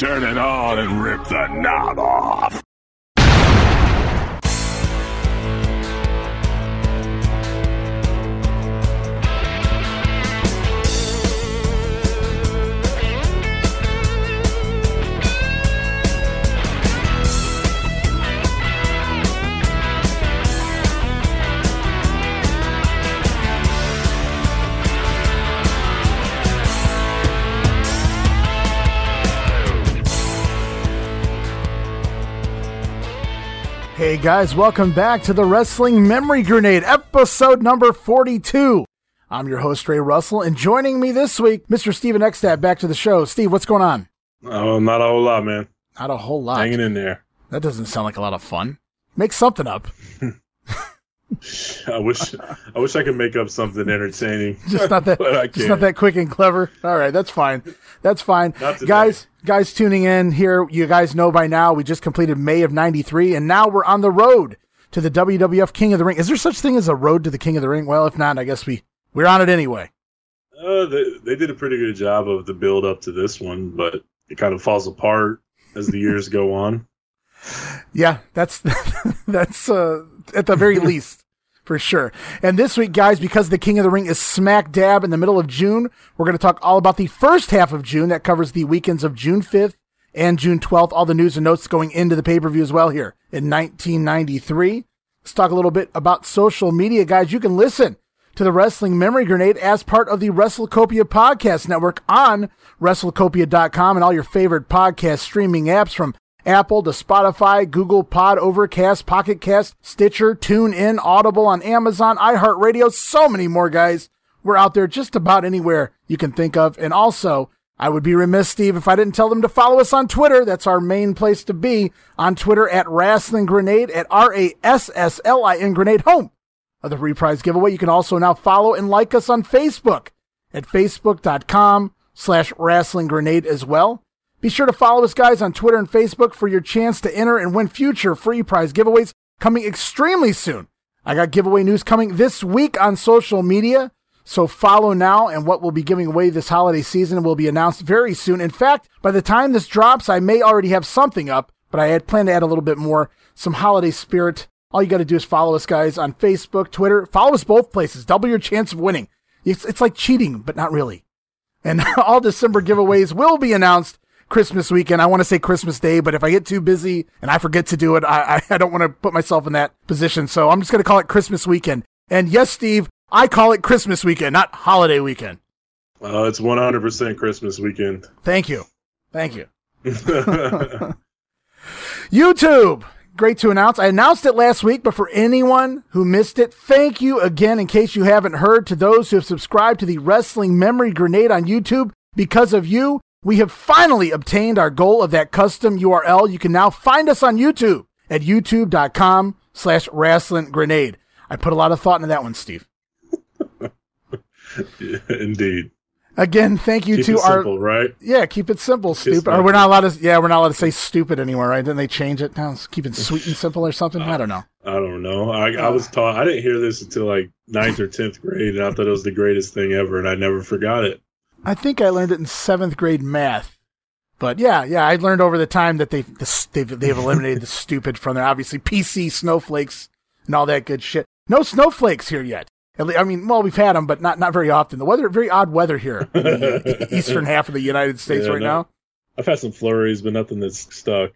Turn it on and rip the knob off. Hey guys, welcome back to the Wrestling Memory Grenade, episode number 42. I'm your host, Ray Russell, and joining me this week, Mr. Steven Eckstadt, back to the show. Steve, what's going on? Oh, not a whole lot, man. Not a whole lot. Hanging in there. That doesn't sound like a lot of fun. Make something up. I wish I wish I could make up something entertaining. Just not that just can't. that quick and clever. All right, that's fine. That's fine. Guys, guys tuning in here, you guys know by now we just completed May of 93 and now we're on the road to the WWF King of the Ring. Is there such thing as a road to the King of the Ring? Well, if not, I guess we we're on it anyway. Uh, they, they did a pretty good job of the build up to this one, but it kind of falls apart as the years go on. Yeah, that's that's uh, at the very least for sure. And this week, guys, because the King of the Ring is smack dab in the middle of June, we're going to talk all about the first half of June that covers the weekends of June 5th and June 12th. All the news and notes going into the pay per view as well here in 1993. Let's talk a little bit about social media, guys. You can listen to the Wrestling Memory Grenade as part of the WrestleCopia Podcast Network on WrestleCopia.com and all your favorite podcast streaming apps from Apple to Spotify, Google Pod, Overcast, Pocket Cast, Stitcher, TuneIn, Audible on Amazon, iHeartRadio, so many more, guys. We're out there just about anywhere you can think of. And also, I would be remiss, Steve, if I didn't tell them to follow us on Twitter. That's our main place to be on Twitter at Rasslin Grenade at R A S S L I N Grenade, home of the reprise giveaway. You can also now follow and like us on Facebook at facebook.com slash rasslin grenade as well. Be sure to follow us, guys, on Twitter and Facebook for your chance to enter and win future free prize giveaways coming extremely soon. I got giveaway news coming this week on social media. So follow now, and what we'll be giving away this holiday season will be announced very soon. In fact, by the time this drops, I may already have something up, but I had planned to add a little bit more, some holiday spirit. All you got to do is follow us, guys, on Facebook, Twitter. Follow us both places. Double your chance of winning. It's, it's like cheating, but not really. And all December giveaways will be announced Christmas weekend. I want to say Christmas Day, but if I get too busy and I forget to do it, I, I, don't want to put myself in that position. So I'm just going to call it Christmas weekend. And yes, Steve, I call it Christmas weekend, not holiday weekend. Uh, it's 100% Christmas weekend. Thank you. Thank you. YouTube. Great to announce. I announced it last week, but for anyone who missed it, thank you again in case you haven't heard to those who have subscribed to the Wrestling Memory Grenade on YouTube. Because of you, we have finally obtained our goal of that custom URL. You can now find us on YouTube at youtube.com slash rasslin grenade. I put a lot of thought into that one, Steve. Indeed. Again, thank you Keep to it our simple, right? Yeah, keep it simple, stupid. Or we're not allowed to. Yeah, we're not allowed to say stupid anymore, right? Didn't they change it now? Keep it sweet and simple or something. I don't know. I don't know. I, I uh. was taught, I didn't hear this until like ninth or 10th grade, and I thought it was the greatest thing ever, and I never forgot it. I think I learned it in seventh grade math. But yeah, yeah, I learned over the time that they the, they've they've eliminated the stupid from there. Obviously, PC snowflakes and all that good shit. No snowflakes here yet. At least, I mean, well, we've had them, but not not very often. The weather, very odd weather here in the eastern half of the United States Yeah, right no. now. I've had some flurries, but nothing that's stuck.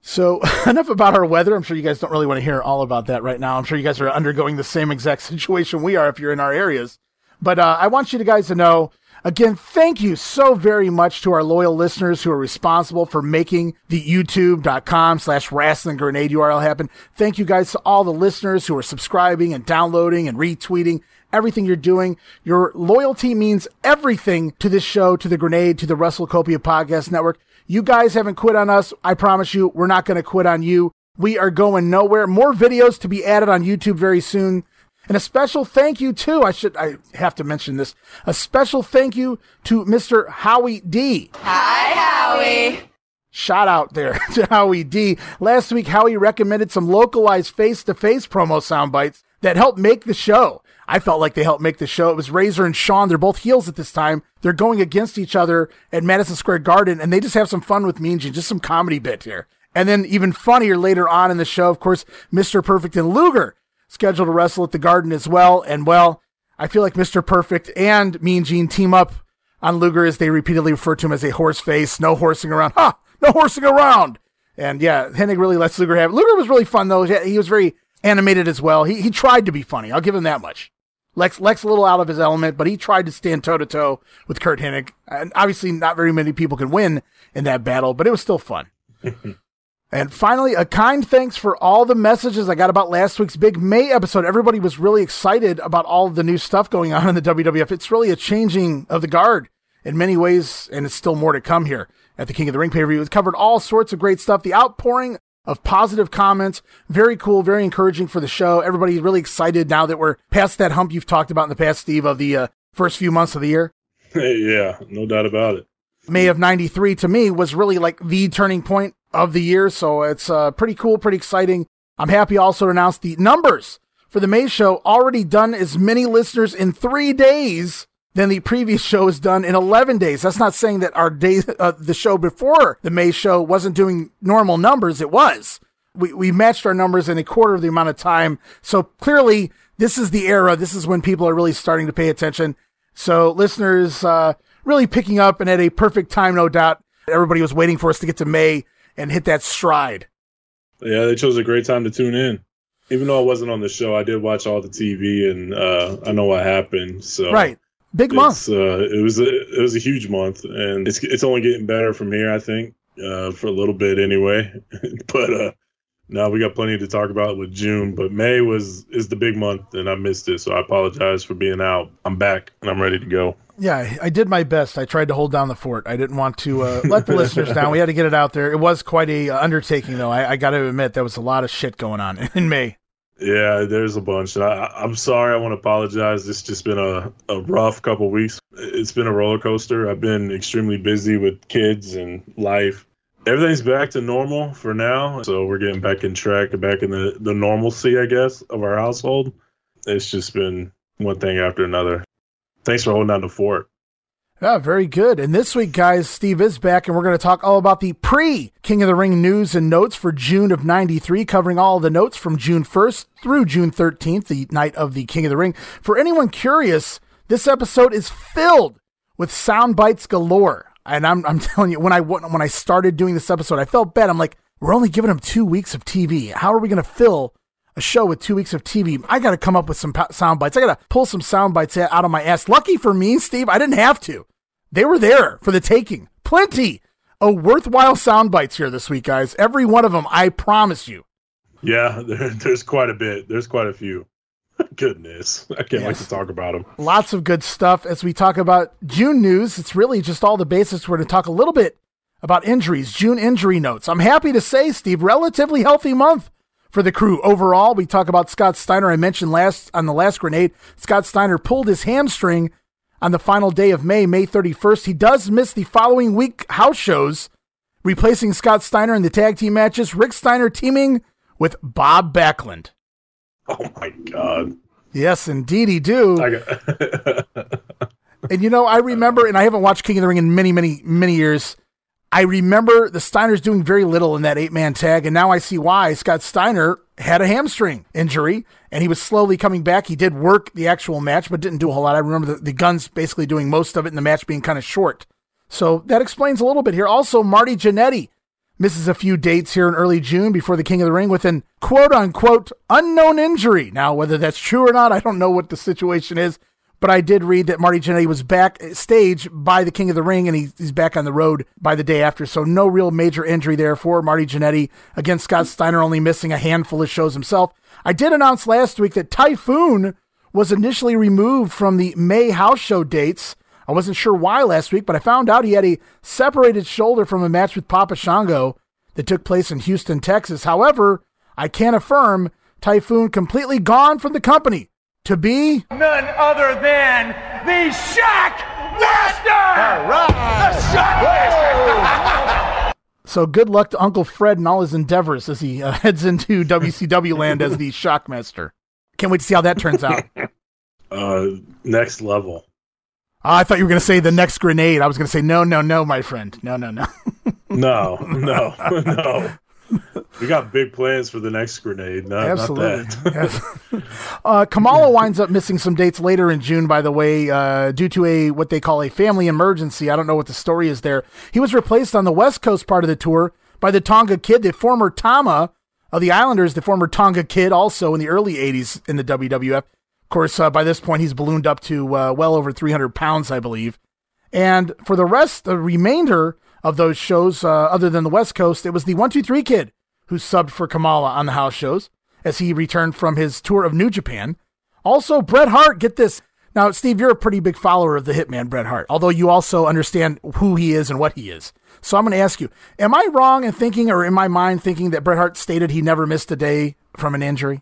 So enough about our weather. I'm sure you guys don't really want to hear all about that right now. I'm sure you guys are undergoing the same exact situation we are if you're in our areas. But uh, I want you to guys to know again, thank you so very much to our loyal listeners who are responsible for making the youtube.com slash rasslin grenade URL happen. Thank you guys to all the listeners who are subscribing and downloading and retweeting everything you're doing. Your loyalty means everything to this show, to the grenade, to the WrestleCopia podcast network. You guys haven't quit on us. I promise you, we're not going to quit on you. We are going nowhere. More videos to be added on YouTube very soon. And a special thank you too. I should, I have to mention this. A special thank you to Mr. Howie D. Hi, Howie. Shout out there to Howie D. Last week, Howie recommended some localized face to face promo sound bites that helped make the show. I felt like they helped make the show. It was Razor and Shawn. They're both heels at this time. They're going against each other at Madison Square Garden, and they just have some fun with Mean Gene, just some comedy bit here. And then even funnier later on in the show, of course, Mr. Perfect and Luger scheduled to wrestle at the Garden as well. And well, I feel like Mr. Perfect and Mean Gene team up on Luger as they repeatedly refer to him as a horse face. No horsing around. Ha! No horsing around. And yeah, Hennig really lets Luger have it. Luger was really fun though. He was very animated as well. He, he tried to be funny. I'll give him that much. Lex Lex a little out of his element, but he tried to stand toe to toe with Curt Hennig. And obviously, not very many people could win in that battle, but it was still fun. and finally, a kind thanks for all the messages I got about last week's big May episode. Everybody was really excited about all the new stuff going on in the WWF. It's really a changing of the guard in many ways, and it's still more to come here at the King of the Ring pay per view. It covered all sorts of great stuff. The outpouring of positive comments. Very cool, very encouraging for the show. Everybody really excited now that we're past that hump you've talked about in the past, Steve, of the uh, first few months of the year. yeah, no doubt about it. May of 93 to me was really like the turning point of the year. So it's uh, pretty cool, pretty exciting. I'm happy also to announce the numbers for the May show already done as many listeners in three days than the previous show has done in 11 days. That's not saying that our day, uh, the show before the May show wasn't doing normal numbers. It was. We, we matched our numbers in a quarter of the amount of time. So clearly this is the era. This is when people are really starting to pay attention. So listeners, uh, really picking up and at a perfect time, no doubt. Everybody was waiting for us to get to May and hit that stride. Yeah, they chose a great time to tune in. Even though I wasn't on the show, I did watch all the TV and uh, I know what happened. So right. Big month. Uh, it was a it was a huge month, and it's it's only getting better from here. I think uh, for a little bit anyway. but now we got plenty to talk about with June. But May was is the big month, and I missed it, so I apologize for being out. I'm back, and I'm ready to go. Yeah, I did my best. I tried to hold down the fort. I didn't want to uh, let the listeners down. We had to get it out there. It was quite a uh, undertaking, though. I, I got to admit, there was a lot of shit going on in May. Yeah, there's a bunch. I, I'm sorry. I want to apologize. It's just been a, a rough couple weeks. It's been a roller coaster. I've been extremely busy with kids and life. Everything's back to normal for now. So we're getting back in track, back in the, the normalcy, I guess, of our household. It's just been one thing after another. Thanks for holding down the fort. Yeah, very good. And this week, guys, Steve is back, and we're going to talk all about the pre King of the Ring news and notes for June of 93, covering all the notes from June 1st through June 13th, the night of the King of the Ring. For anyone curious, this episode is filled with sound bites galore. And I'm, I'm telling you, when I, when I started doing this episode, I felt bad. I'm like, we're only giving them two weeks of TV. How are we going to fill a show with two weeks of TV. I got to come up with some sound bites. I got to pull some sound bites out of my ass. Lucky for me, Steve, I didn't have to. They were there for the taking. Plenty of worthwhile sound bites here this week, guys. Every one of them, I promise you. Yeah, there, there's quite a bit. There's quite a few. Goodness, I can't yes. wait to talk about them. Lots of good stuff as we talk about June news. It's really just all the basics. We're going to talk a little bit about injuries, June injury notes. I'm happy to say, Steve, relatively healthy month for the crew overall. We talk about Scott Steiner. I mentioned last on the last grenade, Scott Steiner pulled his hamstring on the final day of May, May 31st. He does miss the following week house shows, replacing Scott Steiner in the tag team matches. Rick Steiner teaming with Bob Backlund. Oh my God. Yes, indeed, he do. and you know, I remember, and I haven't watched King of the Ring in many, many, many years. I remember the Steiners doing very little in that eight man tag, and now I see why. Scott Steiner had a hamstring injury, and he was slowly coming back. He did work the actual match, but didn't do a whole lot. I remember the, the guns basically doing most of it, and the match being kind of short. So that explains a little bit here. Also, Marty Jannetty misses a few dates here in early June before the King of the Ring with an quote unquote unknown injury. Now, whether that's true or not, I don't know what the situation is. But I did read that Marty Jannetty was backstage eh, by the King of the Ring, and he, he's back on the road by the day after. So no real major injury there for Marty Jannetty. Against Scott Steiner, only missing a handful of shows himself. I did announce last week that Typhoon was initially removed from the May house show dates. I wasn't sure why last week, but I found out he had a separated shoulder from a match with Papa Shango that took place in Houston, Texas. However, I can affirm Typhoon completely gone from the company to be none other than the Shock Master. All right, the Shock Master. so good luck to Uncle Fred and all his endeavors as he uh, heads into WCW land as the Shockmaster. Can't wait to see how that turns out. Uh, next level. Oh, I thought you were going to say the next grenade. I was going to say no, no, no, my friend, no, no, no. No, no, no. We got big plans for the next grenade. Not, Absolutely. Not that. Yes. uh, Kamala winds up missing some dates later in June, by the way, uh, due to a what they call a family emergency. I don't know what the story is there. He was replaced on the West Coast part of the tour by the Tonga Kid, the former Tama of the Islanders, the former Tonga Kid, also in the early '80s in the WWF. Of course, uh, by this point, he's ballooned up to uh, well over 300 pounds, I believe. And for the rest, the remainder of those shows, uh, other than the West Coast, it was the One Two Three Kid who subbed for Kamala on the house shows as he returned from his tour of New Japan. Also, Bret Hart, get this. Now, Steve, you're a pretty big follower of the Hitman Bret Hart, although you also understand who he is and what he is. So I'm going to ask you, am I wrong in thinking, or in my mind, thinking that Bret Hart stated he never missed a day from an injury?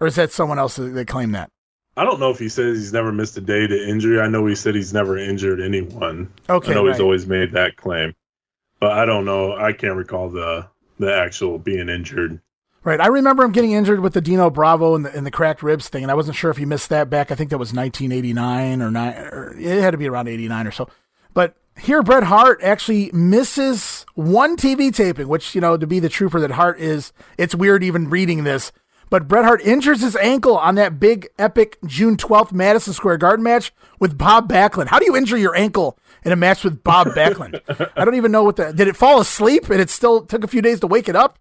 Or is that someone else that claimed that? I don't know if he says he's never missed a day to injury. I know he said he's never injured anyone. Okay, I know he's always made that claim, but I don't know. I can't recall the the actual being injured. Right. I remember him getting injured with the Dino Bravo and the, and the cracked ribs thing, and I wasn't sure if he missed that back. I think that was 1989 or nine. Or it had to be around 89 or so. But here, Bret Hart actually misses one TV taping, which you know to be the trooper that Hart is. It's weird even reading this. But Bret Hart injures his ankle on that big epic June 12th Madison Square Garden match with Bob Backlund. How do you injure your ankle in a match with Bob Backlund? I don't even know what the did it fall asleep and it still took a few days to wake it up.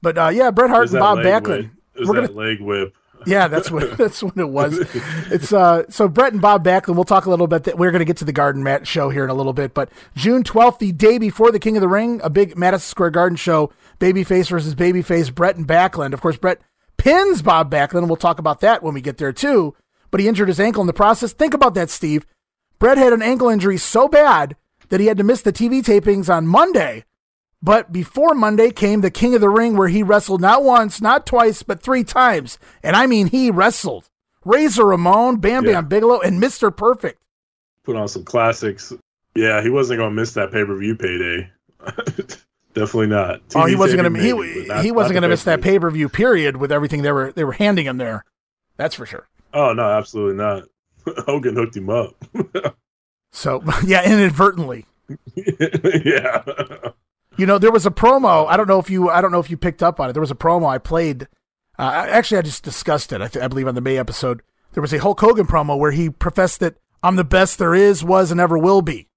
But uh, yeah, Bret Hart and Bob Backlund. was We're that gonna leg whip. yeah, that's what that's what it was. It's uh so Bret and Bob Backlund. We'll talk a little bit. That we're going to get to the Garden Mat show here in a little bit, but June twelfth, the day before the King of the Ring, a big Madison Square Garden show, babyface versus babyface, Bret and Backlund. Of course, Bret pins Bob Backlund, we'll talk about that when we get there too. But he injured his ankle in the process. Think about that, Steve. Bret had an ankle injury so bad that he had to miss the TV tapings on Monday. But before Monday came the King of the Ring, where he wrestled not once, not twice, but three times. And I mean, he wrestled Razor Ramon, Bam Yeah. Bam Bigelow, and Mr. Perfect. Put on some classics. Yeah, he wasn't going to miss that pay per view payday. Definitely not. oh, he wasn't going to he, not- he wasn't going to miss that pay-per-view. pay per view period with everything they were they were handing him there. That's for sure. Oh no, absolutely not. Hogan hooked him up. So yeah, inadvertently. yeah. You know, there was a promo. I don't know if you I don't know if you picked up on it. There was a promo I played. Uh, actually, I just discussed it. I, th- I believe on the May episode there was a Hulk Hogan promo where he professed that I'm the best there is, was, and ever will be.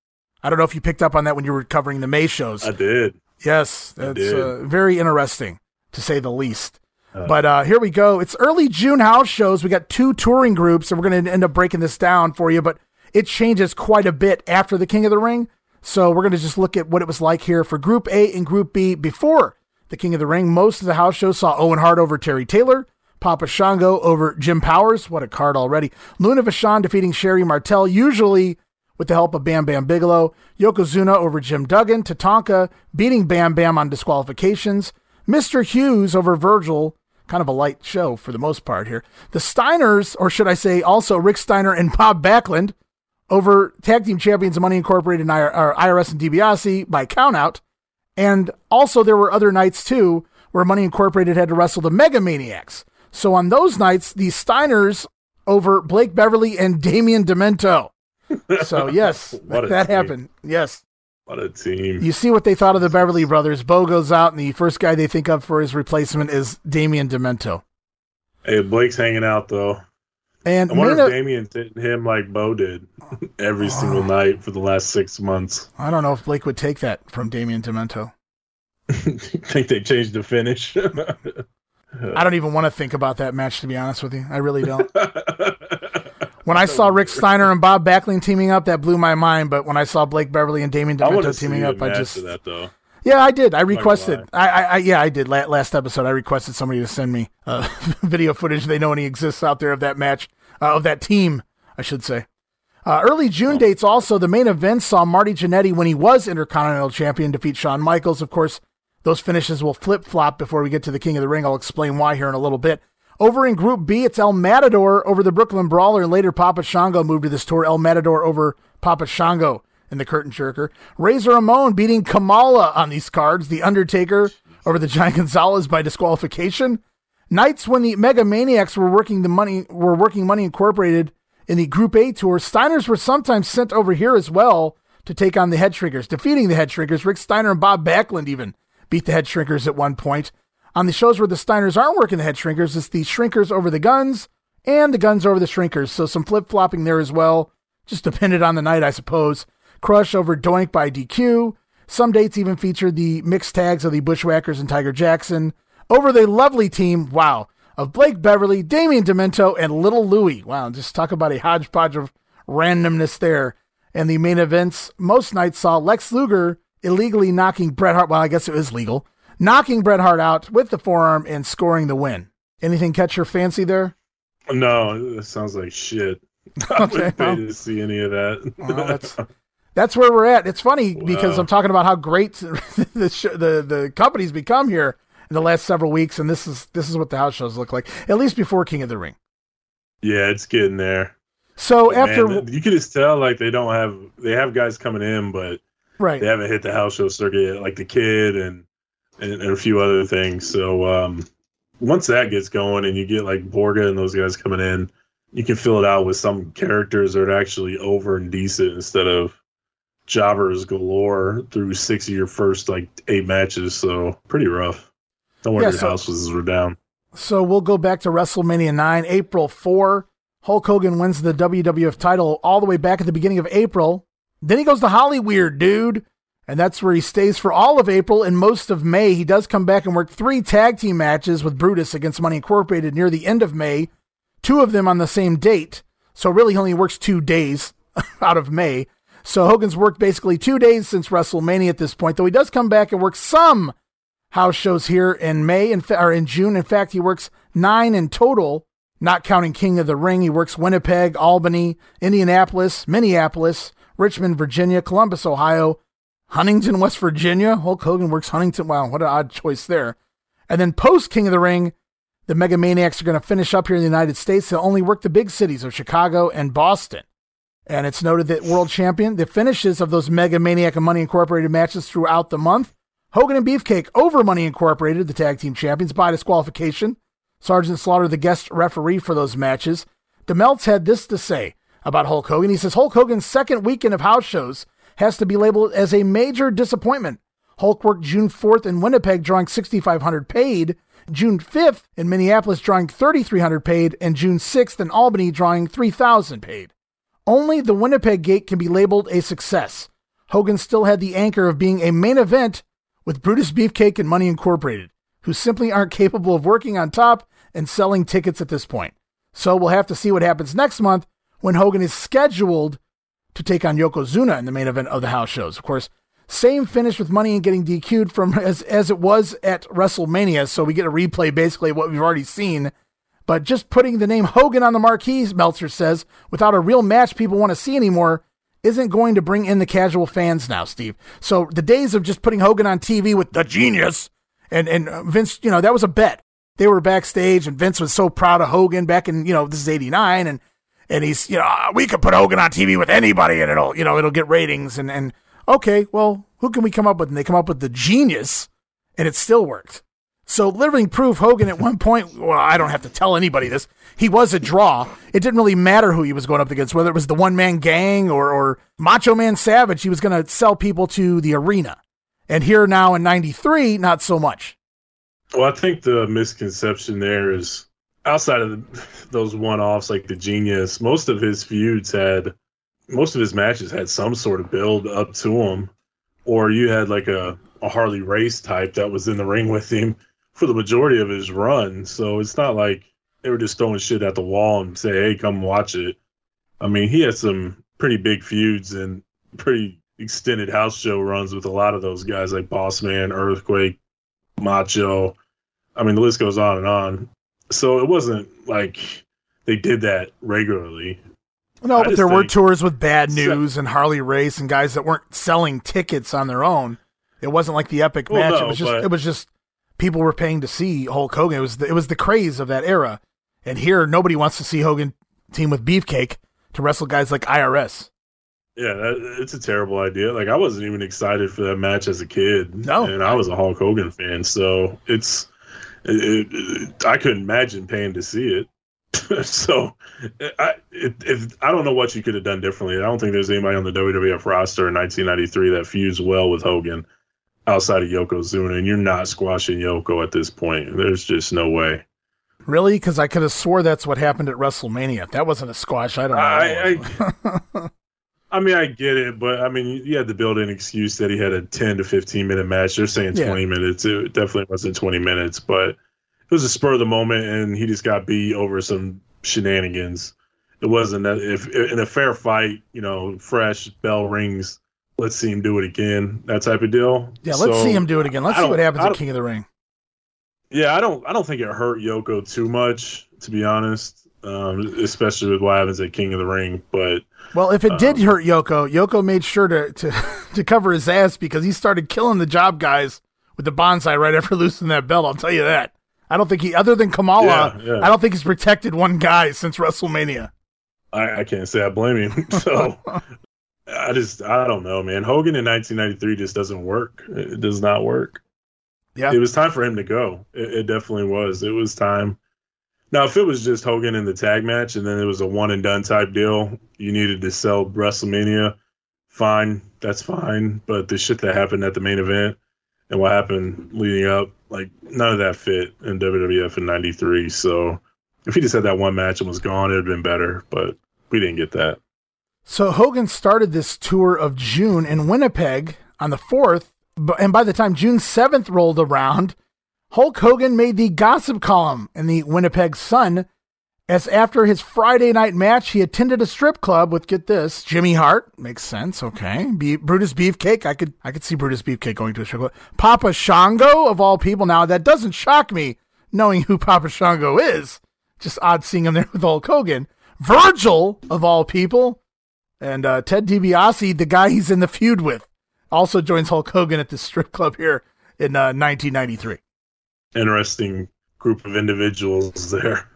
I don't know if you picked up on that when you were covering the May shows. I did. Yes, that's uh, very interesting to say the least. Uh, but uh, here we go. It's early June house shows. We got two touring groups, and we're going to end up breaking this down for you. But it changes quite a bit after the King of the Ring. So we're going to just look at what it was like here for Group A and Group B before the King of the Ring. Most of the house shows saw Owen Hart over Terry Taylor, Papa Shango over Jim Powers. What a card already. Luna Vachon defeating Sherri Martel, usually with the help of Bam Bam Bigelow. Yokozuna over Jim Duggan. Tatanka beating Bam Bam on disqualifications. Mr. Hughes over Virgil. Kind of a light show for the most part here. The Steiners, or should I say also Rick Steiner and Bob Backlund, over tag team champions Money Incorporated and IRS and DiBiase by countout. And also there were other nights too where Money Incorporated had to wrestle the Mega Maniacs. So on those nights, the Steiners over Blake Beverly and Damian Demento. So yes, that team. happened. Yes. What a team. You see what they thought of the Beverly brothers. Bo goes out and the first guy they think of for his replacement is Damian Demento. Hey, Blake's hanging out though. And I wonder main if Damian's hitting him like Bo did every single night for the last six months. I don't know if Blake would take that from Damian Demento. think they changed the finish. I don't even want to think about that match to be honest with you. I really don't. When I saw Rick Steiner and Bob Backlund teaming up, that blew my mind. But when I saw Blake Beverly and Damian I Demento teaming up, I just that though. yeah, I did. I requested. I, I, I yeah, I did. Last episode, I requested somebody to send me uh, video footage. They know any exists out there of that match uh, of that team, I should say. Uh, early June dates also. The main event saw Marty Jannetty when he was Intercontinental Champion defeat Shawn Michaels. Of course, those finishes will flip flop before we get to the King of the Ring. I'll explain why here in a little bit. Over in Group B, it's El Matador over the Brooklyn Brawler, and later Papa Shango moved to this tour. El Matador over Papa Shango in the Curtain Jerker. Razor Ramon beating Kamala on these cards. The Undertaker over the Giant Gonzalez by disqualification. Nights when the Mega Maniacs were working the money were working Money Incorporated In the Group A tour, Steiners were sometimes sent over here as well to take on the Head Shrinkers, defeating the Head Shrinkers. Rick Steiner and Bob Backlund even beat the Head Shrinkers at one point. On the shows where the Steiners aren't working the Head Shrinkers, it's the Shrinkers over the Guns and the Guns over the Shrinkers. So some flip flopping there as well. Just depended on the night, I suppose. Crush over Doink by DQ. Some dates even featured the mixed tags of the Bushwhackers and Tiger Jackson over the lovely team, wow, of Blake Beverly, Damian Demento, and Little Louie. Wow, just talk about a hodgepodge of randomness there. And the main events, most nights saw Lex Luger illegally knocking Bret Hart, well, I guess it was legal, knocking Bret Hart out with the forearm and scoring the win. Anything catch your fancy there? No, it sounds like shit. I Okay, wouldn't pay well. to see any of that. Well, that's that's where we're at. It's funny because I'm talking about how great the, sh- the the company's become here in the last several weeks, and this is this is what the house shows look like, at least before King of the Ring. yeah, it's getting there. So after Man, you can just tell like they don't have they have guys coming in, but right, they haven't hit the house show circuit yet, like the kid and, and and a few other things. So um, once that gets going and you get like Borga and those guys coming in, you can fill it out with some characters that are actually over and decent instead of jobbers galore through six of your first like eight matches. So pretty rough. Don't worry, Yeah, the so- houses were down. So we'll go back to WrestleMania 9, April 4. Hulk Hogan wins the WWF title all the way back at the beginning of April. Then he goes to Hollyweird, dude. And that's where he stays for all of April and most of May. He does come back and work three tag team matches with Brutus against Money Incorporated near the end of May, two of them on the same date. So really, he only works two days out of May. So Hogan's worked basically two days since WrestleMania at this point, though he does come back and work some house shows here in May and or in June. In fact, he works nine in total, not counting King of the Ring. He works Winnipeg, Albany, Indianapolis, Minneapolis, Richmond, Virginia, Columbus, Ohio, Huntington, West Virginia. Hulk Hogan works Huntington. Wow, what an odd choice there. And then post King of the Ring, the Mega Maniacs are going to finish up here in the United States. They'll only work the big cities of Chicago and Boston. And it's noted that World Champion, the finishes of those Mega Maniac and Money Incorporated matches throughout the month Hogan and Beefcake over Money Incorporated, the tag team champions, by disqualification. Sergeant Slaughter, the guest referee for those matches. DeMeltz had this to say about Hulk Hogan. He says Hulk Hogan's second weekend of house shows has to be labeled as a major disappointment. Hulk worked June 4th in Winnipeg, drawing 6,500 paid. June 5th in Minneapolis, drawing 3,300 paid. And June 6th in Albany, drawing 3,000 paid. Only the Winnipeg gate can be labeled a success. Hogan still had the anchor of being a main event with Brutus Beefcake and Money Incorporated, who simply aren't capable of working on top and selling tickets at this point. So we'll have to see what happens next month when Hogan is scheduled to take on Yokozuna in the main event of the house shows. Of course, same finish with Money and getting DQ'd from as as it was at WrestleMania, so we get a replay basically what we've already seen. But just putting the name Hogan on the marquee, Meltzer says, without a real match people want to see anymore, isn't going to bring in the casual fans now, Steve. So the days of just putting Hogan on TV with the genius and and Vince, you know, that was a bet. They were backstage, and Vince was so proud of Hogan back in you know this is '89, and and he's you know "Ah, we could put Hogan on TV with anybody, and it'll you know it'll get ratings, and and okay, well who can we come up with? And they come up with the genius, and it still worked. So living proof Hogan at one point, well, I don't have to tell anybody this. He was a draw. It didn't really matter who he was going up against, whether it was the one man gang or, or Macho Man Savage. He was going to sell people to the arena. And here now in 93, not so much. Well, I think the misconception there is outside of the, those one-offs like the genius, most of his feuds had, most of his matches had some sort of build up to them, or you had like a, a Harley Race type that was in the ring with him for the majority of his run. So it's not like they were just throwing shit at the wall and say, "Hey, come watch it." I mean, he had some pretty big feuds and pretty extended house show runs with a lot of those guys like Boss Man, Earthquake, Macho. I mean, the list goes on and on. So it wasn't like they did that regularly. No, I but there were tours with Bad News and Harley Race and guys that weren't selling tickets on their own. It wasn't like the epic Well, match. it was just but- it was just people were paying to see Hulk Hogan. It was the, it was the craze of that era. And here nobody wants to see Hogan team with Beefcake to wrestle guys like IRS. Yeah, that, it's a terrible idea. Like I wasn't even excited for that match as a kid. No. and I was a Hulk Hogan fan, so it's it, it, I couldn't imagine paying to see it. so I, if, I don't know what you could have done differently. I don't think there's anybody on the WWF roster in 1993 that fused well with Hogan outside of Yokozuna, and you're not squashing Yoko at this point. There's just no way. Really? Because I could have swore that's what happened at WrestleMania. That wasn't a squash. I don't know. I, I, I mean, I get it, but I mean, you had to build an excuse that he had a 10 to 15 minute match. They're saying 20 yeah. minutes. It definitely wasn't 20 minutes, but it was a spur of the moment, and he just got beat over some shenanigans. It wasn't that if in a fair fight, you know, fresh bell rings, let's see him do it again, that type of deal. Yeah, let's so, see him do it again. Let's see what happens at King of the Ring. Yeah, I don't, I don't think it hurt Yoko too much, to be honest, um, especially with what happens at King of the Ring, but well, if it did um, hurt Yoko, Yoko made sure to, to, to cover his ass because he started killing the job guys with the Banzai right after losing that belt. I'll tell you that. I don't think he, other than Kamala, yeah, yeah. I don't think he's protected one guy since WrestleMania. I, I can't say I blame him. So I just, I don't know, man. Hogan in 1993 just doesn't work. It does not work. Yeah. It was time for him to go. It, it definitely was. It was time now, if it was just Hogan in the tag match and then it was a one and done type deal, you needed to sell WrestleMania, fine, that's fine. But the shit that happened at the main event and what happened leading up, like none of that fit in WWF in '93. So if he just had that one match and was gone, it'd have been better. But we didn't get that. So Hogan started this tour of June in Winnipeg on the 4th, and by the time June 7th rolled around, Hulk Hogan made the gossip column in the Winnipeg Sun as after his Friday night match, he attended a strip club with get this Jimmy Hart makes sense. Okay, Be- Brutus Beefcake. I could I could see Brutus Beefcake going to a strip club. Papa Shango of all people. Now that doesn't shock me, knowing who Papa Shango is. Just odd seeing him there with Hulk Hogan. Virgil of all people, and uh, Ted DiBiase, the guy he's in the feud with, also joins Hulk Hogan at the strip club here in uh, 1993 interesting group of individuals there.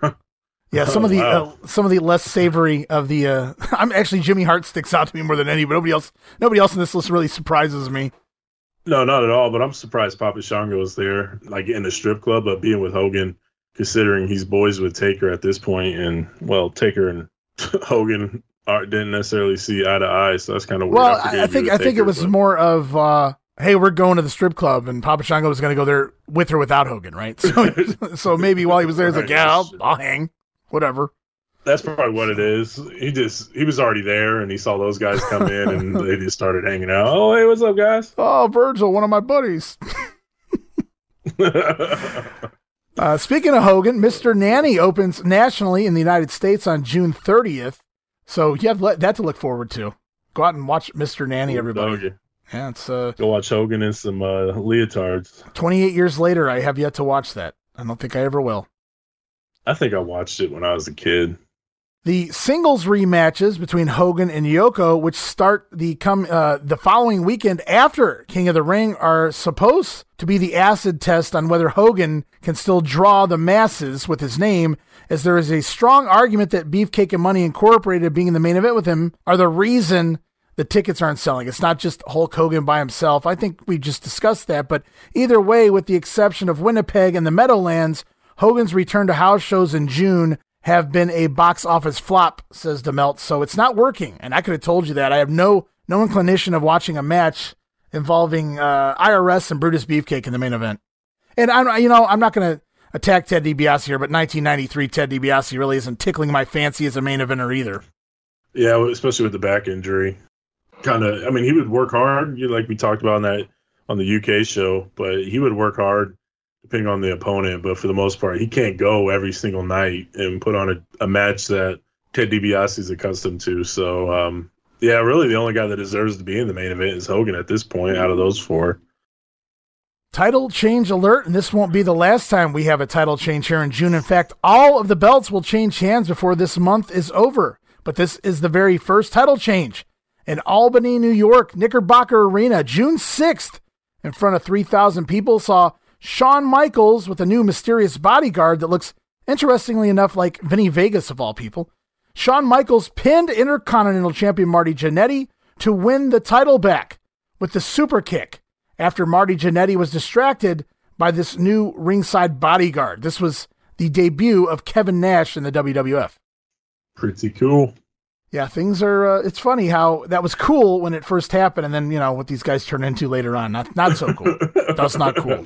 yeah, some of the wow. uh, some of the less savory of the. Uh, I'm actually Jimmy Hart sticks out to me more than any, but nobody else nobody else in this list really surprises me. No, not at all. But I'm surprised Papa Shango is there, like in the strip club, but being with Hogan, considering he's boys with Taker at this point, and well, Taker and Hogan are, didn't necessarily see eye to eye, so that's kind of weird. Well, I, I think I think it was but. more of. Uh, hey, we're going to the strip club, and Papa Shango was going to go there with or without Hogan, right? So, so maybe while he was there, he's like, yeah, I'll, I'll hang, whatever. That's probably what it is. He just he was already there, and he saw those guys come in, and they just started hanging out. Oh, hey, what's up, guys? Oh, Virgil, one of my buddies. uh, speaking of Hogan, Mr. Nanny opens nationally in the United States on June 30th, so you have that to look forward to. Go out and watch Mr. Nanny, everybody. Yeah, it's uh go watch Hogan in some uh, leotards. Twenty eight years later, I have yet to watch that. I don't think I ever will. I think I watched it when I was a kid. The singles rematches between Hogan and Yoko, which start the come uh, the following weekend after King of the Ring, are supposed to be the acid test on whether Hogan can still draw the masses with his name, as there is a strong argument that Beefcake and Money Incorporated being in the main event with him are the reason the tickets aren't selling. It's not just Hulk Hogan by himself. I think we just discussed that. But either way, with the exception of Winnipeg and the Meadowlands, Hogan's return to house shows in June have been a box office flop, says DeMelt. So it's not working. And I could have told you that. I have no no inclination of watching a match involving uh, IRS and Brutus Beefcake in the main event. And I'm, you know, I'm not going to attack Ted DiBiase here, but 1993 Ted DiBiase really isn't tickling my fancy as a main eventer either. Yeah, especially with the back injury kind of. I mean, he would work hard, you know, like we talked about on that on the UK show, but he would work hard depending on the opponent. But for the most part, he can't go every single night and put on a, a match that Ted DiBiase is accustomed to. So, um, yeah, really, the only guy that deserves to be in the main event is Hogan at this point out of those four. Title change alert, and this won't be the last time we have a title change here in June. In fact, all of the belts will change hands before this month is over. But this is the very first title change in Albany, New York, Knickerbocker Arena, June 6th, in front of 3,000 people, saw Shawn Michaels with a new mysterious bodyguard that looks, interestingly enough, like Vinnie Vegas of all people. Shawn Michaels pinned Intercontinental Champion Marty Jannetty to win the title back with the super kick after Marty Jannetty was distracted by this new ringside bodyguard. This was the debut of Kevin Nash in the WWF. Pretty cool. Yeah, things are. Uh, it's funny how that was cool when it first happened, and then you know what these guys turn into later on. Not not so cool. That's not cool.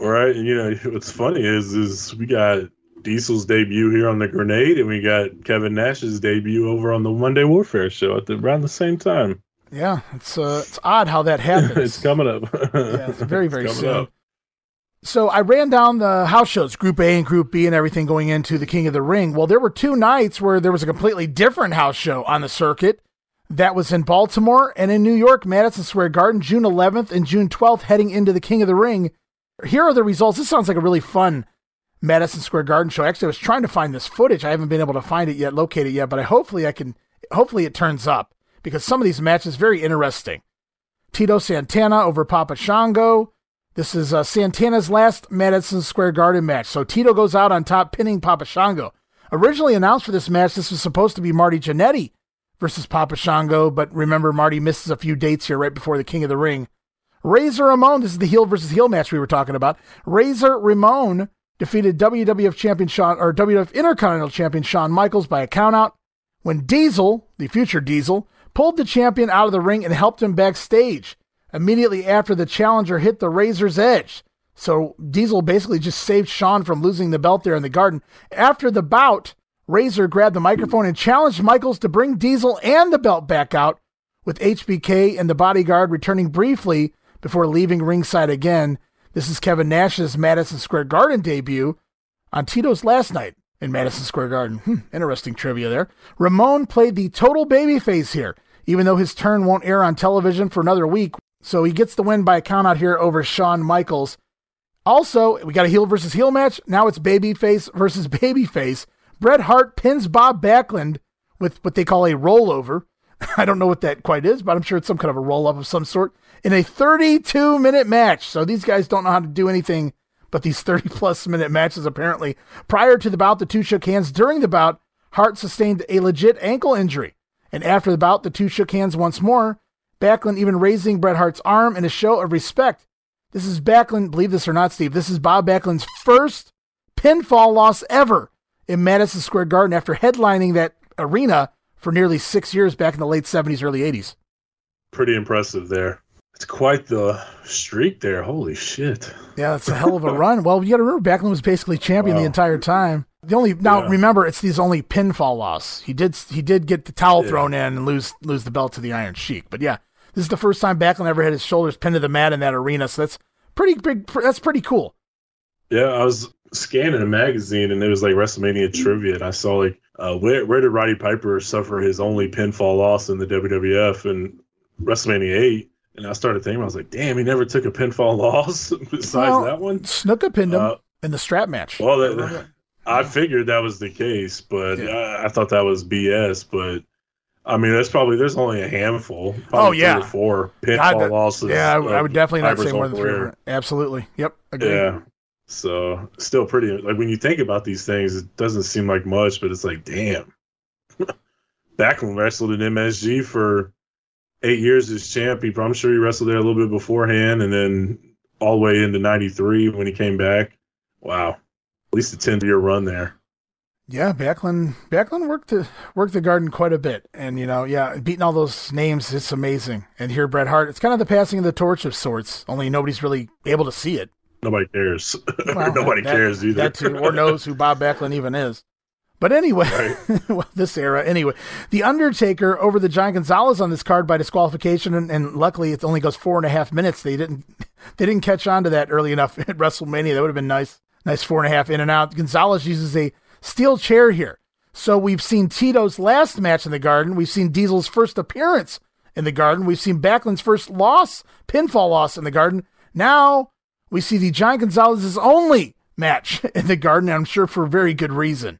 Right. And you know what's funny is is we got Diesel's debut here on the Grenade, and we got Kevin Nash's debut over on the Monday Warfare show at the, around the same time. Yeah, it's uh, it's odd how that happens. it's coming up. yeah, it's very very It's soon. up. So I ran down the house shows, Group A and Group B, and everything going into the King of the Ring. Well, there were two nights where there was a completely different house show on the circuit. That was in Baltimore and in New York, Madison Square Garden, June 11th and June 12th, heading into the King of the Ring. Here are the results. This sounds like a really fun Madison Square Garden show. Actually, I was trying to find this footage. I haven't been able to find it yet, locate it yet, but I hopefully I can. Hopefully it turns up because some of these matches very interesting. Tito Santana over Papa Shango. This is uh, Santana's last Madison Square Garden match. So Tito goes out on top, pinning Papa Shango. Originally announced for this match, this was supposed to be Marty Jannetty versus Papa Shango, but remember, Marty misses a few dates here right before the King of the Ring. Razor Ramon, this is the heel versus heel match we were talking about. Razor Ramon defeated WWF champion Shawn or WWF Intercontinental champion Shawn Michaels by a countout when Diesel, the future Diesel, pulled the champion out of the ring and helped him backstage immediately after the challenger hit the Razor's edge. So Diesel basically just saved Shawn from losing the belt there in the garden. After the bout, Razor grabbed the microphone and challenged Michaels to bring Diesel and the belt back out, with HBK and the bodyguard returning briefly before leaving ringside again. This is Kevin Nash's Madison Square Garden debut on Tito's last night in Madison Square Garden. Hmm, interesting trivia there. Ramon played the total babyface here, even though his turn won't air on television for another week. So he gets the win by a countout here over Shawn Michaels. Also, we got a heel versus heel match. Now it's babyface versus babyface. Bret Hart pins Bob Backlund with what they call a rollover. I don't know what that quite is, but I'm sure it's some kind of a roll up of some sort in a 32 minute match. So these guys don't know how to do anything but these 30 plus minute matches apparently. Prior to the bout, the two shook hands. During the bout, Hart sustained a legit ankle injury. And after the bout, the two shook hands once more. Backlund even raising Bret Hart's arm in a show of respect. This is Backlund, believe this or not, Steve, this is Bob Backlund's first pinfall loss ever in Madison Square Garden after headlining that arena for nearly six years back in the late 70s, early 80s. Pretty impressive there. It's quite the streak there. Holy shit. Yeah, that's a hell of a run. Well, you got to remember Backlund was basically champion the entire time. The only now Yeah. remember it's his only pinfall loss. He did he did get the towel Yeah. thrown in and lose lose the belt to the Iron Sheik. But yeah, this is the first time Backlund ever had his shoulders pinned to the mat in that arena. So that's pretty big. That's pretty cool. Yeah, I was scanning a magazine and it was like WrestleMania trivia, and I saw like uh, where where did Roddy Piper suffer his only pinfall loss in the WWF and WrestleMania eight? And I started thinking, I was like, damn, he never took a pinfall loss besides Well, that one. Snuka pinned him Uh, in the strap match. Well, that, I figured that was the case, but Yeah. I, I thought that was BS. But I mean, that's probably there's only a handful. Probably Oh, yeah. three or four pinfall God, losses. yeah, I, would- I uh, would definitely not say more than three. Absolutely. Yep. Agreed. Yeah. So still pretty like when you think about these things, it doesn't seem like much, but it's like, damn. Backlund wrestled in MSG for eight years as champ. He, I'm sure he wrestled there a little bit beforehand, and then all the way into '93 when he came back. Wow, least a 10 year run there. Yeah, Backlund Backlund worked the worked the garden quite a bit, and you know, yeah, beating all those names, it's amazing. And here, Bret Hart, it's kind of the passing of the torch of sorts. Only nobody's really able to see it. Nobody cares. Well, Nobody that- cares either. That too, or knows who Bob Backlund even is. But anyway, Right. well, this era. Anyway, the Undertaker over the Giant Gonzalez on this card by disqualification, and, and luckily it only goes four and a half minutes. They didn't they didn't catch on to that early enough at WrestleMania. That would have been nice. Nice four and a half in and out. Gonzalez uses a steel chair here. So we've seen Tito's last match in the Garden. We've seen Diesel's first appearance in the Garden. We've seen Backlund's first loss, pinfall loss in the Garden. Now we see the Giant Gonzalez's only match in the Garden. I'm sure for very good reason.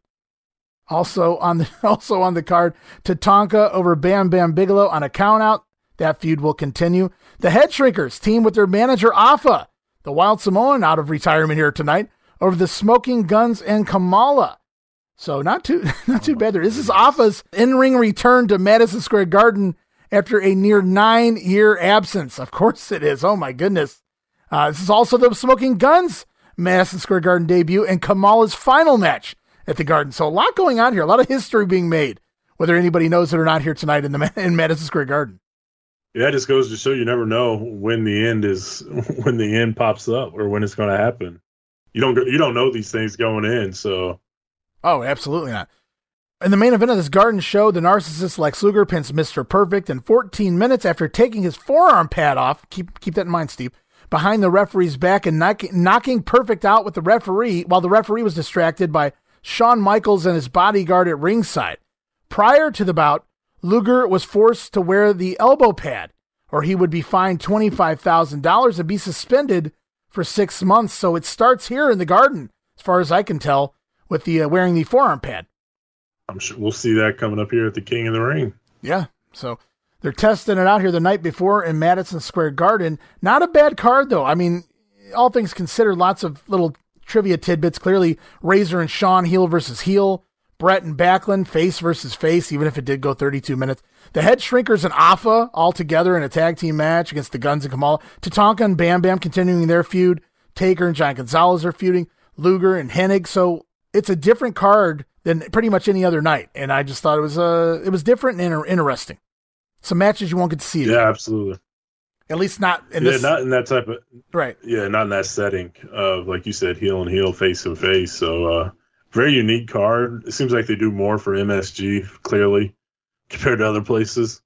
Also on the also on the card, Tatanka over Bam Bam Bigelow on a countout. That feud will continue. The Head Shrinkers team with their manager Afa, the Wild Samoan out of retirement here tonight, over the Smoking Guns and Kamala. So not too not too bad there. This is Afa's in-ring return to Madison Square Garden after a near nine-year absence. Of course it is. Oh my goodness. Uh, this is also the Smoking Guns Madison Square Garden debut and Kamala's final match at the Garden. So a lot going on here, a lot of history being made, whether anybody knows it or not here tonight in the in Madison Square Garden. Yeah, it just goes to show you never know when the end is when the end pops up or when it's going to happen. You don't you don't know these things going in, so. Oh, absolutely not. In the main event of this Garden show, the narcissist Lex Luger pins Mr. Perfect in 14 minutes after taking his forearm pad off. Keep keep that in mind, Steve. Behind the referee's back and knock, knocking Perfect out with the referee, while the referee was distracted by Shawn Michaels and his bodyguard at ringside. Prior to the bout, Luger was forced to wear the elbow pad, or he would be fined $25,000 and be suspended for six months. So it starts here in the garden, as far as I can tell, with the uh, wearing the forearm pad. I'm sure we'll see that coming up here at the King of the Ring. Yeah. So they're testing it out here the night before in Madison Square Garden. Not a bad card, though. I mean, all things considered, lots of little trivia tidbits. Clearly, Razor and Shawn heel versus heel. Bret and Backlund face versus face, even if it did go 32 minutes. The Head Shrinkers and Afa all together in a tag team match against the Gunns and Kamala. Tatanka and Bam Bam continuing their feud. Taker and Giant Gonzalez are feuding. Luger and Hennig. So it's a different card than pretty much any other night, and I just thought it was uh it was different and inter- interesting. Some matches you won't get to see. Again. Yeah, absolutely. At least not in yeah, this. not in that type of right. Yeah, not in that setting of like you said, heel and heel, face and face. So uh very unique card. It seems like they do more for MSG clearly compared to other places.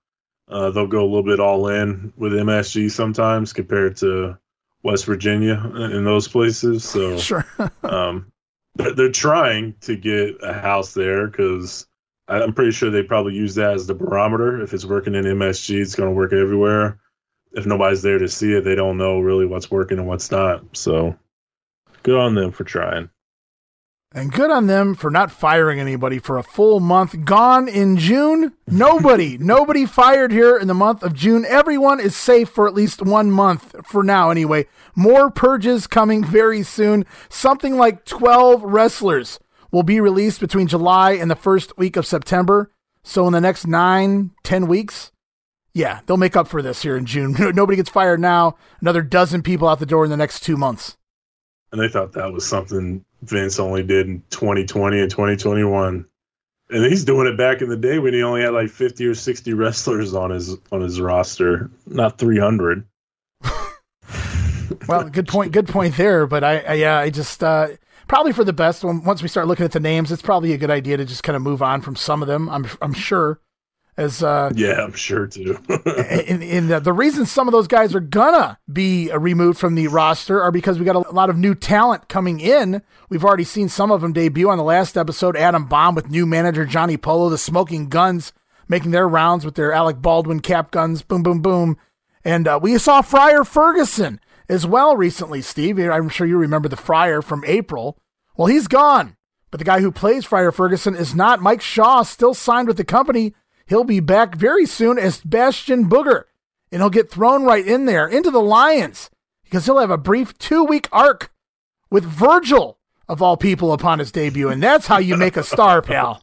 Uh, they'll go a little bit all in with MSG sometimes compared to West Virginia in those places. So sure. um, they're trying to get a house there because I'm pretty sure they probably use that as the barometer. If it's working in MSG, it's going to work everywhere. If nobody's there to see it, they don't know really what's working and what's not. So good on them for trying. And good on them for not firing anybody for a full month. Gone in June. Nobody, nobody fired here in the month of June. Everyone is safe for at least one month for now, anyway. More purges coming very soon. Something like 12 wrestlers will be released between July and the first week of September. So in the next nine, ten weeks, yeah, they'll make up for this here in June. Nobody gets fired now. Another dozen people out the door in the next two months. And they thought that was something Vince only did in 2020 and 2021. And he's doing it back in the day when he only had like 50 or 60 wrestlers on his on his roster, not 300. well, good point. Good point there. But I, I yeah, I just uh, probably for the best. When, once we start looking at the names, it's probably a good idea to just kind of move on from some of them. I'm I'm sure as uh, yeah, I'm sure too. and, in the, the reason some of those guys are gonna be removed from the roster are because we got a lot of new talent coming in. We've already seen some of them debut on the last episode. Adam Bomb with new manager Johnny Polo, the Smoking Gunns making their rounds with their Alec Baldwin cap guns, boom, boom, boom, and uh, we saw Friar Ferguson as well recently. Steve, I'm sure you remember the Friar from April. Well, he's gone. But the guy who plays Friar Ferguson is not. Mike Shaw still signed with the company He'll be back very soon as Bastion Booger, and he'll get thrown right in there into the Lions because he'll have a brief two week arc with Virgil, of all people, upon his debut. And that's how you make a star, pal.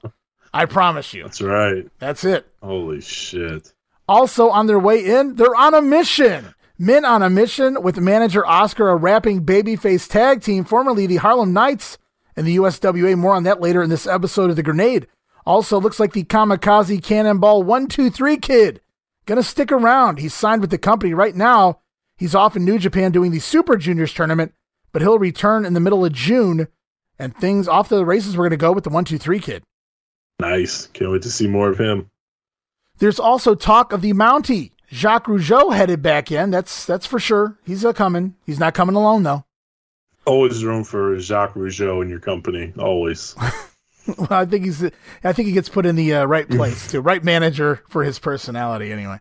I promise you. That's right. That's it. Holy shit. Also on their way in, they're on a mission. Men on a mission with manager Oscar, a rapping babyface tag team, formerly the Harlem Knights and the USWA. More on that later in this episode of The Grenade. Also, looks like the Kamikaze Cannonball 123 kid. Gonna stick around. He's signed with the company right now. He's off in New Japan doing the Super Juniors tournament, but he'll return in the middle of June. And things off the races, we're gonna go with the 123 kid. Nice. Can't wait to see more of him. There's also talk of the Mountie. Jacques Rougeau headed back in. That's that's for sure. He's a coming. He's not coming alone though. Always room for Jacques Rougeau in your company. Always. well, I think he's. I think he gets put in the uh, right place too, right manager for his personality anyway.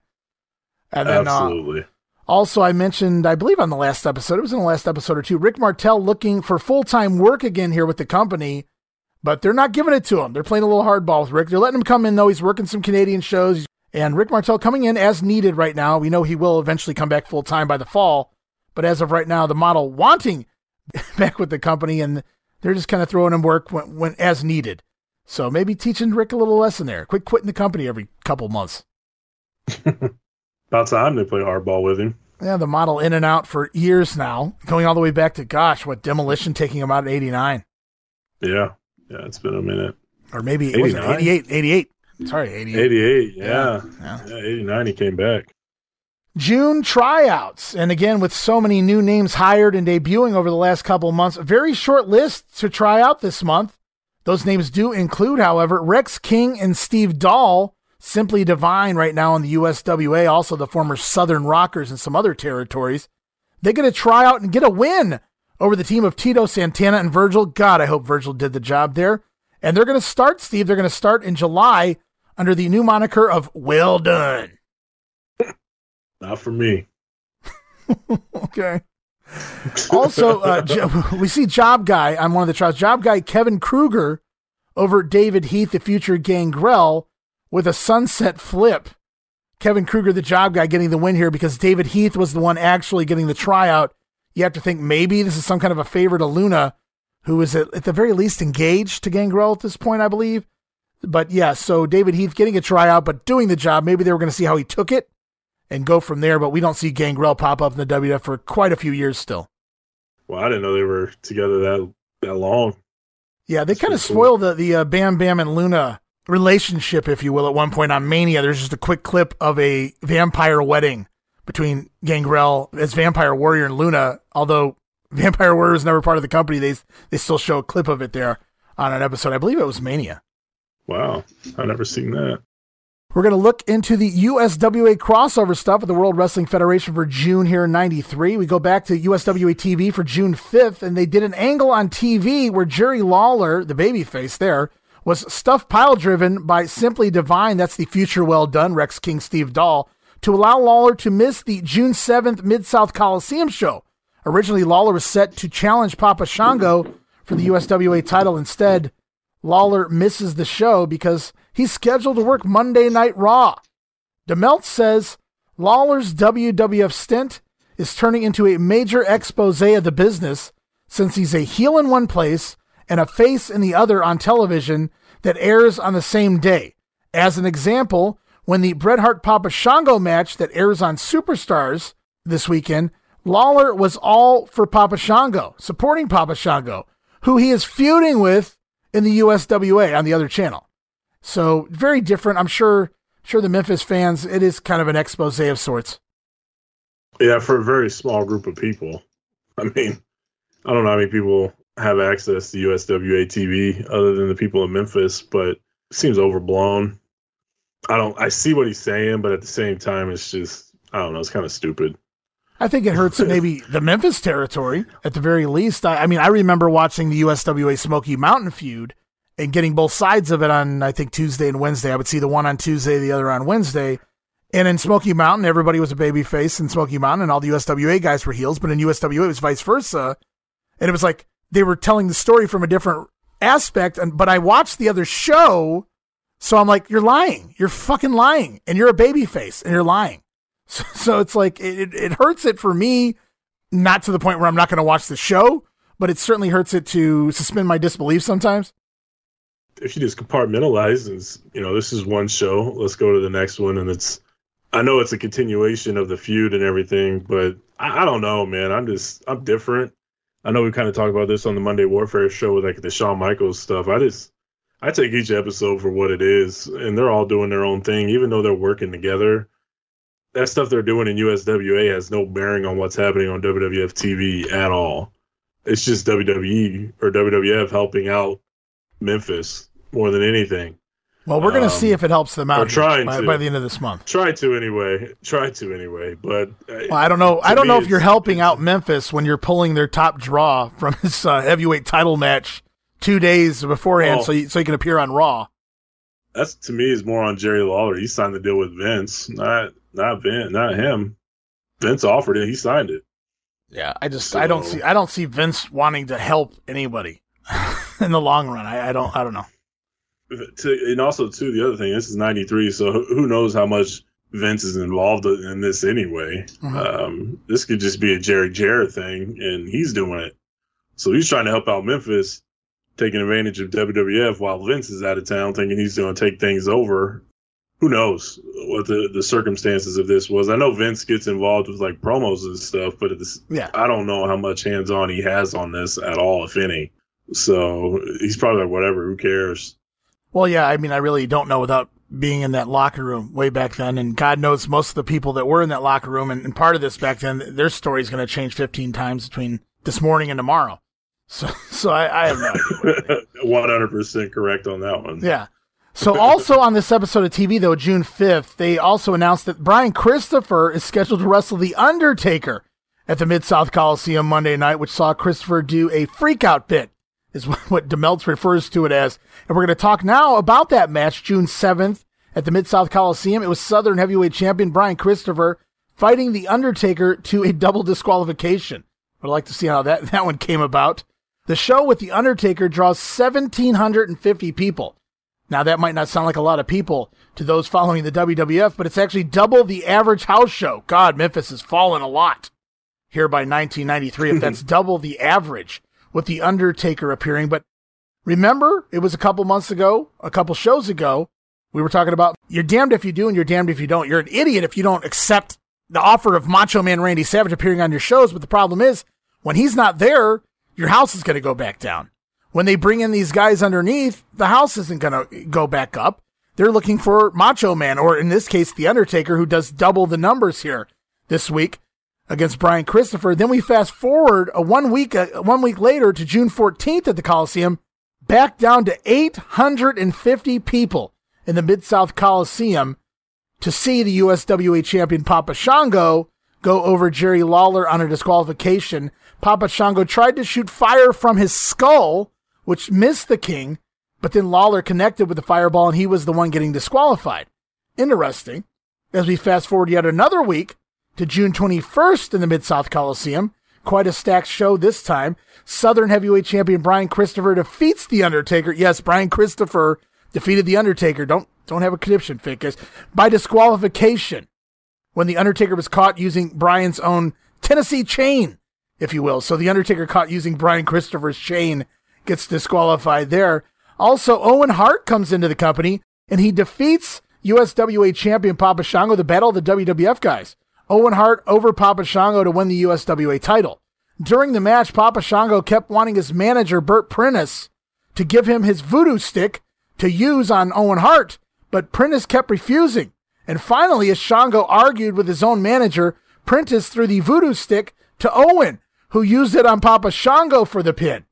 And then, uh, Absolutely. Uh, also, I mentioned, I believe on the last episode, it was in the last episode or two, Rick Martel looking for full time work again here with the company, but they're not giving it to him. They're playing a little hardball with Rick. They're letting him come in though. He's working some Canadian shows, and Rick Martel coming in as needed right now. We know he will eventually come back full time by the fall, but as of right now, the model wanting back with the company and they're just kind of throwing him work when, when as needed. So maybe teaching Rick a little lesson there. Quit quitting the company every couple months. About time they play hardball with him. Yeah, the model in and out for years now, going all the way back to gosh, what demolition taking him out at 89. Yeah. Yeah, it's been a minute. Or maybe it was 88, 88. Sorry, 88. 88, yeah. Yeah. Yeah, 89 he came back. June tryouts. And again, with so many new names hired and debuting over the last couple months, a very short list to try out this month. Those names do include, however, Rex King and Steve Doll, simply divine right now in the USWA, also the former Southern Rockers and some other territories. They get a tryout and get a win over the team of Tito Santana and Virgil. God, I hope Virgil did the job there. And they're going to start, Steve, they're going to start in July under the new moniker of Well Dunn. Not for me. Okay. also, uh, we see Job Guy on one of the trials. Job Guy Kevin Kruger over David Heath, the future Gangrel, with a sunset flip. Kevin Kruger, the Job Guy, getting the win here because David Heath was the one actually getting the tryout. You have to think maybe this is some kind of a favor to Luna, who is at, at the very least engaged to Gangrel at this point, I believe. But yeah, so David Heath getting a tryout, but doing the job. Maybe they were going to see how he took it and go from there. But we don't see Gangrel pop up in the WWF for quite a few years still. Well, I didn't know they were together that that long. Yeah, they kind of pretty cool. spoiled the the uh, Bam Bam and Luna relationship, if you will, at one point on Mania. There's just a quick clip of a vampire wedding between Gangrel as Vampire Warrior and Luna. Although Vampire Warrior was never part of the company, they they still show a clip of it there on an episode. I believe it was Mania. Wow, I've never seen that. We're going to look into the USWA crossover stuff with the World Wrestling Federation for June here in 93. We go back to USWA TV for June 5th, and they did an angle on TV where Jerry Lawler, the babyface there, was stuff pile driven by Simply Divine. That's the future Well Dunn, Rex King Steve Doll, to allow Lawler to miss the June 7th Mid South Coliseum show. Originally, Lawler was set to challenge Papa Shango for the USWA title. Instead, Lawler misses the show because he's scheduled to work Monday Night Raw. Dave Meltzer says Lawler's WWF stint is turning into a major expose of the business since he's a heel in one place and a face in the other on television that airs on the same day. As an example, when the Bret Hart Papa Shango match that airs on Superstars this weekend, Lawler was all for Papa Shango, supporting Papa Shango, who he is feuding with in the USWA on the other channel. So very different. I'm sure sure the Memphis fans, it is kind of an expose of sorts. Yeah, for a very small group of people. I mean, I don't know how many people have access to USWA TV other than the people in Memphis, but it seems overblown. I don't. I see what he's saying, but at the same time, it's just I don't know. It's kind of stupid. I think it hurts maybe the Memphis territory at the very least. I, I mean, I remember watching the USWA Smoky Mountain feud and getting both sides of it on, I think, Tuesday and Wednesday. I would see the one on Tuesday, the other on Wednesday. And in Smoky Mountain, everybody was a baby face in Smoky Mountain, and all the USWA guys were heels. But in USWA, it was vice versa. And it was like they were telling the story from a different aspect. And but I watched the other show, so I'm like, you're lying. You're fucking lying, and you're a baby face, and you're lying. So, so it's like it, it hurts it for me, not to the point where I'm not going to watch the show, but it certainly hurts it to suspend my disbelief sometimes. If you just compartmentalize, and you know, this is one show. Let's go to the next one, and it's. I know it's a continuation of the feud and everything, but I, I don't know, man. I'm just I'm different. I know we kind of talked about this on the Monday Warfare show with like the Shawn Michaels stuff. I just I take each episode for what it is, and they're all doing their own thing, even though they're working together. That stuff they're doing in USWA has no bearing on what's happening on WWF TV at all. It's just WWE or WWF helping out Memphis more than anything. Well, we're going to Um, see if it helps them out here trying by, to. by the end of this month. Try to anyway. Try to anyway. But uh, Well, I don't know. I don't know if you're helping out Memphis when you're pulling their top draw from his uh, heavyweight title match two days beforehand, Well- so you, so you can appear on Raw. that's to me is more on Jerry Lawler. He signed the deal with Vince, not not Vince, not him. Vince offered it. He signed it. Yeah, I just I don't see I don't see Vince wanting to help anybody in the long run. I, I don't I don't know. To, and also, too, the other thing, this is '93, so who- knows how much Vince is involved in this anyway. Mhm. Um, this could just be a Jerry Jarrett thing, and he's doing it. So he's trying to help out Memphis, taking advantage of WWF while Vince is out of town, thinking he's going to take things over. who knows what the, the circumstances of this was. I know Vince gets involved with like promos and stuff, but it's, Yeah. I don't know how much hands on he has on this at all, if any. So he's probably like, whatever, who cares? Well, yeah, I mean, I really don't know without being in that locker room way back then. And God knows most of the people that were in that locker room and, and part of this back then, their story is going to change 15 times between this morning and tomorrow. So, so I, I have no idea. 100% correct on that one. Yeah. So also on this episode of TV though, June 5th, they also announced that Brian Christopher is scheduled to wrestle The Undertaker at the Mid-South Coliseum Monday night, which saw Christopher do a freakout bit, is what, Dave Meltzer refers to it as. And we're going to talk now about that match, June 7th at the Mid-South Coliseum. It was Southern Heavyweight Champion Brian Christopher fighting The Undertaker to a double disqualification. I'd like to see how that, that one came about. The show with The Undertaker draws 1,750 people. Now, that might not sound like a lot of people to those following the WWF, but it's actually double the average house show. God, Memphis has fallen a lot here by 1993, if that's double the average with The Undertaker appearing. But remember, it was a couple months ago, a couple shows ago, we were talking about you're damned if you do and you're damned if you don't. You're an idiot if you don't accept the offer of Macho Man Randy Savage appearing on your shows. But the problem is, when he's not there, your house is going to go back down. When they bring in these guys underneath, the house isn't going to go back up. They're looking for Macho Man, or in this case, The Undertaker, who does double the numbers here this week against Brian Christopher. Then we fast forward a one week, uh, one week later to June 14th at the Coliseum, back down to 850 people in the Mid South Coliseum to see the USWA champion Papa Shango go over Jerry Lawler on a disqualification. Papa Shango tried to shoot fire from his skull, which missed the king, but then Lawler connected with the fireball and he was the one getting disqualified. Interesting. As we fast forward yet another week to June 21st in the Mid South Coliseum, quite a stacked show this time. Southern heavyweight champion Brian Christopher defeats The Undertaker. Yes, Brian Christopher defeated The Undertaker. Don't, don't have a conniption, fake guys. By disqualification when The Undertaker was caught using Brian's own Tennessee chain, if you will. So The Undertaker caught using Brian Christopher's chain gets disqualified there. Also, Owen Hart comes into the company and he defeats USWA champion Papa Shango, the battle of the WWF guys. Owen Hart over Papa Shango to win the USWA title. During the match, Papa Shango kept wanting his manager, Bert Prentice, to give him his voodoo stick to use on Owen Hart, but Prentice kept refusing. And finally, as Shango argued with his own manager, Prentice threw the voodoo stick to Owen, who used it on Papa Shango for the pin.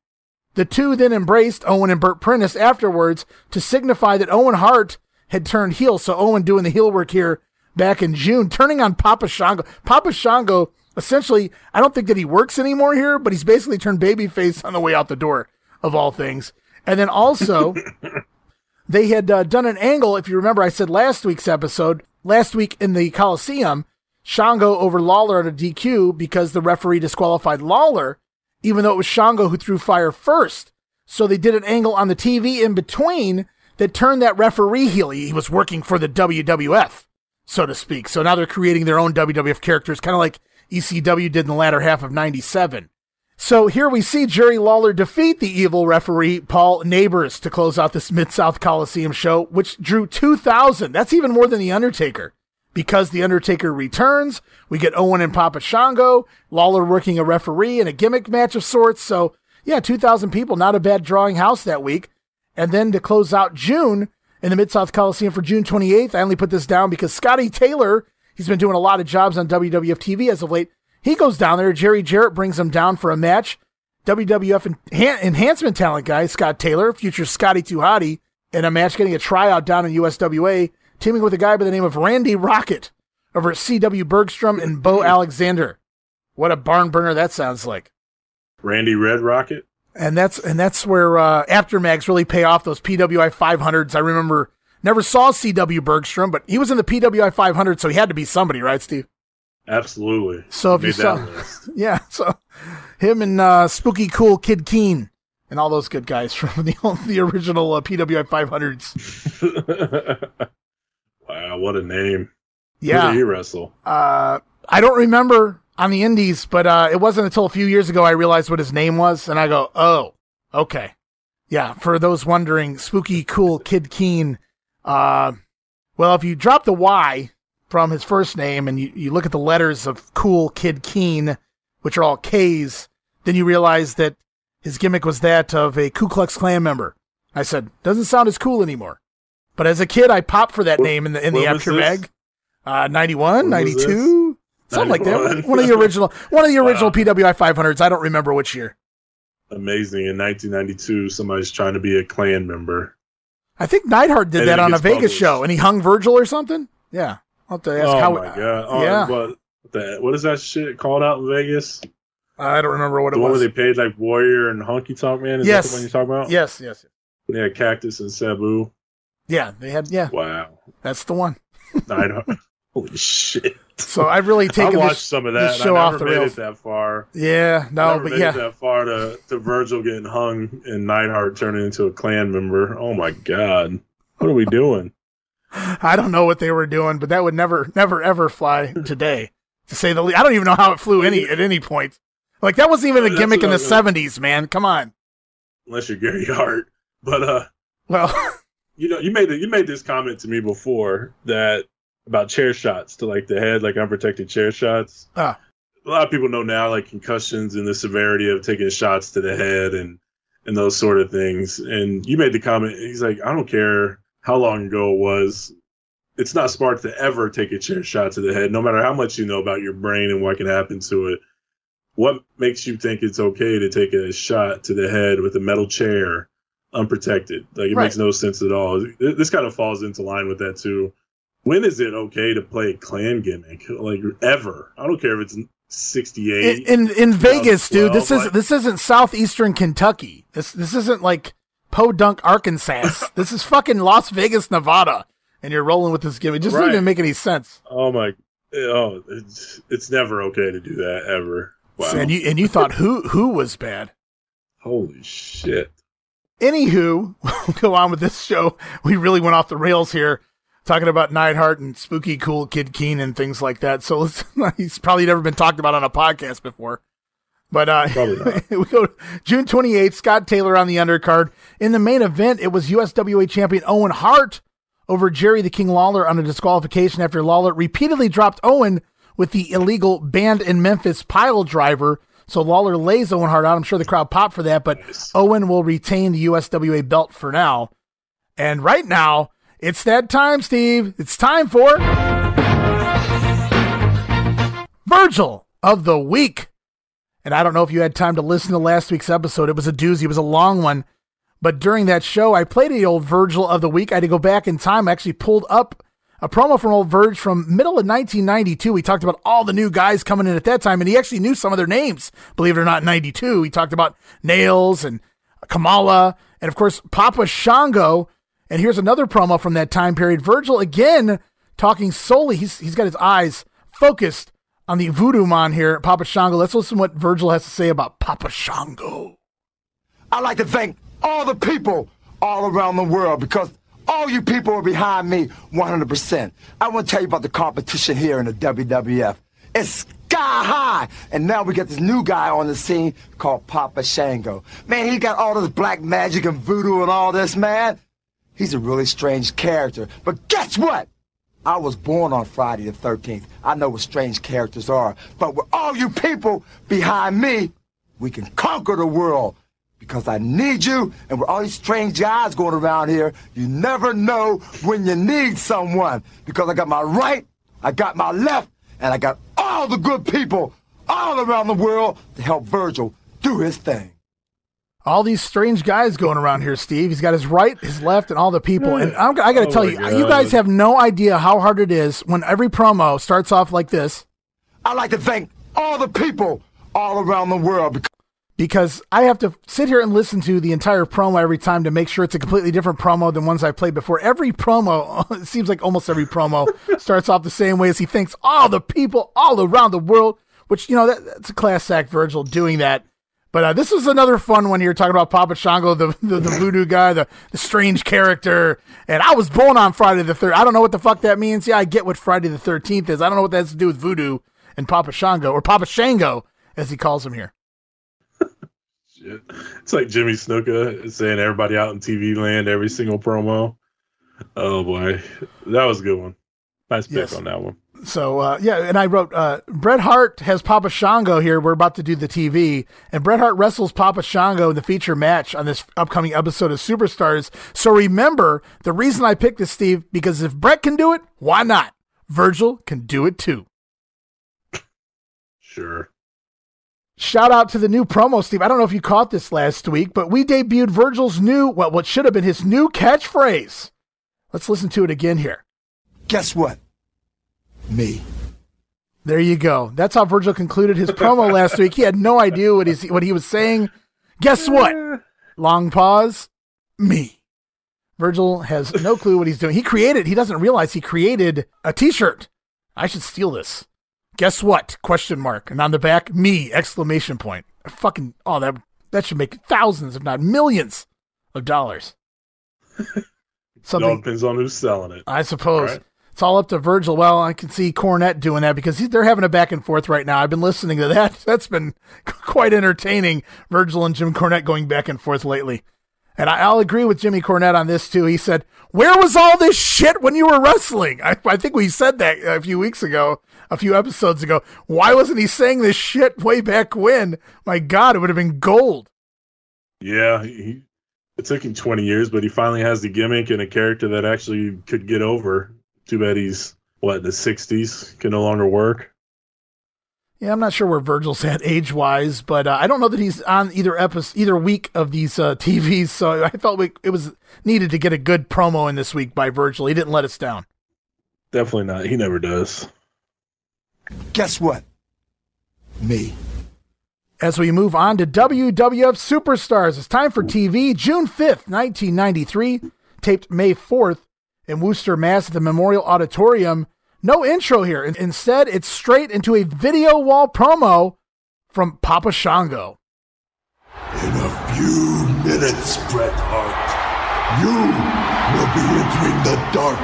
The two then embraced Owen and Bert Prentice afterwards to signify that Owen Hart had turned heel. So Owen doing the heel work here back in June, turning on Papa Shango. Papa Shango, essentially, I don't think that he works anymore here, but he's basically turned babyface on the way out the door, of all things. And then also, they had uh, done an angle. If you remember, I said last week's episode, last week in the Coliseum, Shango over Lawler at a DQ because the referee disqualified Lawler, even though it was Shango who threw fire first. So they did an angle on the TV in between that turned that referee heel. He was working for the WWF, so to speak. So now they're creating their own WWF characters, kind of like ECW did in the latter half of 97. So here we see Jerry Lawler defeat the evil referee Paul Neighbors to close out this Mid South Coliseum show, which drew 2,000. That's even more than The Undertaker. Because The Undertaker returns, we get Owen and Papa Shango, Lawler working a referee in a gimmick match of sorts. So, yeah, 2,000 people, not a bad drawing house that week. And then to close out June in the Mid South Coliseum for June 28th, I only put this down because Scotty Taylor, he's been doing a lot of jobs on WWF TV as of late. He goes down there. Jerry Jarrett brings him down for a match. WWF enhan- enhancement talent guy, Scott Taylor, future Scotty Hottie, in a match getting a tryout down in USWA, teaming with a guy by the name of Randy Rocket over at CW Bergstrom and Bo hmm. Alexander. What a barn burner that sounds like. Randy Red Rocket. And that's and that's where uh, Apter mags really pay off those PWI 500s. I remember never saw CW Bergstrom, but he was in the PWI 500, so he had to be somebody, right, Steve? Absolutely. So if you saw, yeah, so him and uh, Spooky Cool Kid Keen and all those good guys from the the original uh, PWI 500s. wow, what a name. Who Yeah, did he wrestle? uh, I don't remember on the Indies, but uh, it wasn't until a few years ago I realized what his name was, and I go, oh, okay, yeah. For those wondering, Spooky Cool Kid Keen, uh, Well, if you drop the Y from his first name and you, you look at the letters of Cool Kid Keen, which are all K's, then you realize that his gimmick was that of a Ku Klux Klan member. I said, doesn't sound as cool anymore. But as a kid, I popped for that What- name in the in the was mag. Uh, 91, When 92, something like that. One of the original, one of the original Wow. PWI 500s. I don't remember which year. Amazing. In 1992, somebody's trying to be a Klan member. I think Neidhart did And that on a Vegas published. show, and he hung Virgil or something. Yeah, I'll have to ask oh how. my god! Oh, yeah, What, the, what is that shit called out in Vegas? I don't remember what the it one was. where they paid like Warrior and Honky Tonk Man. Is Yes. that the one you're talking about? Yes, yes, Yeah, Cactus and Sabu. yeah. They had yeah. Wow. That's the one. Don't. Holy shit! So I've really I taken watched this. some of that. show I off never the made rails. it that far. Yeah, no, but made yeah, it that far to, to Virgil getting hung and Neidhart turning into a clan member. Oh my god! What are we doing? I don't know what they were doing, but that would never, never, ever fly today. To say the least, I don't even know how it flew any at any point. Like that wasn't even a gimmick in the I '70s, man. Come on. Unless you're Gary Hart, but uh. Well, you know, you made you made this comment to me before that about chair shots to like the head, like unprotected chair shots. Ah. A lot of people know now, like concussions and the severity of taking shots to the head and and those sort of things. And you made the comment. He's like, I don't care how long ago it was. It's not smart to ever take a chair shot to the head, no matter how much you know about your brain and what can happen to it. What makes you think it's okay to take a shot to the head with a metal chair unprotected? Like it Right. makes no sense at all. This kind of falls into line with that too. When is it okay to play a clan gimmick? Like ever? I don't care if it's '68. in, in Vegas, dude, this is like- this isn't southeastern Kentucky. This this isn't like Podunk, Arkansas. this is fucking Las Vegas, Nevada, and you're rolling with this gimmick. It just doesn't even make any sense. oh my! Oh, it's it's never okay to do that ever. Wow! And you and you thought who who was bad. Holy shit! Anywho, we'll go on with this show. We really went off the rails here, talking about Neidhart and spooky cool Kid Keen and things like that. So he's probably never been talked about on a podcast before. But uh, we go June 28th, Scott Taylor on the undercard. In the main event, it was USWA champion Owen Hart over Jerry the King Lawler on a disqualification after Lawler repeatedly dropped Owen with the illegal banned in Memphis pile driver. So Lawler lays Owen Hart out. I'm sure the crowd popped for that, but Nice. Owen will retain the USWA belt for now. And right now, it's that time, Steve. It's time for Virgil of the Week. And I don't know if you had time to listen to last week's episode. It was a doozy. It was a long one. But during that show, I played the old Virgil of the Week. I had to go back in time. I actually pulled up a promo from old Verge from middle of 1992. We talked about all the new guys coming in at that time, and he actually knew some of their names, believe it or not, in 92. He talked about Nails and Kamala, and of course, Papa Shango. And here's another promo from that time period. Virgil again talking solely, he's, he's got his eyes focused on the voodoo man here, Papa Shango. Let's listen to what Virgil has to say about Papa Shango. I'd like to thank all the people all around the world because all you people are behind me 100%. I want to tell you about the competition here in the WWF. It's sky high. And now we got this new guy on the scene called Papa Shango. Man, he got all this black magic and voodoo and all this, man. He's a really strange character. But guess what? I was born on Friday the 13th. I know what strange characters are. But with all you people behind me, we can conquer the world. Because I need you, and with all these strange guys going around here, you never know when you need someone. Because I got my right, I got my left, and I got all the good people all around the world to help Virgil do his thing. All these strange guys going around here, Steve. He's got his right, his left, and all the people. And I'm, I got to Oh tell you, God. you guys have no idea how hard it is when every promo starts off like this. I'd like to thank all the people all around the world because Because I have to sit here and listen to the entire promo every time to make sure it's a completely different promo than ones I've played before. Every promo, it seems like almost every promo starts off the same way as he thanks all the people all around the world, which, you know, that, that's a class act, Virgil, doing that. But uh, this was another fun one here, talking about Papa Shango, the, the, the voodoo guy, the, the strange character. And I was born on Friday the 3rd. I don't know what the fuck that means. Yeah, I get what Friday the 13th is. I don't know what that has to do with voodoo and Papa Shango, or Papa Shango, as he calls him here. Shit. It's like Jimmy Snuka saying everybody out in TV land every single promo. Oh boy, that was a good one. Nice pick Yes. on that one. So uh, yeah, and I wrote uh, Bret Hart has Papa Shango here. We're about to do the TV, and Bret Hart wrestles Papa Shango in the feature match on this upcoming episode of Superstars. So remember, the reason I picked this, Steve, because if Bret can do it, why not? Virgil can do it too. Sure. Shout out to the new promo, Steve. I don't know if you caught this last week, but we debuted Virgil's new, well, what should have been his new catchphrase. Let's listen to it again here. Guess what? Me. There you go. That's how Virgil concluded his promo last week. He had no idea what, he's, what he was saying. Guess what? Long pause. Me. Virgil has no clue what he's doing. He created, he doesn't realize he created a t-shirt. I should steal this. Guess what? Question mark. And on the back, me, exclamation point. Fucking, oh, that, that should make thousands, if not millions of dollars. It all Something, depends on who's selling it. I suppose. Right. It's all up to Virgil. Well, I can see Cornette doing that because he- they're having a back and forth right now. I've been listening to that. That's been quite entertaining. Virgil and Jim Cornette going back and forth lately. And I, I'll agree with Jimmy Cornette on this too. He said, "Where was all this shit when you were wrestling?" I, I think we said that a few weeks ago, a few episodes ago. Why wasn't he saying this shit way back when? My God, it would have been gold. Yeah, he- it took him 20 years, but he finally has the gimmick and a character that actually could get over. Too bad he's what in the 60s can no longer work. Yeah, I'm not sure where Virgil's at age wise, but uh, I don't know that he's on either episode, either week of these uh, TVs. So I felt like it was needed to get a good promo in this week by Virgil. He didn't let us down. Definitely not. He never does. Guess what? Me. As we move on to WWF Superstars, it's time for TV. June 5th, 1993, taped May 4th in Worcester, Mass. at the Memorial Auditorium. No intro here. In- Instead, it's straight into a video wall promo from Papa Shango. In a few minutes, Bret Hart, you will be entering the dark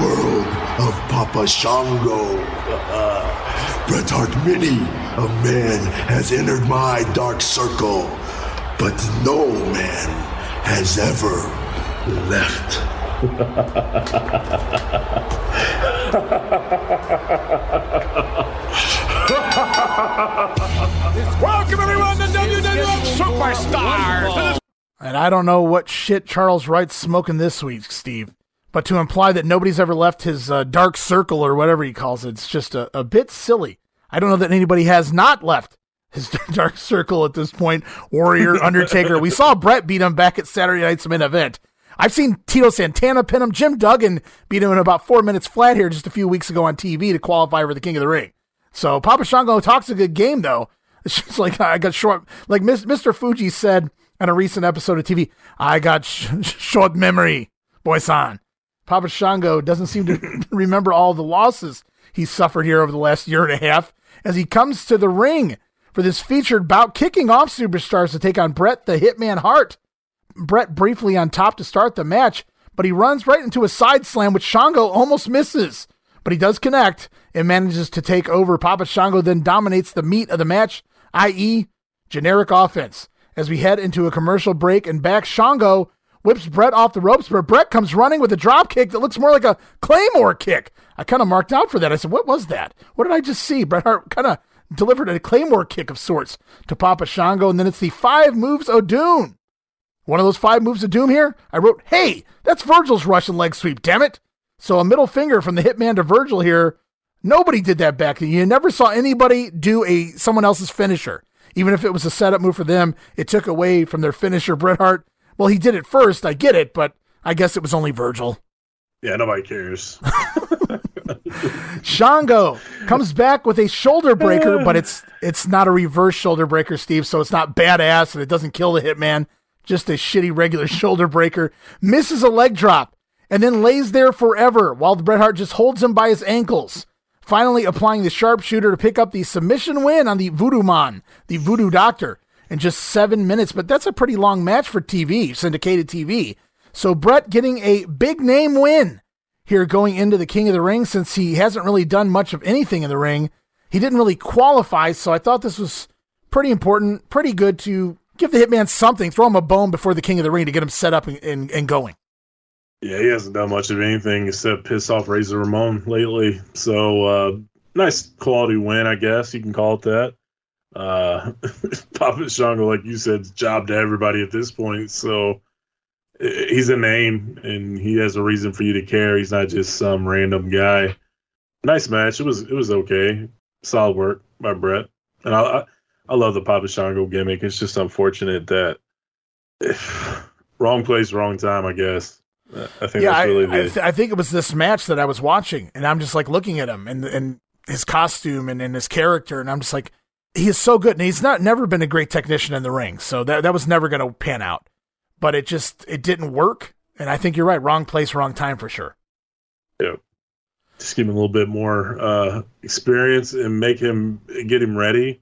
world of Papa Shango. Bret Hart Mini, a man has entered my dark circle, but no man has ever left. Welcome everyone to WWF Superstars. And I don't know what shit Charles Wright's smoking this week, Steve. But to imply that nobody's ever left his uh, dark circle or whatever he calls it, it's just a, a bit silly. I don't know that anybody has not left his dark circle at this point. Warrior, Undertaker. we saw Bret beat him back at Saturday Night's main event. I've seen Tito Santana pin him. Jim Duggan beat him in about four minutes flat here just a few weeks ago on TV to qualify for the King of the Ring. So Papa Shango talks a good game, though. It's just like I got short, like Mr. Fuji said on a recent episode of TV, I got sh- short memory, boy-san. Papa Shango doesn't seem to remember all the losses he suffered here over the last year and a half as he comes to the ring for this featured bout, kicking off superstars to take on Bret the Hitman Hart. Bret briefly on top to start the match, but he runs right into a side slam, which Shango almost misses. But he does connect and manages to take over. Papa Shango then dominates the meat of the match, i.e., generic offense. As we head into a commercial break and back, Shango whips Bret off the ropes, but Bret comes running with a drop kick that looks more like a Claymore kick. I kind of marked out for that. I said, What was that? What did I just see? Bret Hart kind of delivered a Claymore kick of sorts to Papa Shango, and then it's the five moves of Doom. One of those five moves of doom here, I wrote, hey, that's Virgil's Russian leg sweep, damn it. So a middle finger from the hitman to Virgil here. Nobody did that back then. You never saw anybody do a someone else's finisher. Even if it was a setup move for them, it took away from their finisher, Bret Hart. Well, he did it first, I get it, but I guess it was only Virgil. Yeah, nobody cares. Shango comes back with a shoulder breaker, but it's it's not a reverse shoulder breaker, Steve, so it's not badass and it doesn't kill the hitman. Just a shitty regular shoulder breaker. Misses a leg drop and then lays there forever while Bret Hart just holds him by his ankles. Finally applying the sharpshooter to pick up the submission win on the Voodoo Man, the Voodoo Doctor, in just seven minutes. But that's a pretty long match for TV, syndicated TV. So Bret getting a big name win here going into the King of the Ring since he hasn't really done much of anything in the ring. He didn't really qualify, so I thought this was pretty important, pretty good to give the Hitman something, throw him a bone before the King of the Ring to get him set up and, and, and going. Yeah, he hasn't done much of anything except piss off Razor Ramon lately. So, uh, nice quality win, I guess you can call it that. Uh, Papa Shango, like you said, job to everybody at this point. So, he's a name and he has a reason for you to care. He's not just some random guy. Nice match. It was it was okay. Solid work by Bret. And I I, I love the Papa Shango gimmick. It's just unfortunate that wrong place, wrong time. I guess. I think yeah, that's really I, I, th- I think it was this match that I was watching, and I'm just like looking at him and and his costume and, and his character, and I'm just like, he is so good, and he's not never been a great technician in the ring, so that that was never going to pan out. But it just it didn't work, and I think you're right, wrong place, wrong time for sure. yeah. Just give him a little bit more uh, experience and make him get him ready.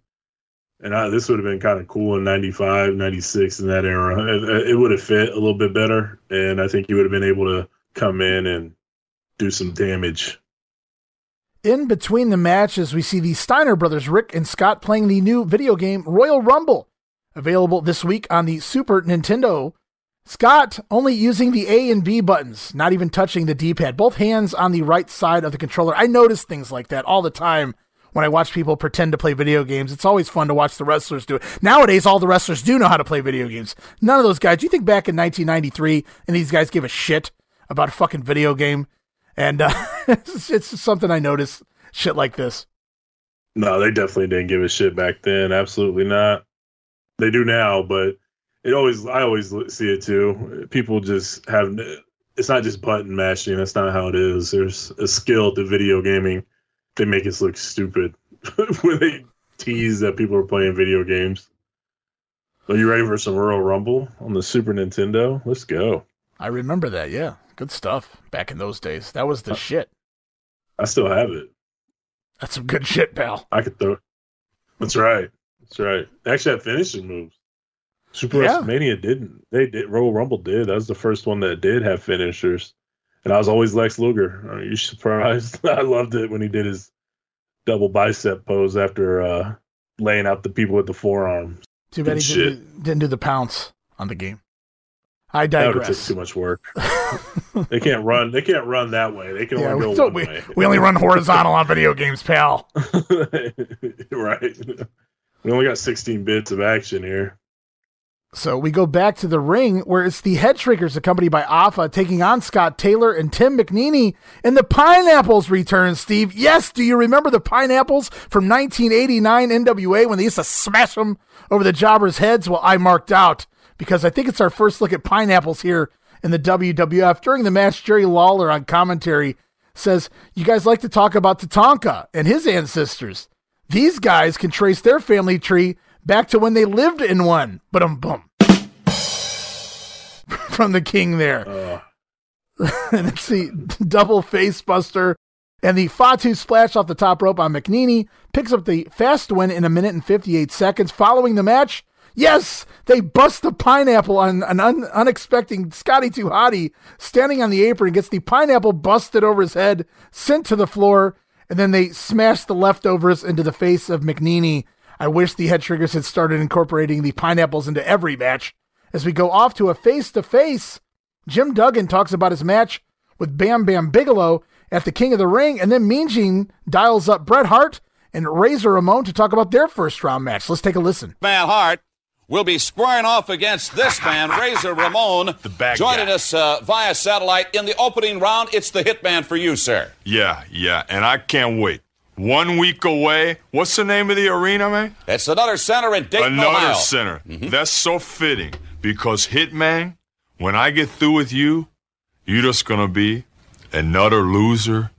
And I, this would have been kind of cool in 95, 96 in that era. Uh, uh, it, it would have fit a little bit better. And I think he would have been able to come in and do some damage. In between the matches, we see the Steiner brothers, Rick and Scott, playing the new video game Royal Rumble, available this week on the Super Nintendo. Scott only using the A and B buttons, not even touching the D pad, both hands on the right side of the controller. I notice things like that all the time when I watch people pretend to play video games. It's always fun to watch the wrestlers do it. Nowadays, all the wrestlers do know how to play video games. None of those guys. Do you think back in 1993 and these guys give a shit about a fucking video game? And uh, it's, it's something I notice shit like this. No, they definitely didn't give a shit back then. Absolutely not. They do now, but it always, I always see it too. People just have, it's not just button mashing. That's not how it is. There's a skill to video gaming. They make us look stupid when they tease that people are playing video games. Are you ready for some Royal Rumble on the Super Nintendo? Let's go. I remember that. Yeah. Good stuff back in those days. That was the shit. I still have it. That's some good shit, pal. I could throw. It. That's right. That's right. They actually had finishing moves. Super Yeah. WrestleMania didn't. They did. Royal Rumble did. That was the first one that did have finishers. And I was always Lex Luger. Are you surprised? I loved it when he did his double bicep pose after uh, laying out the people with the forearms. Too bad he didn't, didn't do the pounce on the game. I That took digress. too much work. they can't run. They can't run that way. They can Yeah, only go so one we, way. we only run horizontal on video games, pal. right. We only got 16 bits of action here. So we go back to the ring where it's the Head Shrinkers accompanied by Afa taking on Scott Taylor and Tim McNeely. And the Pineapples return, Steve. Yes, do you remember the Pineapples from 1989 NWA when they used to smash them over the jobbers' heads? Well, I marked out because I think it's our first look at Pineapples here in the WWF. During the match, Jerry Lawler on commentary says, You guys like to talk about Tatanka and his ancestors. These guys can trace their family tree back to when they lived in one. But um bum. From the king there. Uh, and it's the double face buster. And the Fatu splash off the top rope on McNeely picks up the fast win in a minute and 58 seconds. Following the match, yes, they bust the pineapple on an un- unexpected Scotty Too Hottie standing on the apron, gets the pineapple busted over his head, sent to the floor, and then they smash the leftovers into the face of McNeely. I wish the Head Shrinkers had started incorporating the pineapples into every match. As we go off to a face to face, Jim Duggan talks about his match with Bam Bam Bigelow at the King of the Ring, and then Mean Gene dials up Bret Hart and Razor Ramon to talk about their first round match. Let's take a listen. Man Hart will be squaring off against this man, Razor Ramon. The bad Joining guy. us uh, via satellite in the opening round, it's the hitman for you, sir. Yeah, yeah, and I can't wait. One week away. What's the name of the arena, man? It's another center in Dayton, Another Ohio. center. That's so fitting because Hitman, when I get through with you, you're just gonna be another loser,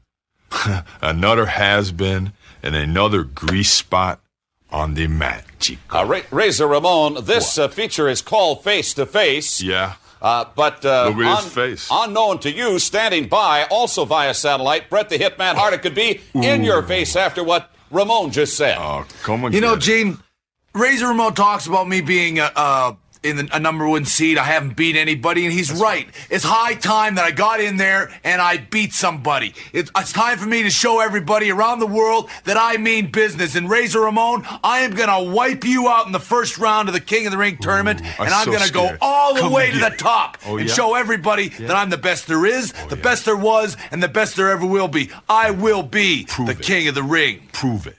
another has been, and another grease spot on the mat, Chico. Uh, Ra- Razor Ramon, this uh, feature is called Face to Face. Yeah. Uh, but uh, Look at his face. unknown to you, standing by, also via satellite, Bret the Hitman Hart. It could be in your face after what Ramon just said. Oh, come on. You know, Gene, Razor Ramon talks about me being a, a in the, a number one seed. I haven't beat anybody, and he's right. It's high time that I got in there and I beat somebody. It's, it's time for me to show everybody around the world that I mean business. And Razor Ramon, I am gonna wipe you out in the first round of the King of the Ring tournament, I'm and I'm so gonna go all the Come way to the top Oh, and yeah? show everybody that I'm the best there is, oh, the best there was, and the best there ever will be. I will be the it. King of the Ring. Prove it.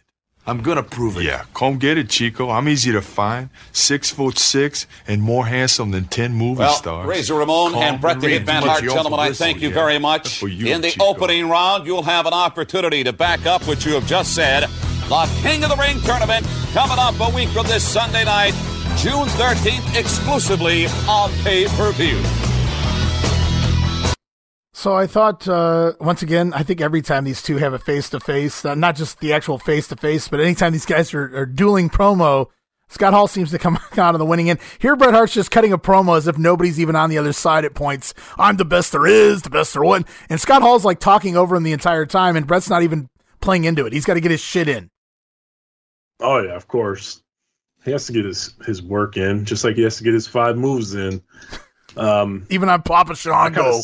I'm gonna prove it. Yeah, come get it, Chico. I'm easy to find. Six foot six and more handsome than ten movie Well, stars. Razor Ramon Calm and Bret the. Hitman Hart, gentlemen, I thank you yeah. very much. You, In the Chico. opening round, you'll have an opportunity to back up what you have just said. The King of the Ring tournament coming up a week from this Sunday night, June 13th, exclusively on pay per view. So I thought, uh, once again, I think every time these two have a face to face, not just the actual face to face, but anytime these guys are, are dueling promo, Scott Hall seems to come out on the winning end. Here, Bret Hart's just cutting a promo as if nobody's even on the other side at points. I'm the best there is, the best there was. And Scott Hall's like talking over him the entire time, and Bret's not even playing into it. He's got to get his shit in. Oh yeah, of course. He has to get his his work in, just like he has to get his five moves in. Um, Even on Papa I, kinda Shango.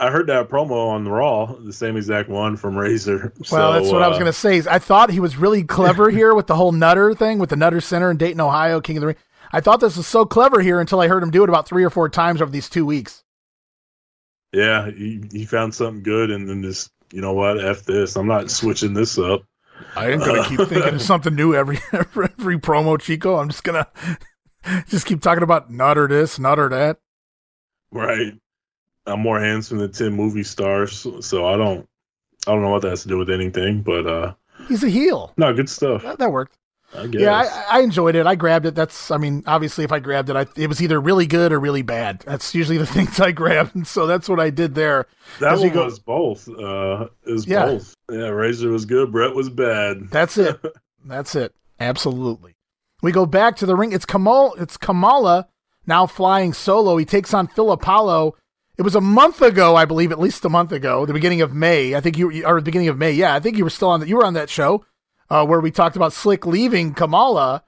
I heard that promo on the Raw, the same exact one from Razor. Well, that's what I was uh, going to say. Is I thought he was really clever here with the whole Nutter thing, with the Nutter Center in Dayton, Ohio, King of the Ring. I thought this was so clever here until I heard him do it about three or four times over these two weeks. Yeah, he, he found something good, and then just you know what, f this. I'm not switching this up. I ain't gonna keep thinking of something new every every, every promo, Chico. I'm just gonna just keep talking about Nutter this, Nutter that. Right. I'm more handsome than ten movie stars, so I don't I don't know what that has to do with anything, but uh He's a heel. no, good stuff. That, that worked. I. Yeah, I, I enjoyed it. I grabbed it. That's, I mean, obviously, if I grabbed it, I, it was either really good or really bad. That's usually the things I grab, and so that's what I did there. that one go- was both. Uh it was Yeah. both. Yeah, Razor was good, Bret was bad. That's it. That's it. Absolutely. We go back to the ring. It's Kamal. It's Kamala now flying solo. He takes on Phil Apollo. It was a month ago, I believe, at least a month ago, the beginning of May. I think you or the beginning of May. Yeah, I think you were still on that. You were on that show uh, where we talked about Slick leaving Kamala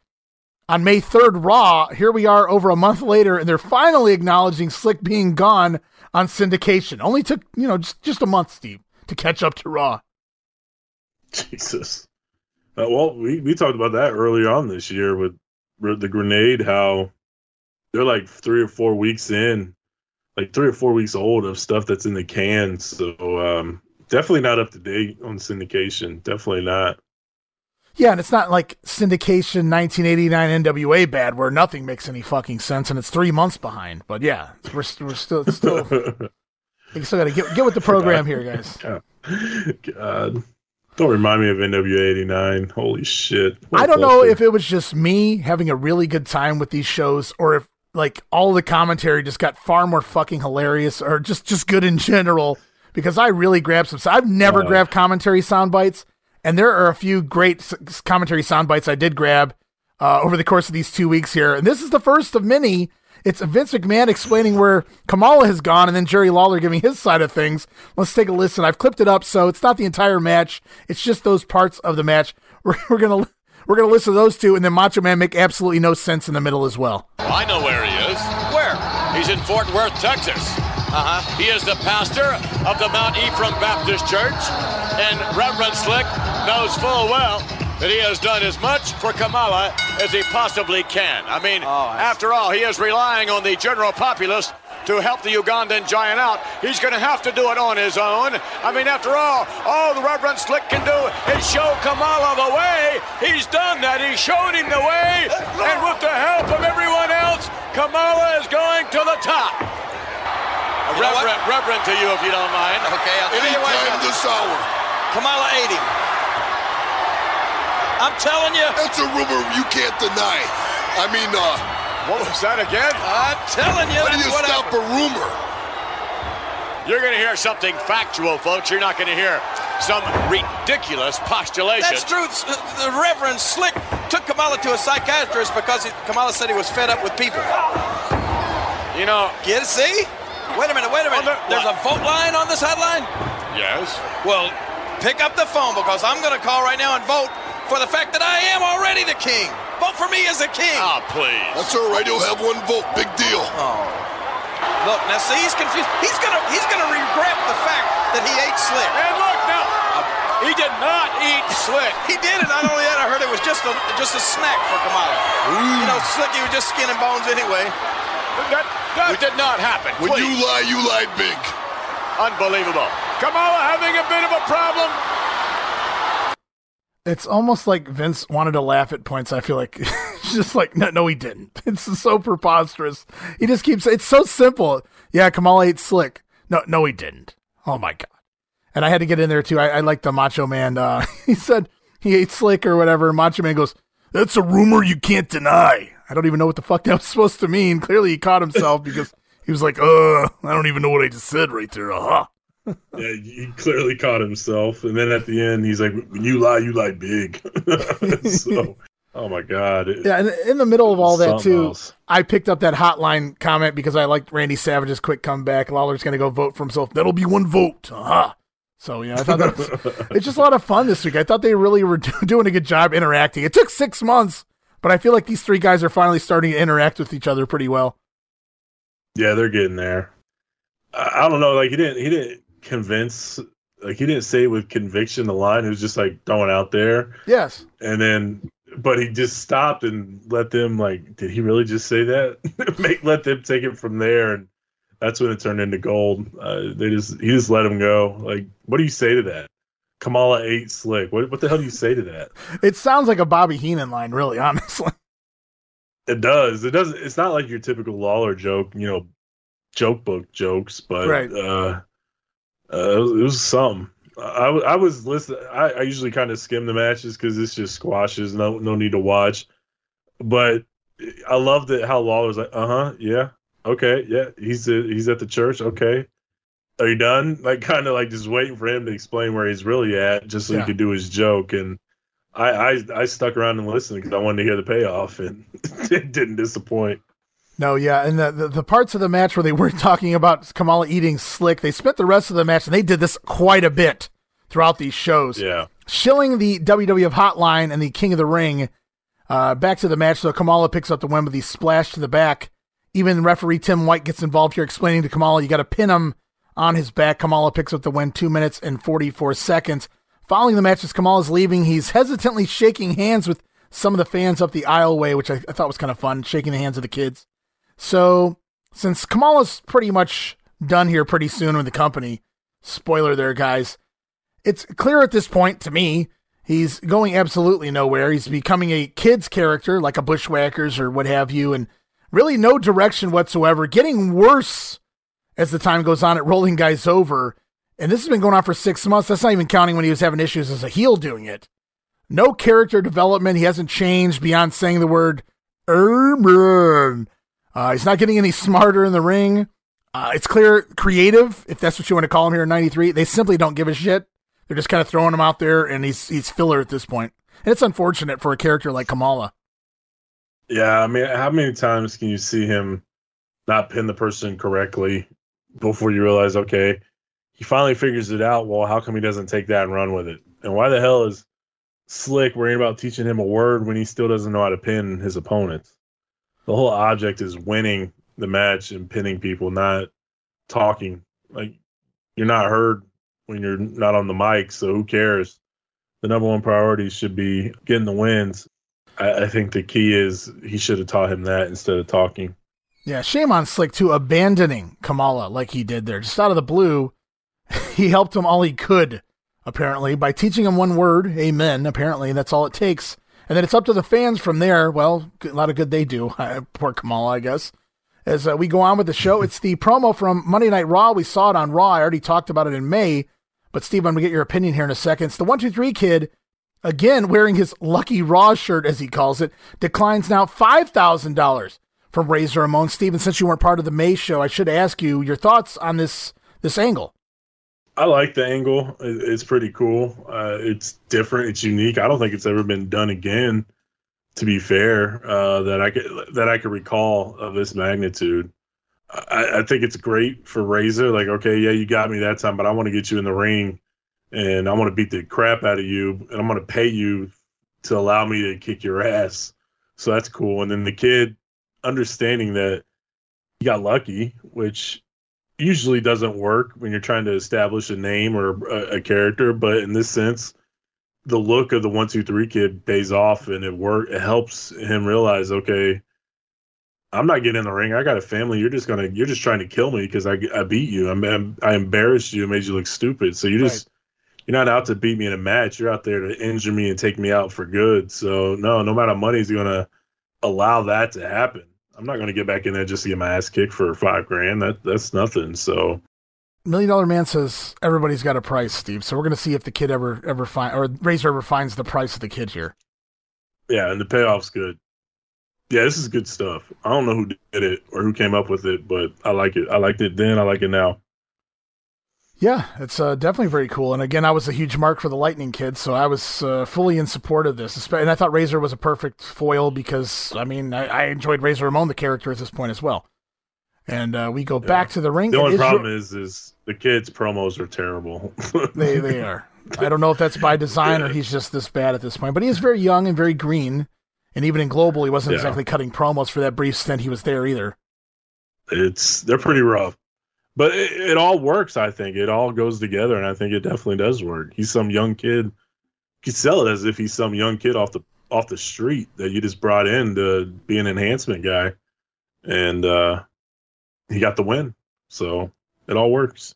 on May third. Raw. Here we are, over a month later, and they're finally acknowledging Slick being gone on syndication. Only took you know just just a month, Steve, to catch up to Raw. Jesus. Uh, well, we, we talked about that earlier on this year with with the grenade, how they're like three or four weeks in, like three or four weeks old of stuff that's in the can. So um, definitely not up to date on syndication. Definitely not. Yeah, and it's not like syndication 1989 NWA bad where nothing makes any fucking sense and it's three months behind. But yeah, we're, we're still still we still got to get get with the program here, guys. God. Don't remind me of NWA 89. Holy shit. What I don't know if it was just me having a really good time with these shows or if like all the commentary just got far more fucking hilarious or just just good in general because I really grabbed some. I've never grabbed commentary sound bites, and there are a few great commentary sound bites I did grab uh, over the course of these two weeks here, and this is the first of many. It's Vince McMahon explaining where Kamala has gone, and then Jerry Lawler giving his side of things. Let's take a listen. I've clipped it up, so it's not the entire match. It's just those parts of the match. We're, we're gonna we're gonna listen to those two, and then Macho Man make absolutely no sense in the middle as well. I know where he is. Where? He's in Fort Worth, Texas. Uh-huh. He is the pastor of the Mount Ephraim Baptist Church, and Reverend Slick knows full well that he has done as much for Kamala as he possibly can. I mean, after all, he is relying on the general populace to help the Ugandan giant out. He's going to have to do it on his own. I mean, after all, all the Reverend Slick can do is show Kamala the way. He's done that. He showed him the way, and with the help of everyone else, Kamala is going to the top. Reverend, Reverend to you, if you don't mind. Okay, I'll tell you what. Anytime this hour. Kamala ate him. I'm telling you. That's a rumor you can't deny. I mean, uh. What was that again? I'm telling you. How do that's you what stop a rumor? You're going to hear something factual, folks. You're not going to hear some ridiculous postulation. That's true. S- The Reverend Slick took Kamala to a psychiatrist because he, Kamala said he was fed up with people. You know. Get it? See? Wait a minute. Wait a minute. There's a vote line on this headline. Yes. Well, pick up the phone because I'm going to call right now and vote for the fact that I am already the king. Vote for me as a king. Oh, please. That's all right. He'll have one vote. Big deal. Oh. Look, now see, he's confused. He's gonna he's gonna regret the fact that he ate slick. And look now, uh, he did not eat slick. He did, and not only that, I heard it was just a just a snack for Kamala. You know, slick, he was just skin and bones anyway. That, that did not happen. When please. you lie, you lie big. Unbelievable. Kamala having a bit of a problem. It's almost like Vince wanted to laugh at points. I feel like just like no, no, he didn't. It's so preposterous. He just keeps. It's so simple. Yeah, Kamala ate slick. No, no, he didn't. Oh my god. And I had to get in there too. I, I like the Macho Man. Uh, he said he ate slick or whatever. Macho Man goes, "That's a rumor you can't deny." I don't even know what the fuck that was supposed to mean. Clearly, he caught himself because he was like, "Uh, I don't even know what I just said right there." Uh-huh. Yeah, he clearly caught himself, and then at the end, he's like, "When you lie, you lie big." so, oh my god! It- Yeah, and in the middle of all that too, else. I picked up that hotline comment because I liked Randy Savage's quick comeback. Lawler's going to go vote for himself. That'll be one vote. Uh-huh. So yeah, I thought that was, it's just a lot of fun this week. I thought they really were doing a good job interacting. It took six months, but I feel like these three guys are finally starting to interact with each other pretty well. Yeah, they're getting there. I, I don't know. Like he didn't. He didn't convince. Like he didn't say it with conviction. The line it was just like throwing out there, Yes. and then but he just stopped and let them like. Did he really just say that? Make let them take it from there, and that's when it turned into gold. Uh, they just he just let him go. Like, what do you say to that? Kamala ate slick. What what the hell do you say to that? It sounds like a Bobby Heenan line, really, honestly. It does. It doesn't. It's not like your typical Lawler joke, you know, joke book jokes, but Right. uh, uh, it was, it was I I, I was listening. I, I usually kind of skim the matches because it's just squashes. No no need to watch. But I loved it how Lawler's like, uh huh, yeah, okay, yeah. He's uh, he's at the church. Okay, are you done? Like kind of like just waiting for him to explain where he's really at, just so Yeah. he could do his joke. And I I, I stuck around and listened because I wanted to hear the payoff, and it didn't disappoint. No, yeah, and the, the the parts of the match where they weren't talking about Kamala eating slick, they spent the rest of the match, and they did this quite a bit throughout these shows. Yeah. shilling the WWF Hotline and the King of the Ring. Uh, back to the match, so Kamala picks up the win with the splash to the back. Even referee Tim White gets involved here, explaining to Kamala, you got to pin him on his back. Kamala picks up the win, two minutes and 44 seconds. Following the match, as Kamala's leaving, he's hesitantly shaking hands with some of the fans up the aisleway, which I, I thought was kind of fun, shaking the hands of the kids. So, since Kamala's pretty much done here pretty soon with the company, spoiler there, guys, it's clear at this point to me he's going absolutely nowhere. He's becoming a kid's character like a Bushwhackers or what have you, and really no direction whatsoever. Getting worse as the time goes on at rolling guys over. And this has been going on for six months. That's not even counting when he was having issues as a heel doing it. No character development. He hasn't changed beyond saying the word Erman. Uh, he's not getting any smarter in the ring. Uh, it's clear creative, if that's what you want to call him here in 93. They simply don't give a shit. They're just kind of throwing him out there, and he's he's filler at this point. And it's unfortunate for a character like Kamala. Yeah, I mean, how many times can you see him not pin the person correctly before you realize, okay, he finally figures it out. Well, how come he doesn't take that and run with it? And why the hell is Slick worrying about teaching him a word when he still doesn't know how to pin his opponents? The whole object is winning the match and pinning people, not talking. Like you're not heard when you're not on the mic, so who cares? The number one priority should be getting the wins. I, I think the key is he should have taught him that instead of talking. Yeah, shame on Slick too, abandoning Kamala like he did there, just out of the blue. he helped him all he could, apparently, by teaching him one word, amen. Apparently, that's all it takes. And then it's up to the fans from there. Well, a lot of good they do. Poor Kamala, I guess. As uh, we go on with the show, it's the promo from Monday Night Raw. We saw it on Raw. I already talked about it in May. But, Steve, I'm going to get your opinion here in a second. It's the 123 kid, again, wearing his Lucky Raw shirt, as he calls it, declines now $5,000 from Razor Ramon. Steven, since you weren't part of the May show, I should ask you your thoughts on this this angle. I like the angle. It's pretty cool. Uh, it's different. It's unique. I don't think it's ever been done again. To be fair, uh, that I could that I could recall of this magnitude. I, I think it's great for Razor. Like, okay, yeah, you got me that time, but I want to get you in the ring, and I want to beat the crap out of you, and I'm going to pay you to allow me to kick your ass. So that's cool. And then the kid understanding that he got lucky, which usually doesn't work when you're trying to establish a name or a, a character. But in this sense, the look of the one two three kid pays off, and it work. It helps him realize, okay, I'm not getting in the ring. I got a family. You're just gonna. You're just trying to kill me because I, I beat you. I'm, I'm I embarrassed you. And made you look stupid. So you just. Right. You're not out to beat me in a match. You're out there to injure me and take me out for good. So no, no amount of money is gonna allow that to happen. I'm not going to get back in there just to get my ass kicked for five grand. That that's nothing. So, Million Dollar Man says everybody's got a price, Steve. So we're going to see if the kid ever ever find or Razor ever finds the price of the kid here. Yeah, and the payoff's good. Yeah, this is good stuff. I don't know who did it or who came up with it, but I like it. I liked it then. I like it now. Yeah, it's uh, definitely very cool. And again, I was a huge mark for the Lightning Kid, so I was uh, fully in support of this. And I thought Razor was a perfect foil because, I mean, I, I enjoyed Razor Ramon, the character, at this point as well. And uh, we go yeah. back to the ring. The only problem is, is the kids' promos are terrible. they they are. I don't know if that's by design yeah. or he's just this bad at this point. But he is very young and very green. And even in Global, he wasn't yeah. exactly cutting promos for that brief stint he was there either. It's they're pretty rough. But it, it, all works. I think it all goes together, and I think it definitely does work. He's some young kid. You sell it as if he's some young kid off the off the street that you just brought in to be an enhancement guy, and uh, he got the win. So it all works.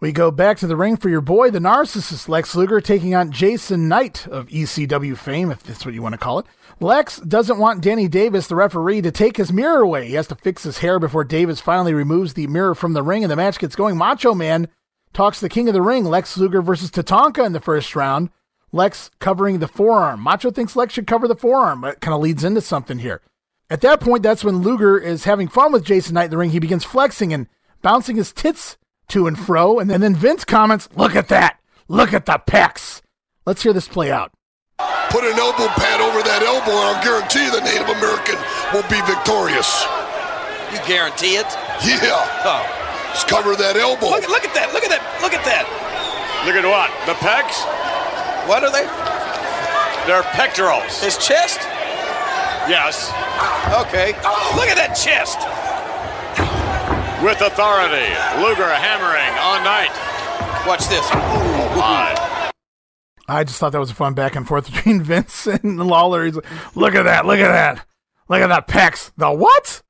We go back to the ring for your boy, the narcissist Lex Luger, taking on Jason Knight of ECW fame, if that's what you want to call it. Lex doesn't want Danny Davis, the referee, to take his mirror away. He has to fix his hair before Davis finally removes the mirror from the ring and the match gets going. Macho Man talks the king of the ring, Lex Luger versus Tatanka in the first round. Lex covering the forearm. Macho thinks Lex should cover the forearm, but it kind of leads into something here. At that point, that's when Luger is having fun with Jason Knight in the ring. He begins flexing and bouncing his tits to and fro. And then, and then Vince comments, Look at that. Look at the pecs. Let's hear this play out. Put an elbow pad over that elbow, and I'll guarantee the Native American will be victorious. You guarantee it? Yeah. Oh. Just cover that elbow. Look, look at that. Look at that. Look at that. Look at what? The pecs? What are they? They're pectorals. His chest? Yes. Okay. Look at that chest. With authority, Luger hammering on Knight. Watch this. Oh, my. I just thought that was a fun back and forth between Vince and Lawler. He's like, look at that, look at that, look at that pecs. The what?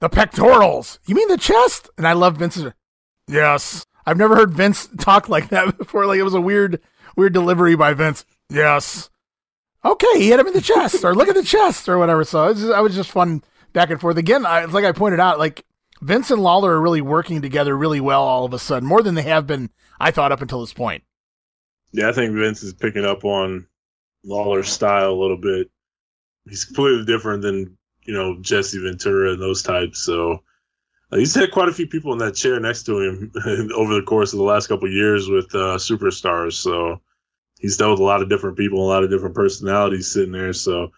The pectorals. You mean the chest? And I love Vince's. Yes. I've never heard Vince talk like that before. Like it was a weird, weird delivery by Vince. Yes. Okay, he hit him in the chest, or look at the chest, or whatever. So it was just, I was just fun back and forth. Again, I, like I pointed out, like Vince and Lawler are really working together really well all of a sudden, more than they have been, I thought, up until this point. Yeah, I think Vince is picking up on Lawler's style a little bit. He's completely different than you know Jesse Ventura and those types. So uh, he's had quite a few people in that chair next to him over the course of the last couple years with uh, superstars. So he's dealt with a lot of different people, a lot of different personalities sitting there. So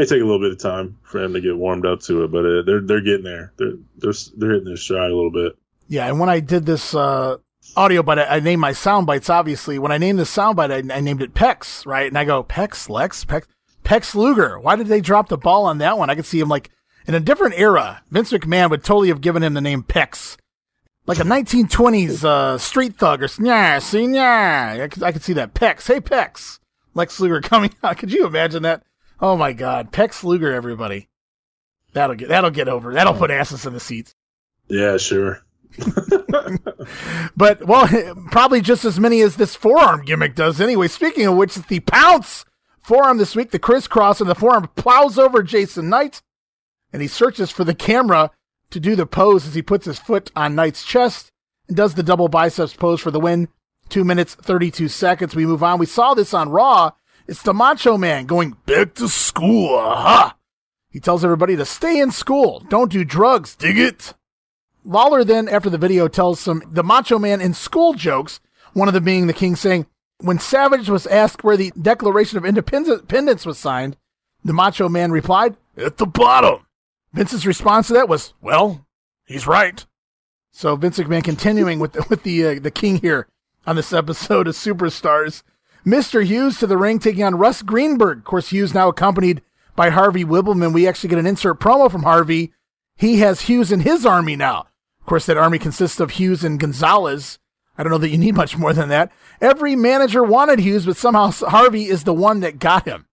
may take a little bit of time for him to get warmed up to it, but uh, they're they're getting there. They're they're they're hitting their stride a little bit. Yeah, and when I did this uh, audio, but I, I, named my sound bites. Obviously, when I named the sound bite, I, I, named it Pex, right? And I go Pex, Lex, Pex, Pex Luger. Why did they drop the ball on that one? I could see him like in a different era. Vince McMahon would totally have given him the name Pex, like a 1920s uh, street thug or yeah, yeah. I could, I could see that Pex. Hey, Pex, Lex Luger coming out. Could you imagine that? Oh my God, Pex Luger, everybody. That'll get that'll get over. That'll put asses in the seats. Yeah, sure. but well, probably just as many as this forearm gimmick does anyway. Speaking of which, it's the pounce forearm this week, the crisscross and the forearm plows over Jason Knight, and he searches for the camera to do the pose as he puts his foot on Knight's chest and does the double biceps pose for the win. Two minutes, 32 seconds. We move on. We saw this on Raw. It's the Macho Man going back to school. Aha! He tells everybody to stay in school. Don't do drugs. Dig it? Lawler then, after the video, tells some the Macho Man in school jokes. One of them being the King saying, "When Savage was asked where the Declaration of Independence was signed, the Macho Man replied, "At the bottom." Vince's response to that was, "Well, he's right." So Vince McMahon continuing with the, with the uh, the King here on this episode of Superstars. Mr. Hughes to the ring taking on Russ Greenberg. Of course, Hughes now accompanied by Harvey Wippleman. We actually get an insert promo from Harvey. He has Hughes in his army now. Of course, that army consists of Hughes and Gonzalez. I don't know that you need much more than that. Every manager wanted Hughes, but somehow Harvey is the one that got him.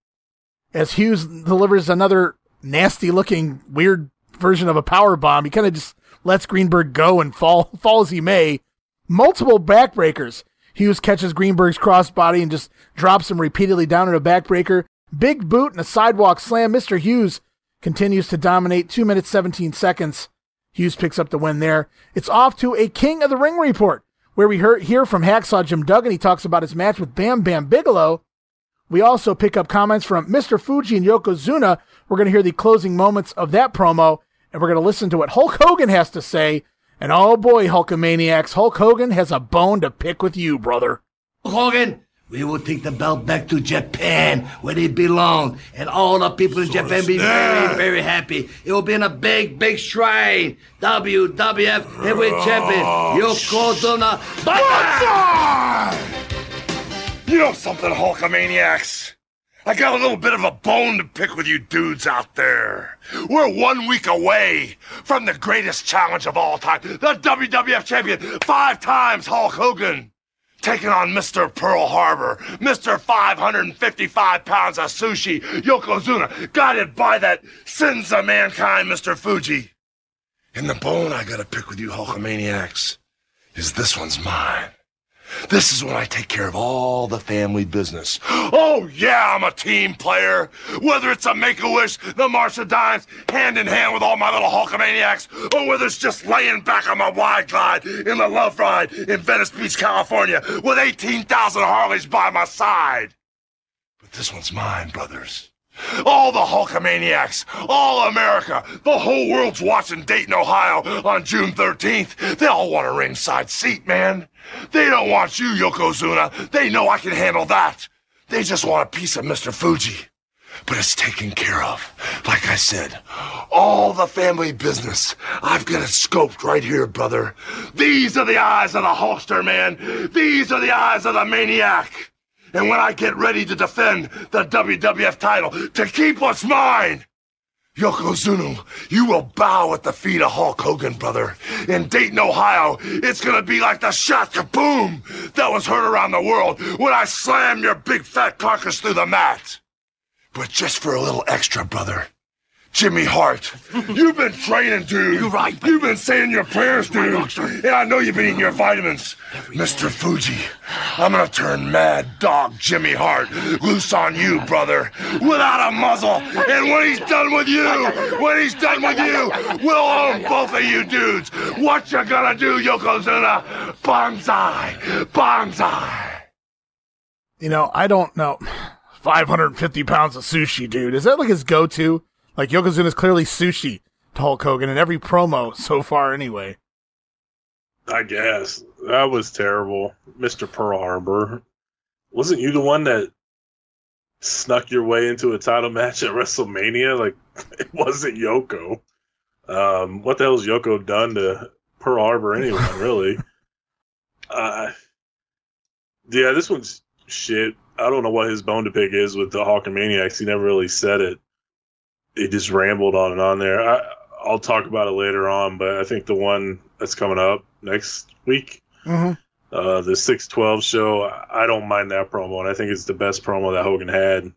As Hughes delivers another nasty looking, weird version of a power bomb, he kind of just lets Greenberg go and fall, fall as he may. Multiple backbreakers. Hughes catches Greenberg's crossbody and just drops him repeatedly down in a backbreaker. Big boot and a sidewalk slam. Mr. Hughes continues to dominate. Two minutes, 17 seconds. Hughes picks up the win there. It's off to a King of the Ring report, where we hear from Hacksaw Jim Duggan. He talks about his match with Bam Bam Bigelow. We also pick up comments from Mr. Fuji and Yokozuna. We're going to hear the closing moments of that promo, and we're going to listen to what Hulk Hogan has to say. And oh boy, Hulkamaniacs, Hulk Hogan has a bone to pick with you, brother. Hogan, we will take the belt back to Japan where it belongs, and all the people in Japan be very, very happy. It will be in a big, big shrine. WWF Heavyweight Champion Yokozuna. You know something, Hulkamaniacs? I got a little bit of a bone to pick with you dudes out there. We're one week away from the greatest challenge of all time, the WWF champion, five times Hulk Hogan, taking on Mr. Pearl Harbor, Mr. 555 pounds of sushi, Yokozuna, guided by that sins of mankind, Mr. Fuji. And the bone I gotta pick with you Hulkamaniacs is this one's mine. This is when I take care of all the family business. Oh, yeah, I'm a team player. Whether it's a Make a Wish, the March of Dimes, hand in hand with all my little Hulkamaniacs, or whether it's just laying back on my wide glide in the Love Ride in Venice Beach, California, with 18,000 Harleys by my side. But this one's mine, brothers. All the Hulkamaniacs, all America, the whole world's watching Dayton, Ohio on June 13th. They all want a ringside seat, man. They don't want you, Yokozuna. They know I can handle that. They just want a piece of Mr. Fuji. But it's taken care of. Like I said, all the family business. I've got it scoped right here, brother. These are the eyes of the Hulkster, man. These are the eyes of the maniac. And when I get ready to defend the WWF title, to keep what's mine, Yokozuna, you will bow at the feet of Hulk Hogan, brother. In Dayton, Ohio, it's gonna be like the shot kaboom that was heard around the world when I slammed your big fat carcass through the mat. But just for a little extra, brother. Jimmy Hart, you've been training, dude. You're right. You've been saying your prayers, dude. and I know you've been eating your vitamins. Mr. Fuji, I'm gonna turn mad dog Jimmy Hart loose on you, brother, without a muzzle. And when he's done with you, when he's done with you, we'll own both of you dudes. What you gonna do, Yokozuna? Bonsai, bonsai. You know, I don't know. 550 pounds of sushi, dude. Is that like his go to? Like is clearly sushi to Hulk Hogan in every promo so far, anyway. I guess that was terrible, Mister Pearl Harbor. Wasn't you the one that snuck your way into a title match at WrestleMania? Like it wasn't Yoko. Um, what the hell's Yoko done to Pearl Harbor anyone, really? uh, yeah, this one's shit. I don't know what his bone to pick is with the Hulkamaniacs. He never really said it he just rambled on and on there. I, I'll talk about it later on, but I think the one that's coming up next week, mm-hmm. uh, the six twelve show, I don't mind that promo, and I think it's the best promo that Hogan had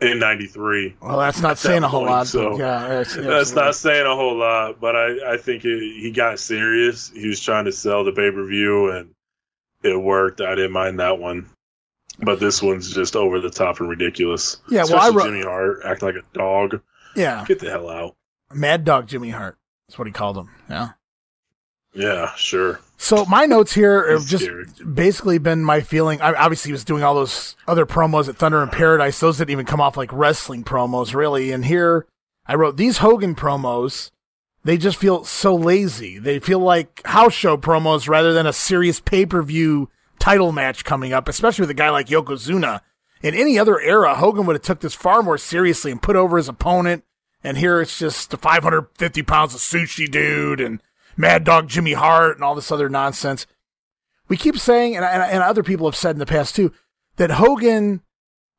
in '93. Well, that's not saying that a whole point, lot. So yeah, that's not saying a whole lot, but I I think it, he got serious. He was trying to sell the pay per view, and it worked. I didn't mind that one. But this one's just over the top and ridiculous. Yeah, Especially well, I wrote Jimmy Hart act like a dog. Yeah, get the hell out. Mad Dog Jimmy Hart. That's what he called him. Yeah. Yeah, sure. So my notes here have just scary. basically been my feeling. I obviously he was doing all those other promos at Thunder in Paradise. Those didn't even come off like wrestling promos, really. And here I wrote these Hogan promos. They just feel so lazy. They feel like house show promos rather than a serious pay per view title match coming up, especially with a guy like Yokozuna. In any other era, Hogan would have took this far more seriously and put over his opponent. And here it's just the 550 pounds of sushi dude and Mad Dog Jimmy Hart and all this other nonsense. We keep saying, and, and, and other people have said in the past too, that Hogan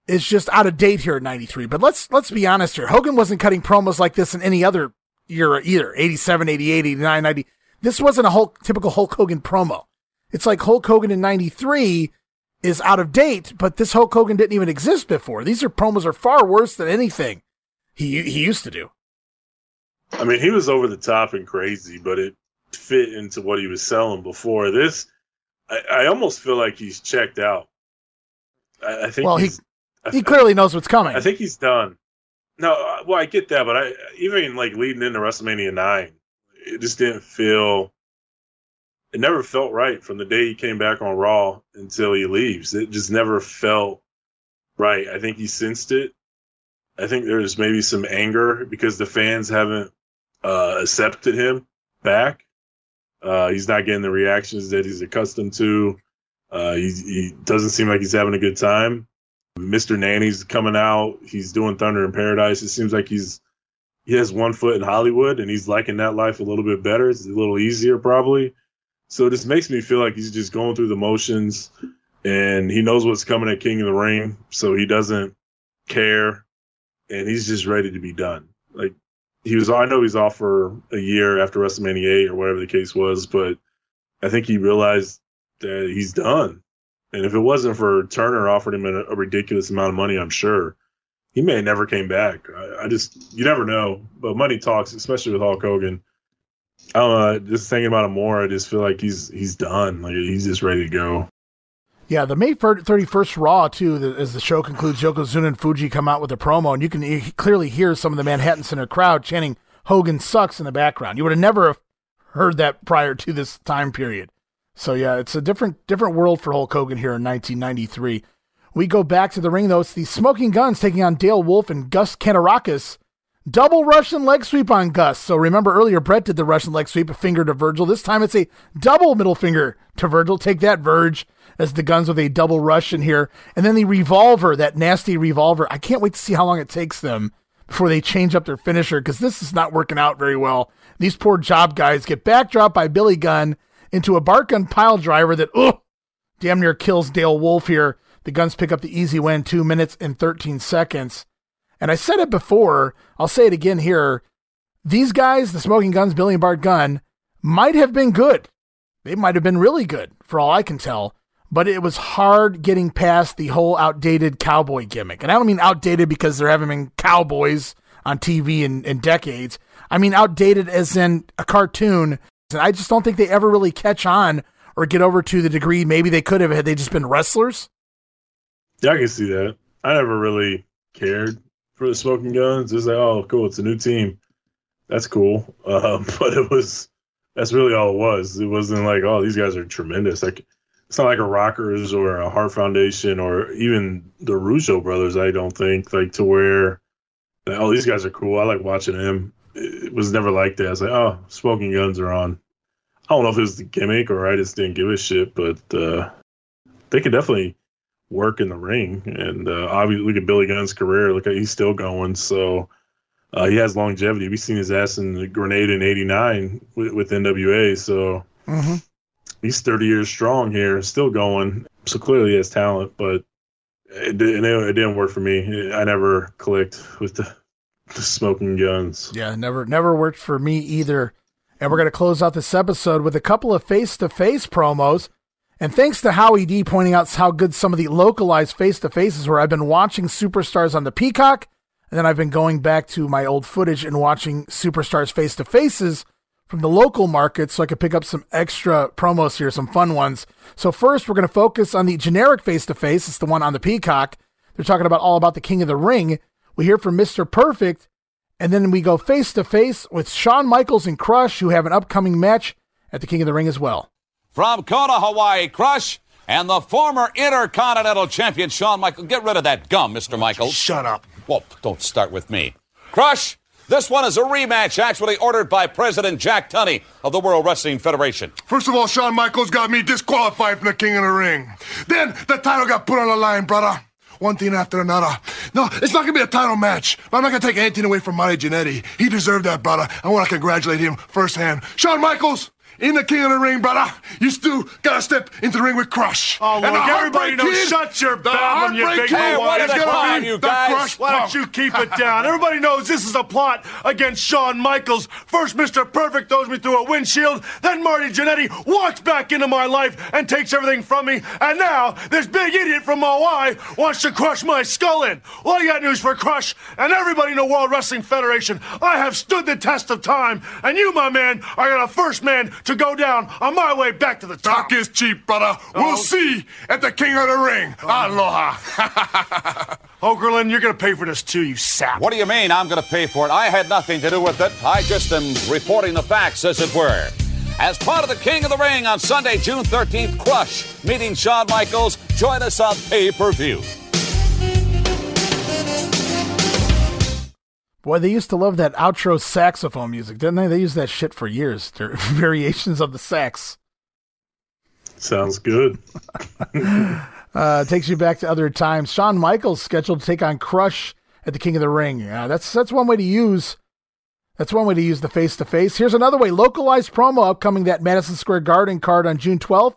is just out of date here in 93. But let's let's be honest here. Hogan wasn't cutting promos like this in any other year either. 87, 88, 89, 90. This wasn't a typical Hulk Hogan promo. It's like Hulk Hogan in 93 is out of date, but this Hulk Hogan didn't even exist before. These are promos are far worse than anything he he used to do. I mean, he was over the top and crazy, but it fit into what he was selling before. This, I, I almost feel like he's checked out. I, I think. Well, he I- he clearly knows what's coming. I think he's done. No, uh, well, I get that, but I even like leading into WrestleMania nine, it just didn't feel. It never felt right from the day he came back on Raw until he leaves. It just never felt right. I think he sensed it. I think there's maybe some anger because the fans haven't uh, accepted him back. Uh, he's not getting the reactions that he's accustomed to. Uh, he, he doesn't seem like he's having a good time. Mr. Nanny's coming out. He's doing Thunder in Paradise. It seems like he's he has one foot in Hollywood and he's liking that life a little bit better. It's a little easier probably. So this makes me feel like he's just going through the motions and he knows what's coming at King of the Ring, so he doesn't care and he's just ready to be done. Like he was I know he's off for a year after WrestleMania 8 or whatever the case was, but I think he realized that he's done. And if it wasn't for Turner offering him a, a ridiculous amount of money, I'm sure he may never came back. I, I just you never know, but money talks, especially with Hulk Hogan. I don't know. Just thinking about him more, I just feel like he's he's done. Like he's just ready to go. Yeah, the May 31st Raw, too, the, as the show concludes, Yokozuna and Fuji come out with a promo, and you can clearly hear some of the Manhattan Center crowd chanting, Hogan sucks in the background. You would have never heard that prior to this time period. So, yeah, it's a different different world for Hulk Hogan here in 1993. We go back to the ring, though. It's the Smoking Gunns taking on Dale Wolf and Gus Kantarakis. Double Russian leg sweep on Gus. So remember earlier, Bret did the Russian leg sweep, a finger to Virgil. This time it's a double middle finger to Virgil. Take that, Verge, as the Gunns with a double Russian here. And then the revolver, that nasty revolver. I can't wait to see how long it takes them before they change up their finisher because this is not working out very well. These poor job guys get backdropped by Billy Gunn into a Bart Gunn pile driver that, ugh, damn near kills Dale Wolf here. The Gunns pick up the easy win, two minutes and 13 seconds. And I said it before, I'll say it again here. These guys, the Smoking Gunns, Billy and Bart Gunn, might have been good. They might have been really good, for all I can tell. But it was hard getting past the whole outdated cowboy gimmick. And I don't mean outdated because there haven't been cowboys on TV in, in decades. I mean outdated as in a cartoon. And I just don't think they ever really catch on or get over to the degree maybe they could have had they just been wrestlers. Yeah, I can see that. I never really cared for the Smoking Gunns. It's like, oh, cool, it's a new team. That's cool. Um, but it was that's really all it was. It wasn't like, oh, these guys are tremendous. Like it's not like a Rockers or a Hart Foundation or even the Rougeau brothers. I don't think like to where, oh, these guys are cool. I like watching them. It was never like that. It's like, oh, Smoking Gunns are on. I don't know if it was the gimmick or I just didn't give a shit, but uh, they could definitely work in the ring. And uh, obviously, look at Billy Gunn's career. Look at he's still going. So uh, he has longevity. We've seen his ass in the Grenade in '89 with, with NWA. So Mm-hmm. he's 30 years strong here, still going. So clearly he has talent, but it, didn't- it didn't work for me. I never clicked with the, the Smoking Gunns. Yeah, never never worked for me either. And we're going to close out this episode with a couple of face to face promos. And thanks to Howie D pointing out how good some of the localized face to faces were, I've been watching Superstars on the Peacock, and then I've been going back to my old footage and watching Superstars face to faces from the local market so I could pick up some extra promos here, some fun ones. So, first, we're going to focus on the generic face to face. It's the one on the Peacock. They're talking about all about the King of the Ring. We hear from Mr. Perfect, and then we go face to face with Shawn Michaels and Crush, who have an upcoming match at the King of the Ring as well. From Kona, Hawaii, Crush and the former Intercontinental Champion Shawn Michaels. Get rid of that gum, Mr. Michaels. Shut up. Well, don't start with me. Crush, this one is a rematch actually ordered by President Jack Tunney of the World Wrestling Federation. First of all, Shawn Michaels got me disqualified from the King of the Ring. Then the title got put on the line, brother. One thing after another. No, it's not gonna be a title match. But I'm not gonna take anything away from Marty Jannetty. He deserved that, brother. I want to congratulate him firsthand. Shawn Michaels, In the King of the Ring, brother, you still gotta step into the ring with Crush. Oh, And look, everybody knows. Kid- Shut your babbling, you big Kid Hawaiian. is gonna be you the. Crush Why don't Punk. you keep it down? Everybody knows this is a plot against Shawn Michaels. First, Mr. Perfect throws me through a windshield. Then Marty Jannetty walks back into my life and takes everything from me. And now this big idiot from Hawaii wants to crush my skull in. Well, I got news for Crush and everybody in the World Wrestling Federation. I have stood the test of time, and you, my man, are the first man to go down on my way back to the top. Talk is cheap, brother. We'll Oh. see at the King of the Ring. Oh. Aloha. Okerlund, you're gonna pay for this too, you sap. What do you mean I'm going to pay for it? I had nothing to do with it. I just am reporting the facts, as it were. As part of the King of the Ring on Sunday, June 13th, Crush meeting Shawn Michaels. Join us on pay per view. Boy, they used to love that outro saxophone music, didn't they? They used that shit for years. Their variations of the sax. Sounds good. Uh, takes you back to other times. Shawn Michaels scheduled to take on Crush at the King of the Ring. Uh, that's that's one way to use. That's one way to use the face to face. Here's another way: localized promo upcoming that Madison Square Garden card on June 12th.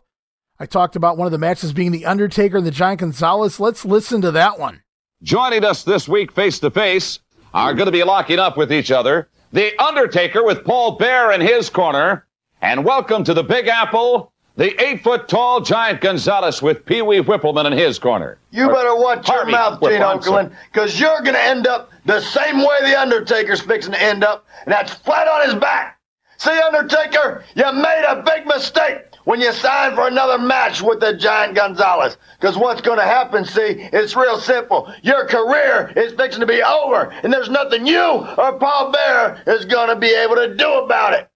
I talked about one of the matches being the Undertaker and the Giant Gonzalez. Let's listen to that one. Joining us this week face to face are going to be locking up with each other. The Undertaker with Paul Bearer in his corner. And welcome to the Big Apple, the eight foot tall Giant Gonzalez with Pee Wee Wippleman in his corner. You better watch your mouth, Gene. Okerlund, because you're going to end up the same way the Undertaker's fixing to end up, and that's flat on his back. See, Undertaker, you made a big mistake when you sign for another match with the Giant Gonzalez. Because what's going to happen, see, it's real simple. Your career is fixing to be over, and there's nothing you or Paul Bearer is going to be able to do about it.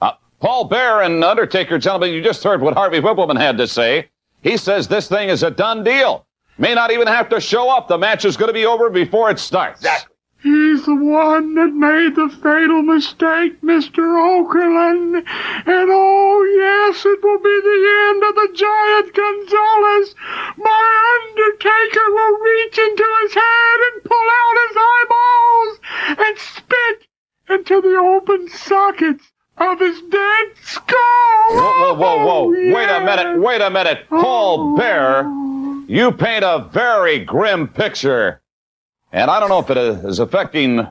Uh, Paul Bearer and Undertaker, gentlemen, you just heard what Harvey Wippleman had to say. He says this thing is a done deal. May not even have to show up. The match is going to be over before it starts. Exactly. He's the one that made the fatal mistake, Mr. Okerlund. And oh, yes, it will be the end of the giant Gonzalez. My Undertaker will reach into his head and pull out his eyeballs and spit into the open sockets of his dead skull. Whoa, whoa, whoa, whoa. Oh, Wait a minute, wait a minute. Paul Bearer, oh. you paint a very grim picture. And I don't know if it is affecting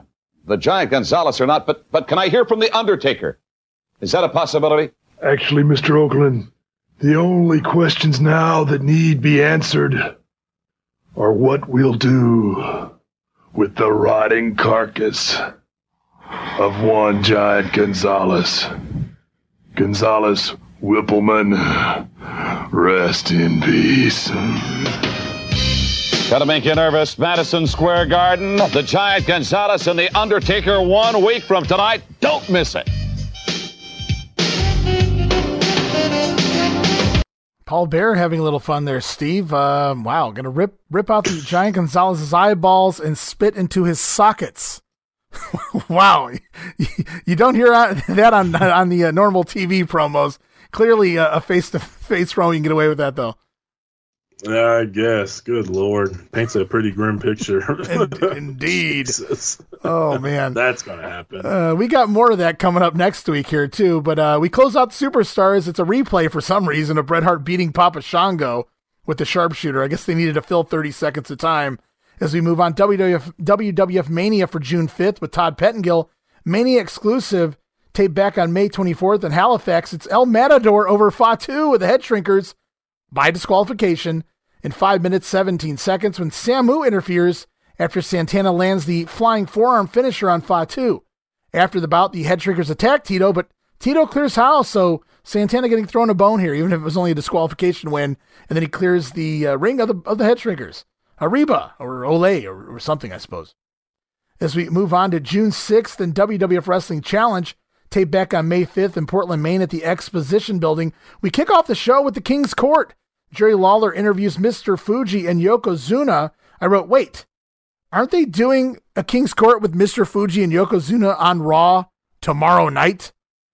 the Giant Gonzalez or not, but, but can I hear from the Undertaker? Is that a possibility? Actually, Mr. Okerlund, the only questions now that need be answered are what we'll do with the rotting carcass of one giant Gonzalez. Gonzalez Wippleman, rest in peace. Gotta make you nervous. Madison Square Garden, the Giant Gonzalez and the Undertaker one week from tonight. Don't miss it. Paul Bearer having a little fun there, Steve. Uh, wow, gonna rip rip out the Giant Gonzalez's eyeballs and spit into his sockets. wow, you don't hear that on on the uh, normal TV promos. Clearly, uh, a face to face promo you can get away with that though. I guess. Good lord, paints a pretty grim picture. Indeed. Oh man, that's gonna happen. Uh, we got more of that coming up next week here too. But uh, we close out Superstars. It's a replay for some reason of Bret Hart beating Papa Shango with the sharpshooter. I guess they needed to fill 30 seconds of time. As we move on, WWF, WWF Mania for June 5th with Todd Pettengill. Mania exclusive taped back on May 24th in Halifax. It's El Matador over Fatu with the Head Shrinkers by disqualification in 5 minutes 17 seconds when Samu interferes after Santana lands the flying forearm finisher on Fatu. After the bout, the head shrinkers attack Tito, but Tito clears house, so Santana getting thrown a bone here, even if it was only a disqualification win, and then he clears the uh, ring of the, of the head shrinkers. Or Olay, or, or something, I suppose. As we move on to June 6th in WWF Wrestling Challenge, taped back on May 5th in Portland, Maine at the Exposition Building, we kick off the show with the King's Court. Jerry Lawler interviews Mr. Fuji and Yokozuna. I wrote, wait, aren't they doing a King's Court with Mr. Fuji and Yokozuna on Raw tomorrow night?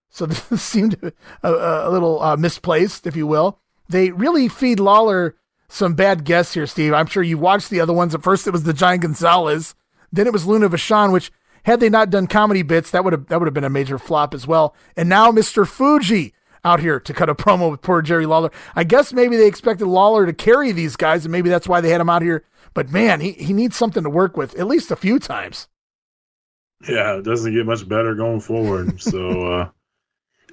So this seemed a, a, little uh, misplaced, if you will. They really feed Lawler some bad guests here, Steve. I'm sure you watched the other ones. At first, it was the Giant Gonzalez. Then it was Luna Vachon, which had they not done comedy bits, that would have that would have been a major flop as well. And now Mr. Fuji out here to cut a promo with poor Jerry Lawler. I guess maybe they expected Lawler to carry these guys, and maybe that's why they had him out here. But man, he, he needs something to work with at least a few times. Yeah, it doesn't get much better going forward. so uh,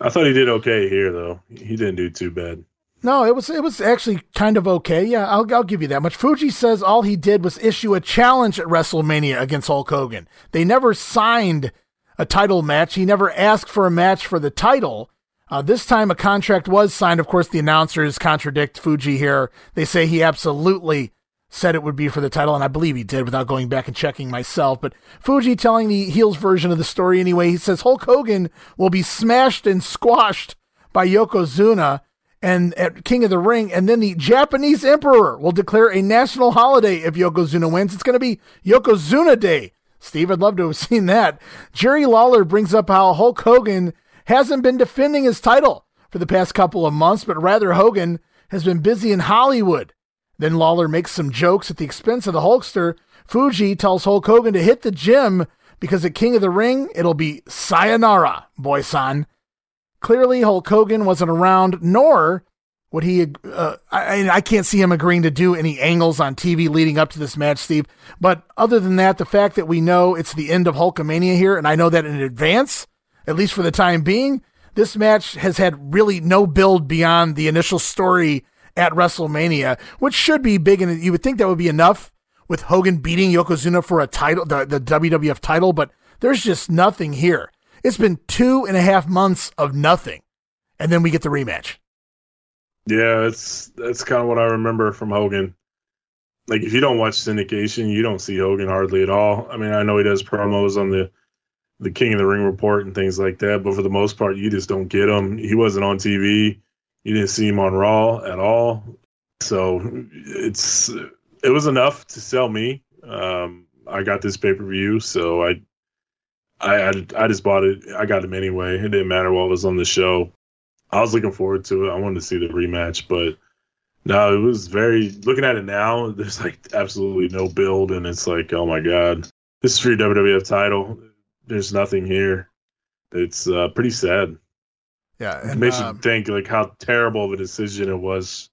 I thought he did okay here, though. He didn't do too bad. No, it was it was actually kind of okay. Yeah, I'll I'll give you that much. Fuji says all he did was issue a challenge at WrestleMania against Hulk Hogan. They never signed a title match. He never asked for a match for the title. Uh, this time a contract was signed. Of course, the announcers contradict Fuji here. They say he absolutely said it would be for the title, and I believe he did without going back and checking myself. But Fuji telling the heels version of the story anyway, he says Hulk Hogan will be smashed and squashed by Yokozuna and at King of the Ring, and then the Japanese Emperor will declare a national holiday if Yokozuna wins. It's going to be Yokozuna Day. Steve, I'd love to have seen that. Jerry Lawler brings up how Hulk Hogan hasn't been defending his title for the past couple of months, but rather Hogan has been busy in Hollywood. Then Lawler makes some jokes at the expense of the Hulkster. Fuji tells Hulk Hogan to hit the gym because at King of the Ring, it'll be sayonara, boy son. Clearly, Hulk Hogan wasn't around, nor would he. Uh, I, I can't see him agreeing to do any angles on TV leading up to this match, Steve. But other than that, the fact that we know it's the end of Hulkamania here, and I know that in advance, at least for the time being, this match has had really no build beyond the initial story at WrestleMania, which should be big, and you would think that would be enough with Hogan beating Yokozuna for a title, the, the WWF title, but there's just nothing here. It's been two and a half months of nothing, and then we get the rematch. Yeah, it's that's kind of what I remember from Hogan. Like if you don't watch syndication, you don't see Hogan hardly at all. I mean, I know he does promos on the the King of the Ring report and things like that, but for the most part, you just don't get him. He wasn't on TV. You didn't see him on Raw at all. So it's it was enough to sell me. Um, I got this pay per view, so I I, I, I just bought it. I got him anyway. It didn't matter what was on the show. I was looking forward to it. I wanted to see the rematch, but no, it was very. Looking at it now, there's like absolutely no build, and it's like, oh my god, this is for your WWF title. There's nothing here. It's uh, pretty sad. Yeah, and, it makes um, you think like how terrible of a decision it was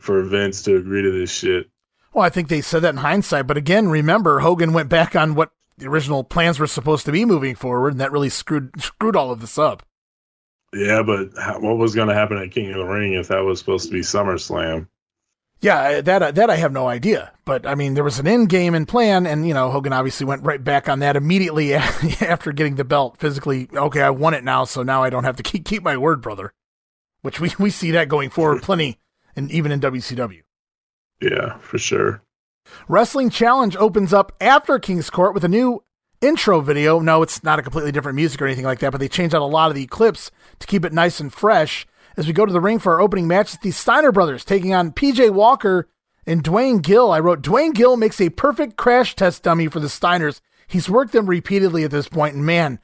for Vince to agree to this shit. Well, I think they said that in hindsight, but again, remember Hogan went back on what the original plans were supposed to be moving forward, and that really screwed screwed all of this up. Yeah, but what was going to happen at King of the Ring if that was supposed to be SummerSlam? Yeah, that that I have no idea. But I mean, there was an end game and plan, and you know, Hogan obviously went right back on that immediately after getting the belt. Physically, okay, I won it now, so now I don't have to keep keep my word, brother. Which we we see that going forward plenty, and even in WCW. Yeah, for sure. Wrestling Challenge opens up after King's Court with a new intro video. No, it's not a completely different music or anything like that, but they changed out a lot of the clips to keep it nice and fresh. As we go to the ring for our opening match, the Steiner brothers taking on PJ Walker and Duane Gill. I wrote Duane Gill makes a perfect crash test dummy for the Steiners. He's worked them repeatedly at this point, and man,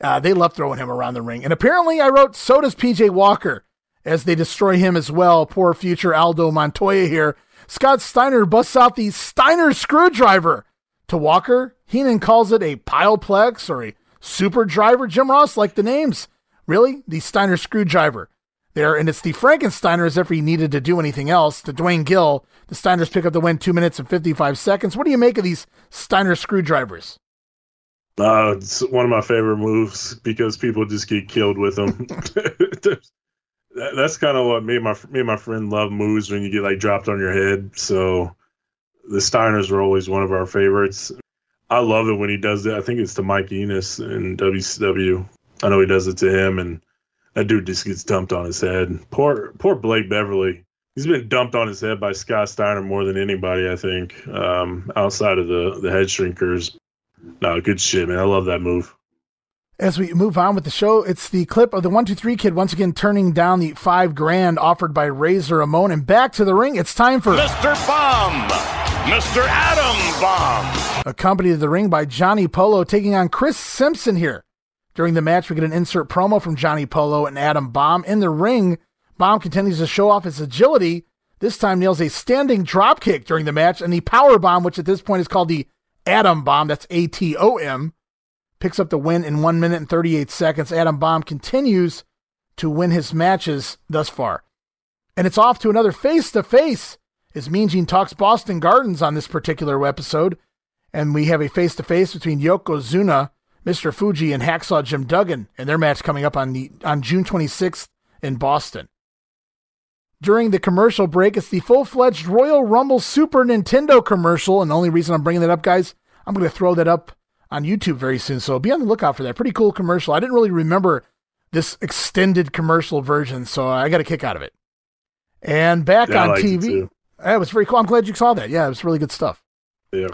uh, they love throwing him around the ring. And apparently, I wrote so does PJ Walker as they destroy him as well. Poor future Aldo Montoya here Scott Steiner busts out the Steiner screwdriver. To Walker, Heenan calls it a pileplex or a super driver. Jim Ross liked the names. Really? The Steiner screwdriver. There, and it's the Frankensteiner as if he needed to do anything else. To Duane Gill, the Steiners pick up the win two minutes and 55 seconds. What do you make of these Steiner screwdrivers? Uh, it's one of my favorite moves because people just get killed with them. that, that's kind of what me and my me and my friend love moves when you get like dropped on your head. So the Steiners were always one of our favorites. I love it when he does it. I think it's to Mike Enos in WCW. I know he does it to him, and that dude just gets dumped on his head. Poor poor Blake Beverly. He's been dumped on his head by Scott Steiner more than anybody, I think, um, outside of the the head shrinkers. No, good shit, man. I love that move. As we move on with the show, it's the clip of the one two three kid once again turning down the five grand offered by Razor Ramon, and back to the ring. It's time for Mr. Bomb, Mr. Adam Bomb, accompanied to the ring by Johnny Polo taking on Chris Simpson here. During the match, we get an insert promo from Johnny Polo and Adam Bomb in the ring. Bomb continues to show off his agility. This time nails a standing drop kick during the match and the power bomb, which at this point is called the Atom Bomb. That's A T O M picks up the win in 1 minute and 38 seconds. Adam Bomb continues to win his matches thus far. And it's off to another face to face as Mean Gene talks Boston Gardens on this particular episode. And we have a face to face between Yokozuna, Mr. Fuji, and Hacksaw Jim Duggan, and their match coming up on the on June 26th in Boston. During the commercial break, it's the full fledged Royal Rumble Super Nintendo commercial. And the only reason I'm bringing that up, guys, I'm going to throw that up on YouTube very soon. So be on the lookout for that. Pretty cool commercial. I didn't really remember this extended commercial version, so I got a kick out of it. And back yeah, on TV. It was very cool. I'm glad you saw that. Yeah, it was really good stuff. Yeah.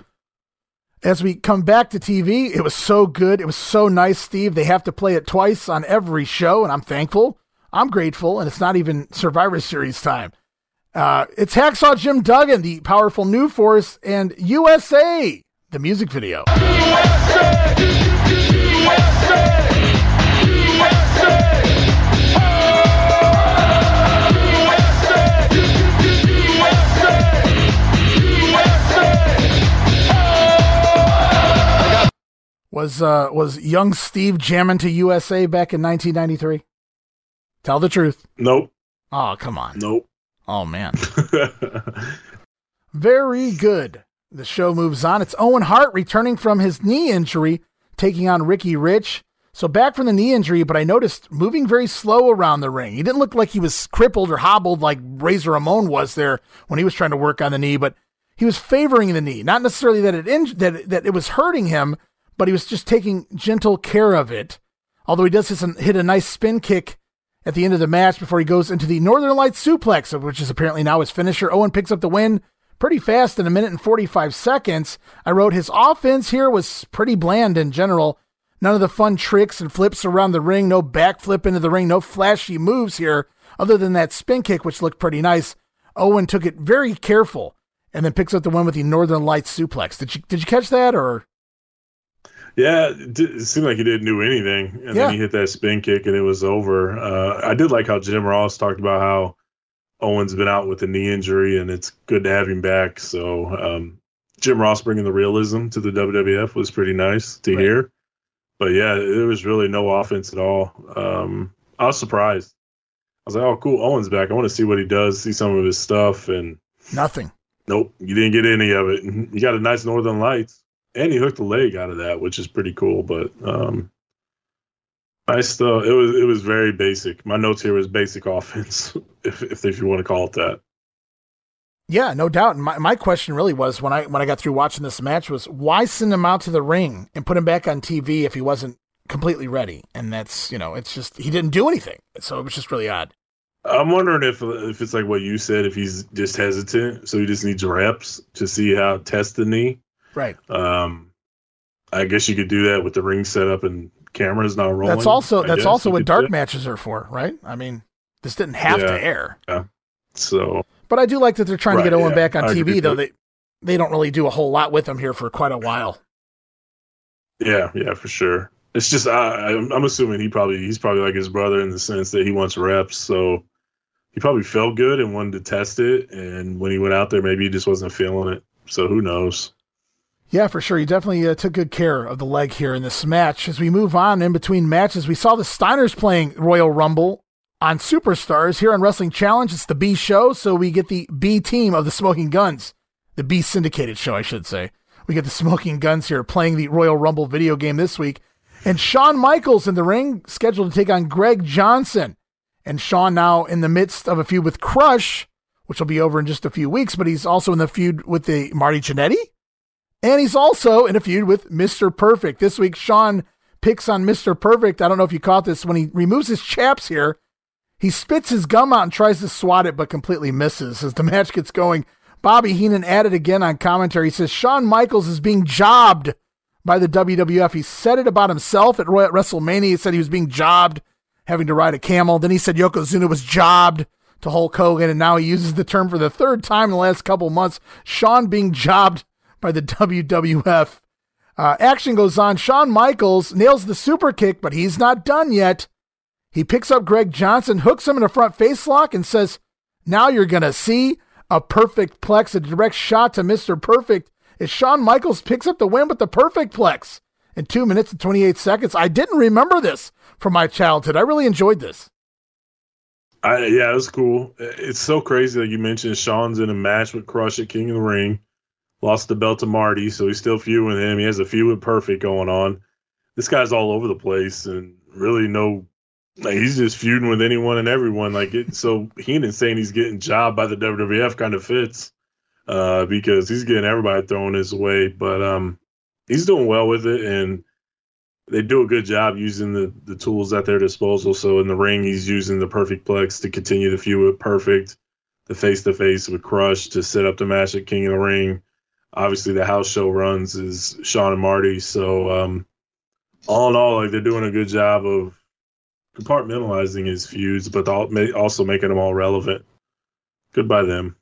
As we come back to TV, it was so good. It was so nice, Steve. They have to play it twice on every show, and I'm thankful. I'm grateful, and it's not even Survivor Series time. Uh, it's Hacksaw Jim Duggan, the powerful new force, and USA, the music video. Was uh was young Steve jamming to USA back in 1993? Tell the truth. Nope. Oh, come on. Nope. Oh man. Very good. The show moves on. It's Owen Hart returning from his knee injury, taking on Ricky Rich. So back from the knee injury, but I noticed moving very slow around the ring. He didn't look like he was crippled or hobbled like Razor Ramon was there when he was trying to work on the knee, but he was favoring the knee. Not necessarily that it in- that that it was hurting him, but he was just taking gentle care of it. Although he does hit a nice spin kick at the end of the match before he goes into the Northern Lights suplex, which is apparently now his finisher. Owen picks up the win pretty fast in a minute and 45 seconds. I wrote his offense here was pretty bland in general. None of the fun tricks and flips around the ring, no backflip into the ring, no flashy moves here, other than that spin kick, which looked pretty nice. Owen took it very careful and then picks up the win with the Northern Lights suplex. Did you did you catch that or? Yeah, it, it seemed like he didn't do anything, and yeah. then he hit that spin kick, and it was over. Uh, I did like how Jim Ross talked about how Owen's been out with a knee injury, and it's good to have him back. So um, Jim Ross bringing the realism to the WWF was pretty nice to right. hear but yeah, there was really no offense at all. Um, I was surprised. I was like, "Oh, cool, Owen's back. I want to see what he does, see some of his stuff." And nothing. Nope, you didn't get any of it. You got a nice Northern Lights, and he hooked a leg out of that, which is pretty cool. But um, nice still It was it was very basic. My notes here was basic offense, if if, if you want to call it that. Yeah, no doubt. And my, my question really was when I when I got through watching this match was why send him out to the ring and put him back on TV if he wasn't completely ready? And that's you know, it's just he didn't do anything. So it was just really odd. I'm wondering if if it's like what you said, if he's just hesitant, so he just needs reps to see how test the knee. Right. Um, I guess you could do that with the ring set up and cameras not rolling. That's also that's also what dark matches are for, right? I mean, this didn't have yeah. to air. Yeah. So but I do like that they're trying right, to get Owen yeah, back on I TV, though they they don't really do a whole lot with him here for quite a while. Yeah, yeah, for sure. It's just I, I'm assuming he probably he's probably like his brother in the sense that he wants reps, so he probably felt good and wanted to test it. And when he went out there, maybe he just wasn't feeling it. So who knows? Yeah, for sure. He definitely uh, took good care of the leg here in this match. As we move on in between matches, we saw the Steiners playing Royal Rumble on Superstars here on Wrestling Challenge. It's the B show, so we get the B team of the Smoking Gunns, the B syndicated show, I should say. We get the Smoking Gunns here playing the Royal Rumble video game this week. And Shawn Michaels in the ring, scheduled to take on Greg Johnson. And Shawn now in the midst of a feud with Crush, which will be over in just a few weeks, but he's also in the feud with the Marty Jannetty. And he's also in a feud with Mr. Perfect. This week, Shawn picks on Mr. Perfect. I don't know if you caught this when he removes his chaps here he spits his gum out and tries to swat it, but completely misses. As the match gets going, Bobby Heenan added again on commentary. He says Shawn Michaels is being jobbed by the WWF. He said it about himself at Royal WrestleMania. He said he was being jobbed, having to ride a camel. Then he said Yokozuna was jobbed to Hulk Hogan, and now he uses the term for the third time in the last couple months. Shawn being jobbed by the WWF. Uh, action goes on. Shawn Michaels nails the super kick, but he's not done yet. He picks up Greg Johnson, hooks him in a front face lock, and says, Now you're going to see a perfect plex, a direct shot to Mr. Perfect as Shawn Michaels picks up the win with the perfect plex. in two minutes and 28 seconds. I didn't remember this from my childhood. I really enjoyed this. I, yeah, it was cool. It's so crazy that you mentioned Shawn's in a match with Crush at King of the Ring. Lost the belt to Marty, so he's still feuding him. He has a feud with Perfect going on. This guy's all over the place and really no like he's just feuding with anyone and everyone. Like it so Heenan saying he's getting jobbed by the WWF kind of fits. Uh, because he's getting everybody thrown his way. But um he's doing well with it and they do a good job using the, the tools at their disposal. So in the ring, he's using the perfect plex to continue the feud with Perfect, the face to face with Crush to set up the match at King of the Ring. Obviously, the house show runs is Shawn and Marty. So um, all in all, like they're doing a good job of compartmentalizing his feuds, but also making them all relevant. Good by them.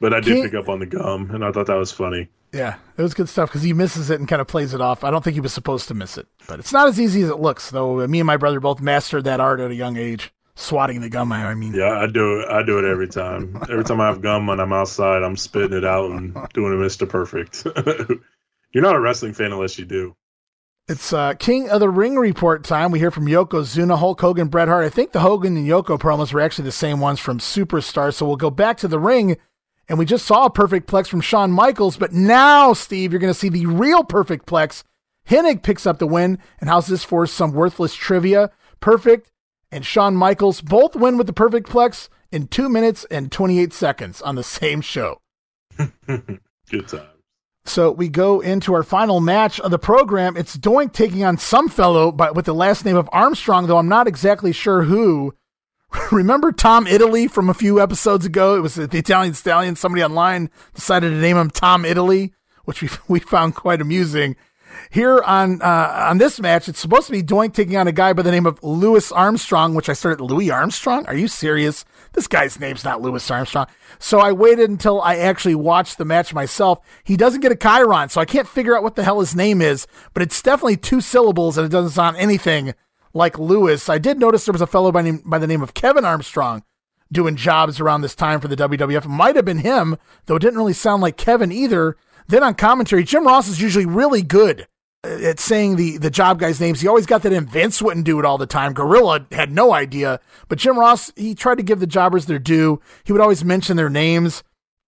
But I did King- pick up on the gum, and I thought that was funny. Yeah, it was good stuff because he misses it and kind of plays it off. I don't think he was supposed to miss it, but it's not as easy as it looks. Though me and my brother both mastered that art at a young age, swatting the gum. I mean, yeah, I do it. I do it every time. every time I have gum when I'm outside, I'm spitting it out and doing a Mister Perfect. You're not a wrestling fan unless you do. It's uh, King of the Ring report time. We hear from Yokozuna, Hulk Hogan, Bret Hart. I think the Hogan and Yoko promos were actually the same ones from Superstar. So we'll go back to the ring and we just saw a perfect plex from Shawn Michaels, but now, Steve, you're going to see the real perfect plex. Hennig picks up the win. And how's this for some worthless trivia? Perfect and Shawn Michaels both win with the perfect plex in two minutes and 28 seconds on the same show. Good time. So we go into our final match of the program. It's Doink taking on some fellow but with the last name of Armstrong, though I'm not exactly sure who. Remember Tom Italy from a few episodes ago? It was the Italian Stallion. Somebody online decided to name him Tom Italy, which we we found quite amusing. Here on uh, on this match, it's supposed to be Doink taking on a guy by the name of Louis Armstrong, which I started Louis Armstrong. Are you serious? This guy's name's not Louis Armstrong. So I waited until I actually watched the match myself. He doesn't get a Chiron, so I can't figure out what the hell his name is, but it's definitely two syllables and it doesn't sound anything like Lewis. I did notice there was a fellow by, name, by the name of Kevin Armstrong doing jobs around this time for the WWF. Might have been him, though it didn't really sound like Kevin either. Then on commentary, Jim Ross is usually really good at saying the, the job guys' names. He always got that in. Vince wouldn't do it all the time. Gorilla had no idea. But Jim Ross, he tried to give the jobbers their due. He would always mention their names.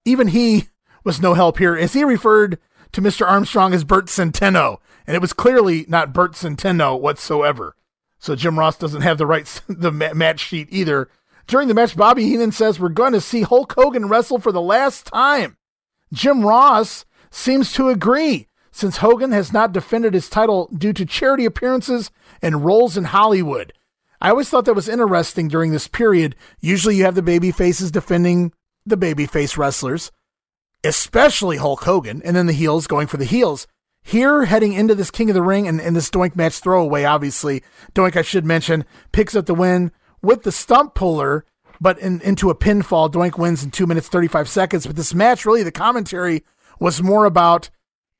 Even he was no help here as he referred to Mr. Armstrong as Bert Centeno. And it was clearly not Bert Centeno whatsoever. So Jim Ross doesn't have the right the match sheet either. During the match, Bobby Heenan says we're going to see Hulk Hogan wrestle for the last time. Jim Ross seems to agree, since Hogan has not defended his title due to charity appearances and roles in Hollywood. I always thought that was interesting during this period. Usually you have the baby faces defending the babyface wrestlers, especially Hulk Hogan, and then the heels going for the heels. Here, heading into this King of the Ring and, and this Doink match throwaway, obviously, Doink, I should mention, picks up the win with the stump puller, but in, into a pinfall. Doink wins in two minutes, 35 seconds. But this match, really, the commentary was more about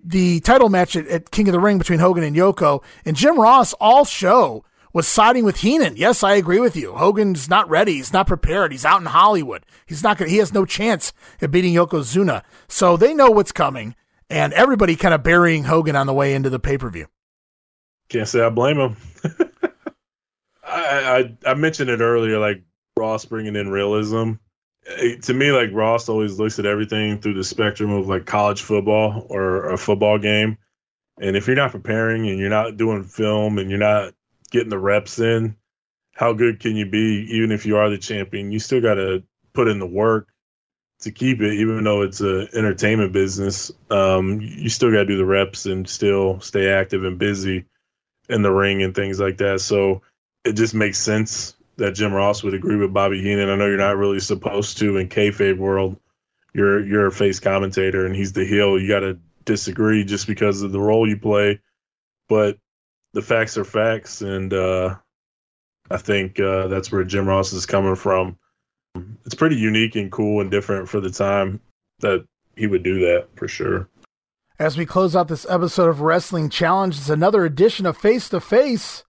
the title match at, at King of the Ring between Hogan and Yoko. And Jim Ross, all show, was siding with Heenan. Yes, I agree with you. Hogan's not ready. He's not prepared. He's out in Hollywood. He's not going he has no chance at beating Yokozuna. So they know what's coming and everybody kind of burying Hogan on the way into the pay per view. Can't say I blame him. I, I, I mentioned it earlier, like Ross bringing in realism. It, to me, like Ross always looks at everything through the spectrum of like college football or a football game. And if you're not preparing and you're not doing film and you're not getting the reps in, how good can you be? Even if you are the champion, you still got to put in the work to keep it, even though it's an entertainment business, um, you still got to do the reps and still stay active and busy in the ring and things like that. So it just makes sense that Jim Ross would agree with Bobby Heenan. I know you're not really supposed to in kayfabe world. You're you're a face commentator and he's the heel. You got to disagree just because of the role you play, but the facts are facts, and uh, I think uh, that's where Jim Ross is coming from it's pretty unique and cool and different for the time that he would do that for sure. As we close out this episode of Wrestling Challenge, it's another edition of Face to Face.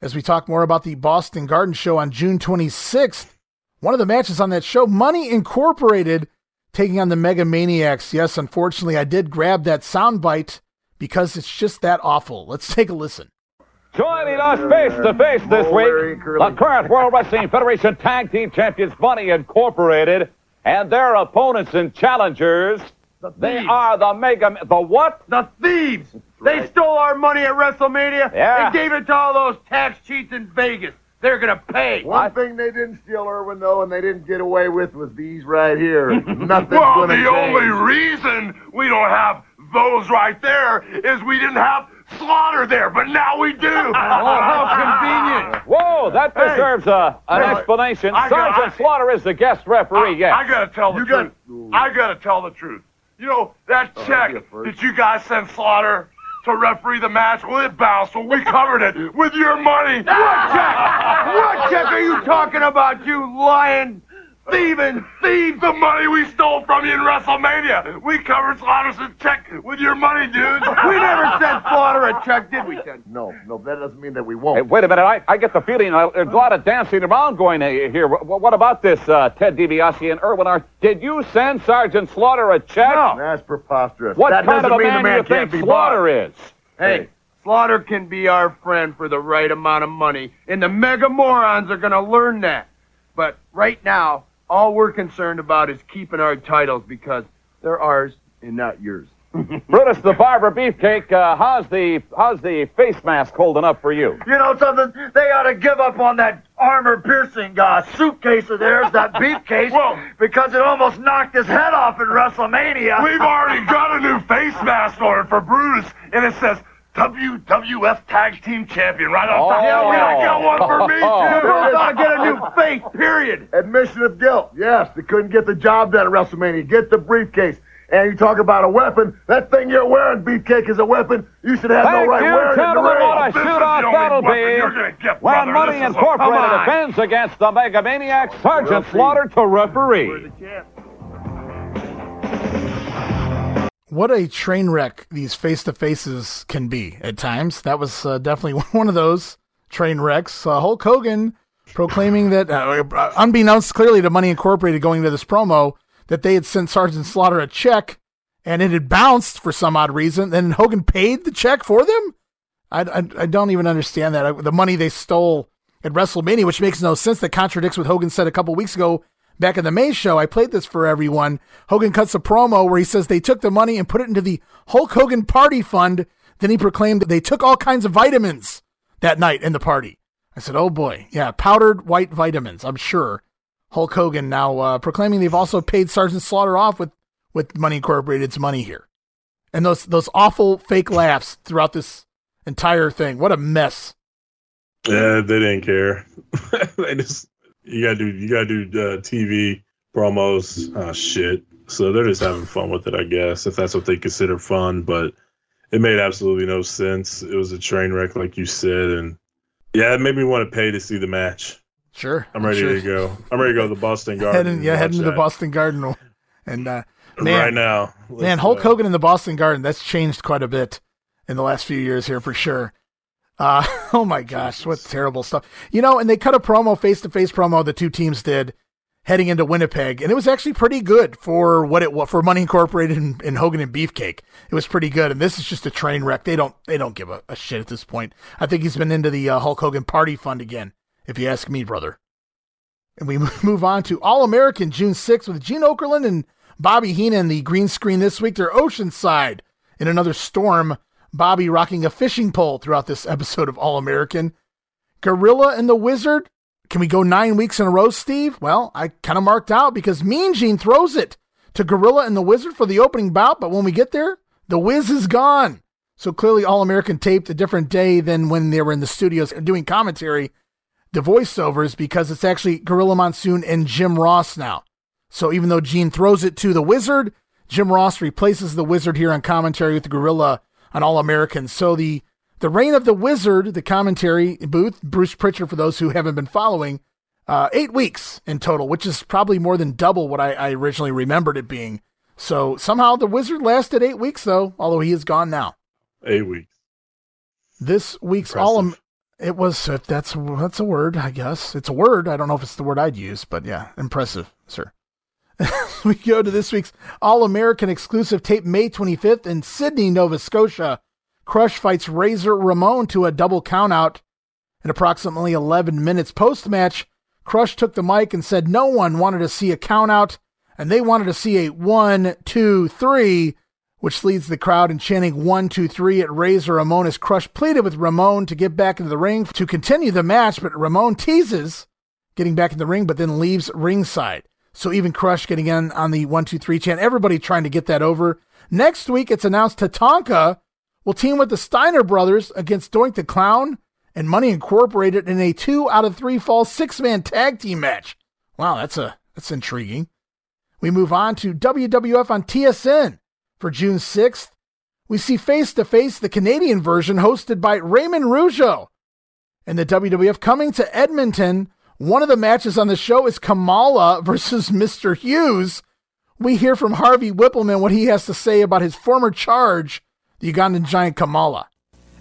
As we talk more about the Boston Garden Show on June 26th, one of the matches on that show, Money Incorporated, taking on the Mega Maniacs. Yes, unfortunately, I did grab that soundbite because it's just that awful. Let's take a listen. Joining us face to face this week, the current World Wrestling Federation Tag Team Champions Money Incorporated and their opponents and challengers. They are the Mega. The what? The thieves. They stole our money at WrestleMania Yeah. and gave it to all those tax cheats in Vegas. They're gonna pay. One thing they didn't steal, Irwin, though, and they didn't get away with was these right here. Nothing's well, gonna the change. only reason we don't have those right there is we didn't have Slaughter there, but now we do. Oh, how convenient. Whoa, that Hey. deserves a, an Hey, explanation. I got- Sergeant I- Slaughter is the guest referee, yes. I gotta tell the truth. I gotta tell the truth. You know that Oh, check that you guys sent Slaughter to referee the match? Well, it bounced. Well, we covered it with your money. What check? What check are you talking about, you lying, thieving thief? The money we stole from you in WrestleMania. We covered Slaughter's check with your money, dude. We never sent Slaughter a check, did we, Ted? No, no, that doesn't mean that we won't. wait a minute. I, I get the feeling uh, there's a lot of dancing around going uh, here. What, what about this, uh, Ted DiBiase and Irwin? Are, did you send Sergeant Slaughter a check? No. That's preposterous. What that kind of a mean man, the man do you can't think be Slaughter bought. is? Hey, Slaughter can be our friend for the right amount of money, and the mega morons are gonna learn that. But right now, all we're concerned about is keeping our titles because they're ours and not yours. Brutus the Barber Beefcake, uh, how's the how's the face mask holding up for you? You know something? They ought to give up on that armor-piercing uh, suitcase of theirs, that beefcase, because it almost knocked his head off in WrestleMania. We've already got a new face mask ordered for Brutus, and it says WWF Tag Team Champion right off on top. Yeah, we I got one for me, You too. both ought to get a new face, period. Admission of guilt. Yes, they couldn't get the job done at WrestleMania. Get the briefcase. And you talk about a weapon. That thing you're wearing, beefcake, is a weapon. You should have Thank no right you, wearing it in the gentlemen. ring. What a This is shootout the only that'll weapon you're gonna be. get, When. Money This is a- Incorporated defends against the Mega Maniac, Sergeant Slaughter to referee. What a train wreck these face to faces can be at times. That was uh, definitely one of those train wrecks. Uh, Hulk Hogan proclaiming that, uh, unbeknownst clearly to Money Incorporated going to this promo, that they had sent Sergeant Slaughter a check and it had bounced for some odd reason. Then Hogan paid the check for them. I, I, I don't even understand that. I- The money they stole at WrestleMania, which makes no sense. That contradicts what Hogan said a couple weeks ago back in the May show. I played this for everyone. Hogan cuts a promo where he says they took the money and put it into the Hulk Hogan Party Fund. Then he proclaimed that they took all kinds of vitamins that night in the party. I said, oh boy. Yeah, powdered white vitamins, I'm sure. Hulk Hogan now uh, proclaiming they've also paid Sergeant Slaughter off with, with Money Incorporated's money here. And those those awful fake laughs throughout this entire thing. What a mess. Yeah, they didn't care. they just you gotta do you gotta do uh, TV promos. Oh shit. So they're just having fun with it, I guess, if that's what they consider fun. But it made absolutely no sense. It was a train wreck, like you said, and yeah, it made me want to pay to see the match. Sure. I'm ready sure. to go. I'm ready to go to the Boston Garden. Heading, yeah, heading to the Boston Garden. And uh, man, right now. Man, Hulk. Hogan in the Boston Garden, that's changed quite a bit in the last few years here for sure. Uh, oh my gosh, what terrible stuff. You know, and they cut a promo, face to face promo, the two teams did heading into Winnipeg, and it was actually pretty good for what it was for Money Incorporated and, and Hogan and Beefcake. It was pretty good, and this is just a train wreck. They don't they don't give a, a shit at this point. I think he's been into the uh, Hulk Hogan Party Fund again, if you ask me, brother. And we move on to All American June 6th with Gene Okerlund and Bobby Heenan. The green screen this week, they're Oceanside in another storm. Bobby rocking a fishing pole throughout this episode of All American. Gorilla and the Wizard. Can we go nine weeks in a row, Steve? Well, I kind of marked out because Mean Gene throws it to Gorilla and the Wizard for the opening bout, but when we get there, the Wiz is gone. So clearly, All American taped a different day than when they were in the studios doing commentary the voiceovers because it's actually Gorilla Monsoon and Jim Ross now. So even though Gene throws it to the Wizard, Jim Ross replaces the Wizard here on commentary with Gorilla on All Americans. So the the reign of the Wizard, the commentary booth, Bruce Prichard for those who haven't been following, uh, eight weeks in total, which is probably more than double what I, I originally remembered it being. So somehow the Wizard lasted eight weeks though, although he is gone now. Eight weeks. This week's All it was if that's that's a word, I guess. It's a word. I don't know if it's the word I'd use, but yeah, impressive, sir. we go to this week's All American exclusive tape May 25th in Sydney, Nova Scotia. Crush fights Razor Ramon to a double countout. In approximately 11 minutes post match, Crush took the mic and said no one wanted to see a countout and they wanted to see a one, two, three," which leads the crowd in chanting "one, two, three" at Razor Ramon as Crush pleaded with Ramon to get back into the ring to continue the match, but Ramon teases getting back in the ring, but then leaves ringside. So even Crush getting in on the one, two, three chant, everybody trying to get that over. Next week, it's announced Tatanka will team with the Steiner brothers against Doink the Clown and Money Incorporated in a two out of three fall six man tag team match. Wow, that's a that's intriguing. We move on to WWF on TSN for June 6th. We see face to face the Canadian version hosted by Raymond Rougeau. And the WWF coming to Edmonton. One of the matches on the show is Kamala versus Mr. Hughes. We hear from Harvey Wippleman what he has to say about his former charge, the Ugandan giant Kamala.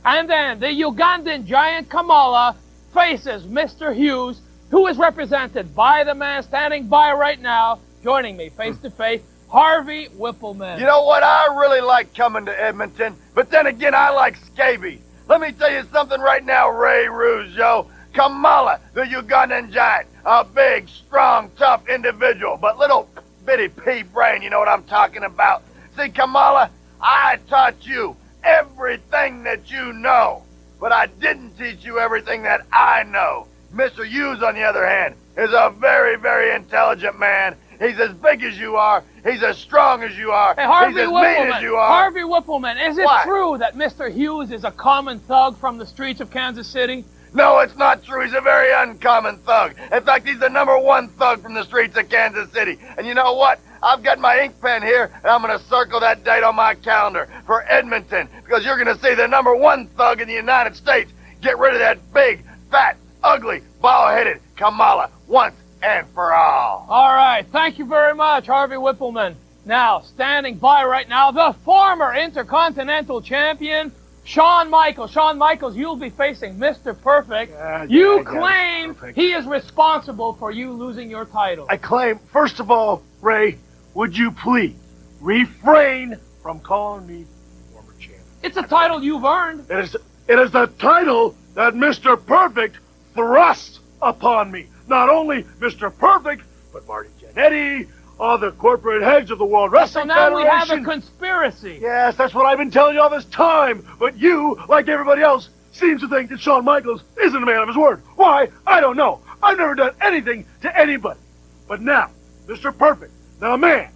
And then the Ugandan giant Kamala faces Mr. Hughes, who is represented by the man standing by right now, joining me face to face, Harvey Wippleman. You know what? I really like coming to Edmonton, but then again, I like scabies. Let me tell you something right now, Ray Rougeau. Kamala, the Ugandan giant, a big, strong, tough individual, but little bitty pea brain, you know what I'm talking about. See, Kamala, I taught you everything that you know, but I didn't teach you everything that I know. Mr. Hughes, on the other hand, is a very, very intelligent man. He's as big as you are. He's as strong as you are. Hey, Harvey He's as Wippleman. mean as you are. Harvey Wippleman, is it What? true that Mr. Hughes is a common thug from the streets of Kansas City? No, it's not true. He's a very uncommon thug. In fact, he's the number one thug from the streets of Kansas City. And you know what? I've got my ink pen here, and I'm going to circle that date on my calendar for Edmonton because you're going to see the number one thug in the United States get rid of that big, fat, ugly, bald-headed Kamala once and for all. All right, thank you very much, Harvey Wippleman. Now, standing by right now, the former Intercontinental Champion, Shawn Michaels. Shawn Michaels, you'll be facing Mr. Perfect. you yeah, claim he is responsible for you losing your title. I claim, first of all, Ray, would you please refrain from calling me former champion? It's a title you've earned. It is, it is the title that Mr. Perfect thrust upon me. Not only Mr. Perfect, but Marty Jannetty, all the corporate heads of the World Wrestling So now we have a conspiracy. Yes, that's what I've been telling you all this time. But you, like everybody else, seems to think that Shawn Michaels isn't a man of his word. Why? I don't know. I've never done anything to anybody. But now, Mr. Perfect, the man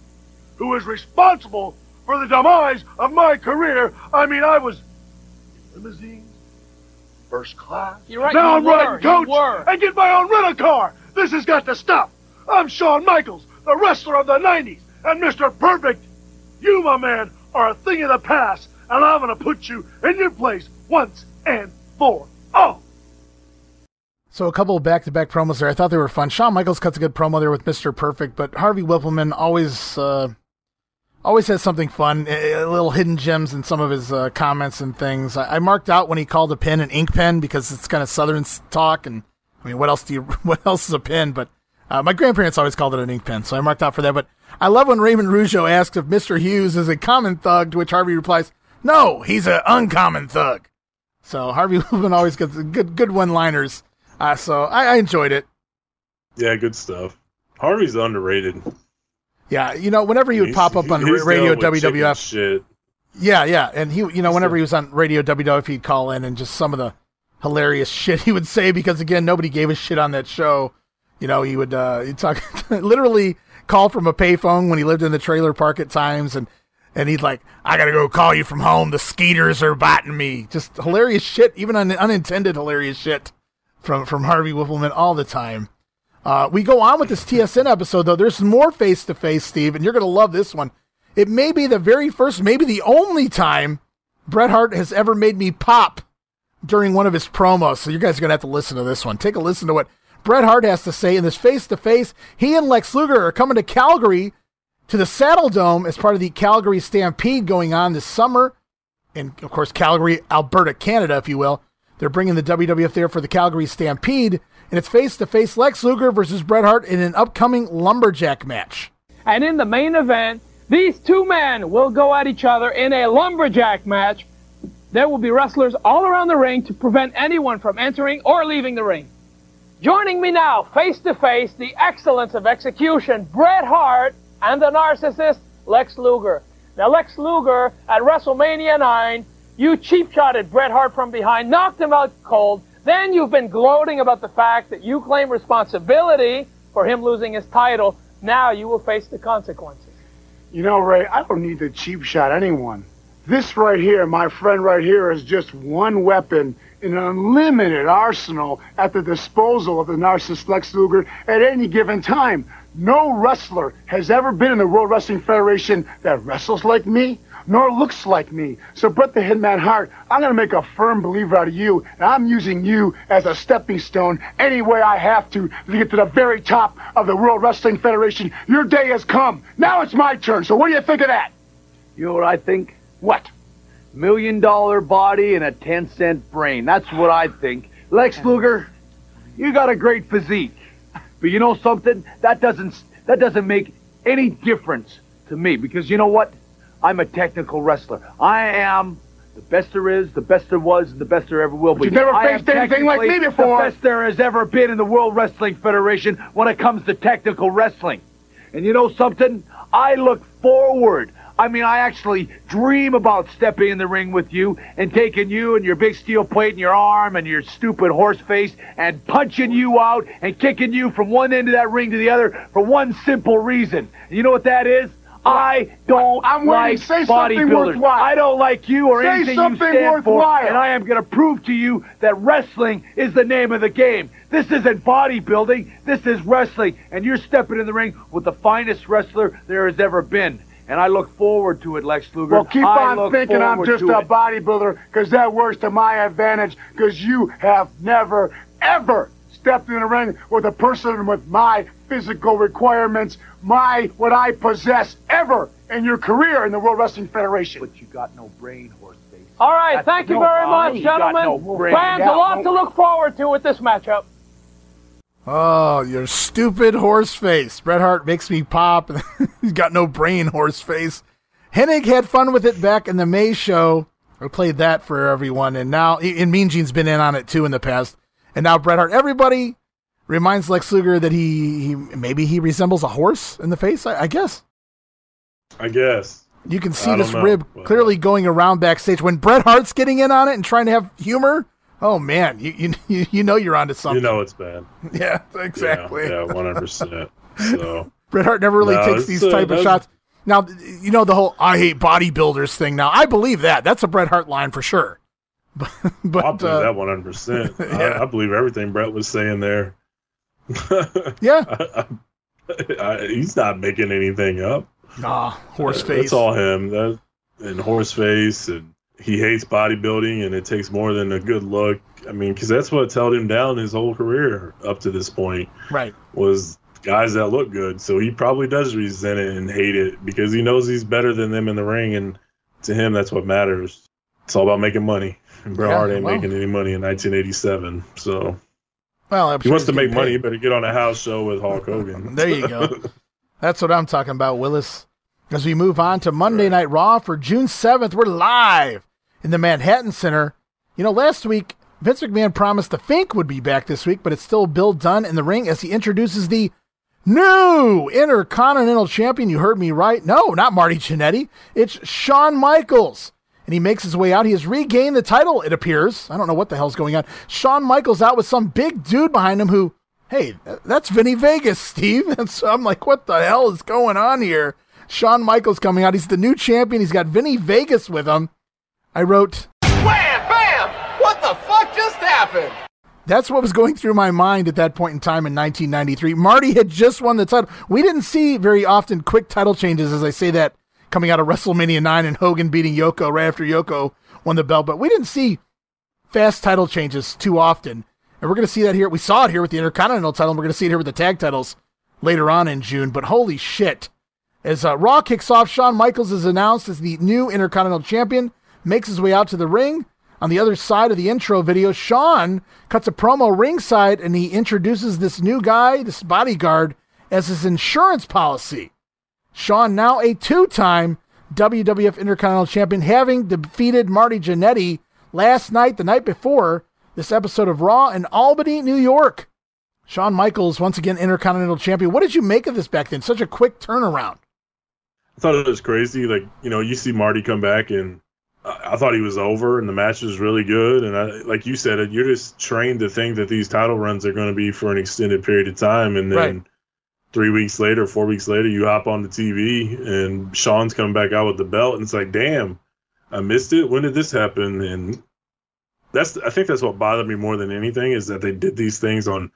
who is responsible for the demise of my career, I mean, I was in limousines, first class. You're right, Now you I'm were, riding coach and get my own rental car. This has got to stop. I'm Shawn Michaels, the wrestler of the 90s. And Mr. Perfect, you, my man, are a thing of the past. And I'm going to put you in your place once and for all. So a couple of back-to-back promos there. I thought they were fun. Shawn Michaels cuts a good promo there with Mr. Perfect, but Harvey Wippleman always uh, always has something fun, a, a little hidden gems in some of his uh, comments and things. I, I marked out when he called a pen an ink pen because it's kind of Southern talk, and I mean, what else do you? What else is a pen? But uh, my grandparents always called it an ink pen, so I marked out for that. But I love when Raymond Rougeau asks if Mr. Hughes is a common thug, to which Harvey replies, "No, he's an uncommon thug." So Harvey Wippleman always gets good good one-liners. Uh, so I, I enjoyed it. Yeah, good stuff. Harvey's underrated. Yeah, you know, whenever he would He's- pop up on radio dealt with chicken WWF, shit. yeah, yeah, and he, you know, whenever he was on radio WWF, he'd call in and just some of the hilarious shit he would say because again, nobody gave a shit on that show. You know, he would uh, he'd talk literally call from a payphone when he lived in the trailer park at times, and and he'd like, I gotta go call you from home. The skeeters are biting me. Just hilarious shit, even un- unintended hilarious shit from from Harvey Wippleman all the time. Uh, we go on with this TSN episode though. There's more face to face, Steve, and you're gonna love this one. It may be the very first, maybe the only time Bret Hart has ever made me pop during one of his promos. So you guys are gonna have to listen to this one. Take a listen to what Bret Hart has to say in this face to face. He and Lex Luger are coming to Calgary to the Saddledome as part of the Calgary Stampede going on this summer. And of course, Calgary, Alberta, Canada, if you will. They're bringing the WWF there for the Calgary Stampede. And it's face to face Lex Luger versus Bret Hart in an upcoming lumberjack match. And in the main event, these two men will go at each other in a lumberjack match. there will be wrestlers all around the ring to prevent anyone from entering or leaving the ring. Joining me now, face to face, the excellence of execution, Bret Hart, and the narcissist, Lex Luger. Now, Lex Luger at WrestleMania 9, you cheap shotted Bret Hart from behind, knocked him out cold. Then you've been gloating about the fact that you claim responsibility for him losing his title. Now you will face the consequences. You know, Ray, I don't need to cheap shot anyone. This right here, my friend right here, is just one weapon an unlimited arsenal at the disposal of the narcissist Lex Luger at any given time. No wrestler has ever been in the World Wrestling Federation that wrestles like me, nor looks like me. So, Bret the Hitman Hart, I'm going to make a firm believer out of you, and I'm using you as a stepping stone any way I have to to get to the very top of the World Wrestling Federation. Your day has come. Now it's my turn. So, what do you think of that? You know what I think? What? Million dollar body and a 10 cent brain. That's what I think. Lex Luger, you got a great physique. But you know something? That doesn't that doesn't make any difference to me because you know what? I'm a technical wrestler. I am the best there is, the best there was, and the best there ever will be. You've never faced anything like me before. The best there has ever been in the World Wrestling Federation when it comes to technical wrestling. And you know something? I look forward. I mean, I actually dream about stepping in the ring with you and taking you and your big steel plate in your arm and your stupid horse face and punching you out and kicking you from one end of that ring to the other for one simple reason. And you know what that is? I don't I'm like. Say something bodybuilders. worthwhile. I don't like you or Say anything something you stand for, worthwhile. and I am going to prove to you that wrestling is the name of the game. This isn't bodybuilding. This is wrestling, and you're stepping in the ring with the finest wrestler there has ever been. And I look forward to it, Lex Luger. Well, keep I on thinking I'm just a it. bodybuilder because that works to my advantage because you have never, ever stepped in a ring with a person with my physical requirements, my, what I possess ever in your career in the World Wrestling Federation. But you got no brain, horse face. All right, That's thank you no very problem. much, gentlemen. no brain. Fans, a lot no- to look forward to with this matchup. Oh, your stupid horse face. Bret Hart makes me pop. He's got no brain, horse face. Hennig had fun with it back in the May show. I played that for everyone, and now and Mean Gene's been in on it too in the past. And now Bret Hart. Everybody reminds Lex Luger that he, he maybe he resembles a horse in the face. I, I guess I guess. you can see this know, rib but- clearly going around backstage when Bret Hart's getting in on it and trying to have humor. Oh man, you you you know you're onto something. You know it's bad. Yeah, exactly. Yeah, one hundred percent. So Bret Hart never really No, takes these uh, type of shots. Now, you know the whole "I hate bodybuilders" thing. Now, I believe that. That's a Bret Hart line for sure. But, but I believe uh, that one hundred percent. yeah. I believe everything Bret was saying there. yeah, I, he's not making anything up. nah, horse Uh, face. That's all him. That and horse face, and he hates bodybuilding, and it takes more than a good look. I mean, because that's what held him down his whole career up to this point Right. was guys that look good. So he probably does resent it and hate it because he knows he's better than them in the ring, and to him, that's what matters. It's all about making money. And Bret Yeah, Hart ain't well. making any money in 1987, so Well, I'm he sure wants to make money. He better get on a house show with Hulk Hogan. There you go. That's what I'm talking about, Willis. As we move on to Monday Night Raw for June 7th, we're live in the Manhattan Center. You know, last week, Vince McMahon promised the Fink would be back this week, but it's still Bill Dunn in the ring as he introduces the new Intercontinental Champion. You heard me right. No, not Marty Jannetty. It's Shawn Michaels. And he makes his way out. He has regained the title, it appears. I don't know what the hell's going on. Shawn Michaels out with some big dude behind him who hey, that's Vinnie Vegas, Steve. And so I'm like, what the hell is going on here? Shawn Michaels coming out. He's the new champion. He's got Vinnie Vegas with him. I wrote, Wham! Bam! What the fuck just happened? that's what was going through my mind at that point in time in 1993. Marty had just won the title. We didn't see very often quick title changes, as I say that, coming out of WrestleMania 9 and Hogan beating Yoko right after Yoko won the belt. But we didn't see fast title changes too often. And we're going to see that here. We saw it here with the Intercontinental title, and we're going to see it here with the tag titles later on in June. But holy shit. As uh, Raw kicks off, Shawn Michaels is announced as the new Intercontinental Champion, makes his way out to the ring. On the other side of the intro video, Shawn cuts a promo ringside and he introduces this new guy, this bodyguard, as his insurance policy. Shawn, now a two time WWF Intercontinental Champion, having defeated Marty Jannetty last night, the night before this episode of Raw in Albany, New York. Shawn Michaels, once again Intercontinental Champion. What did you make of this back then? Such a quick turnaround. I thought it was crazy. Like, you know, you see Marty come back and I, thought he was over and the match was really good. And I, like you said, you're just trained to think that these title runs are going to be for an extended period of time. And then Right. three weeks later, four weeks later, you hop on the TV and Shawn's coming back out with the belt. And it's like, damn, I missed it. When did this happen? And that's, I think that's what bothered me more than anything is that they did these things on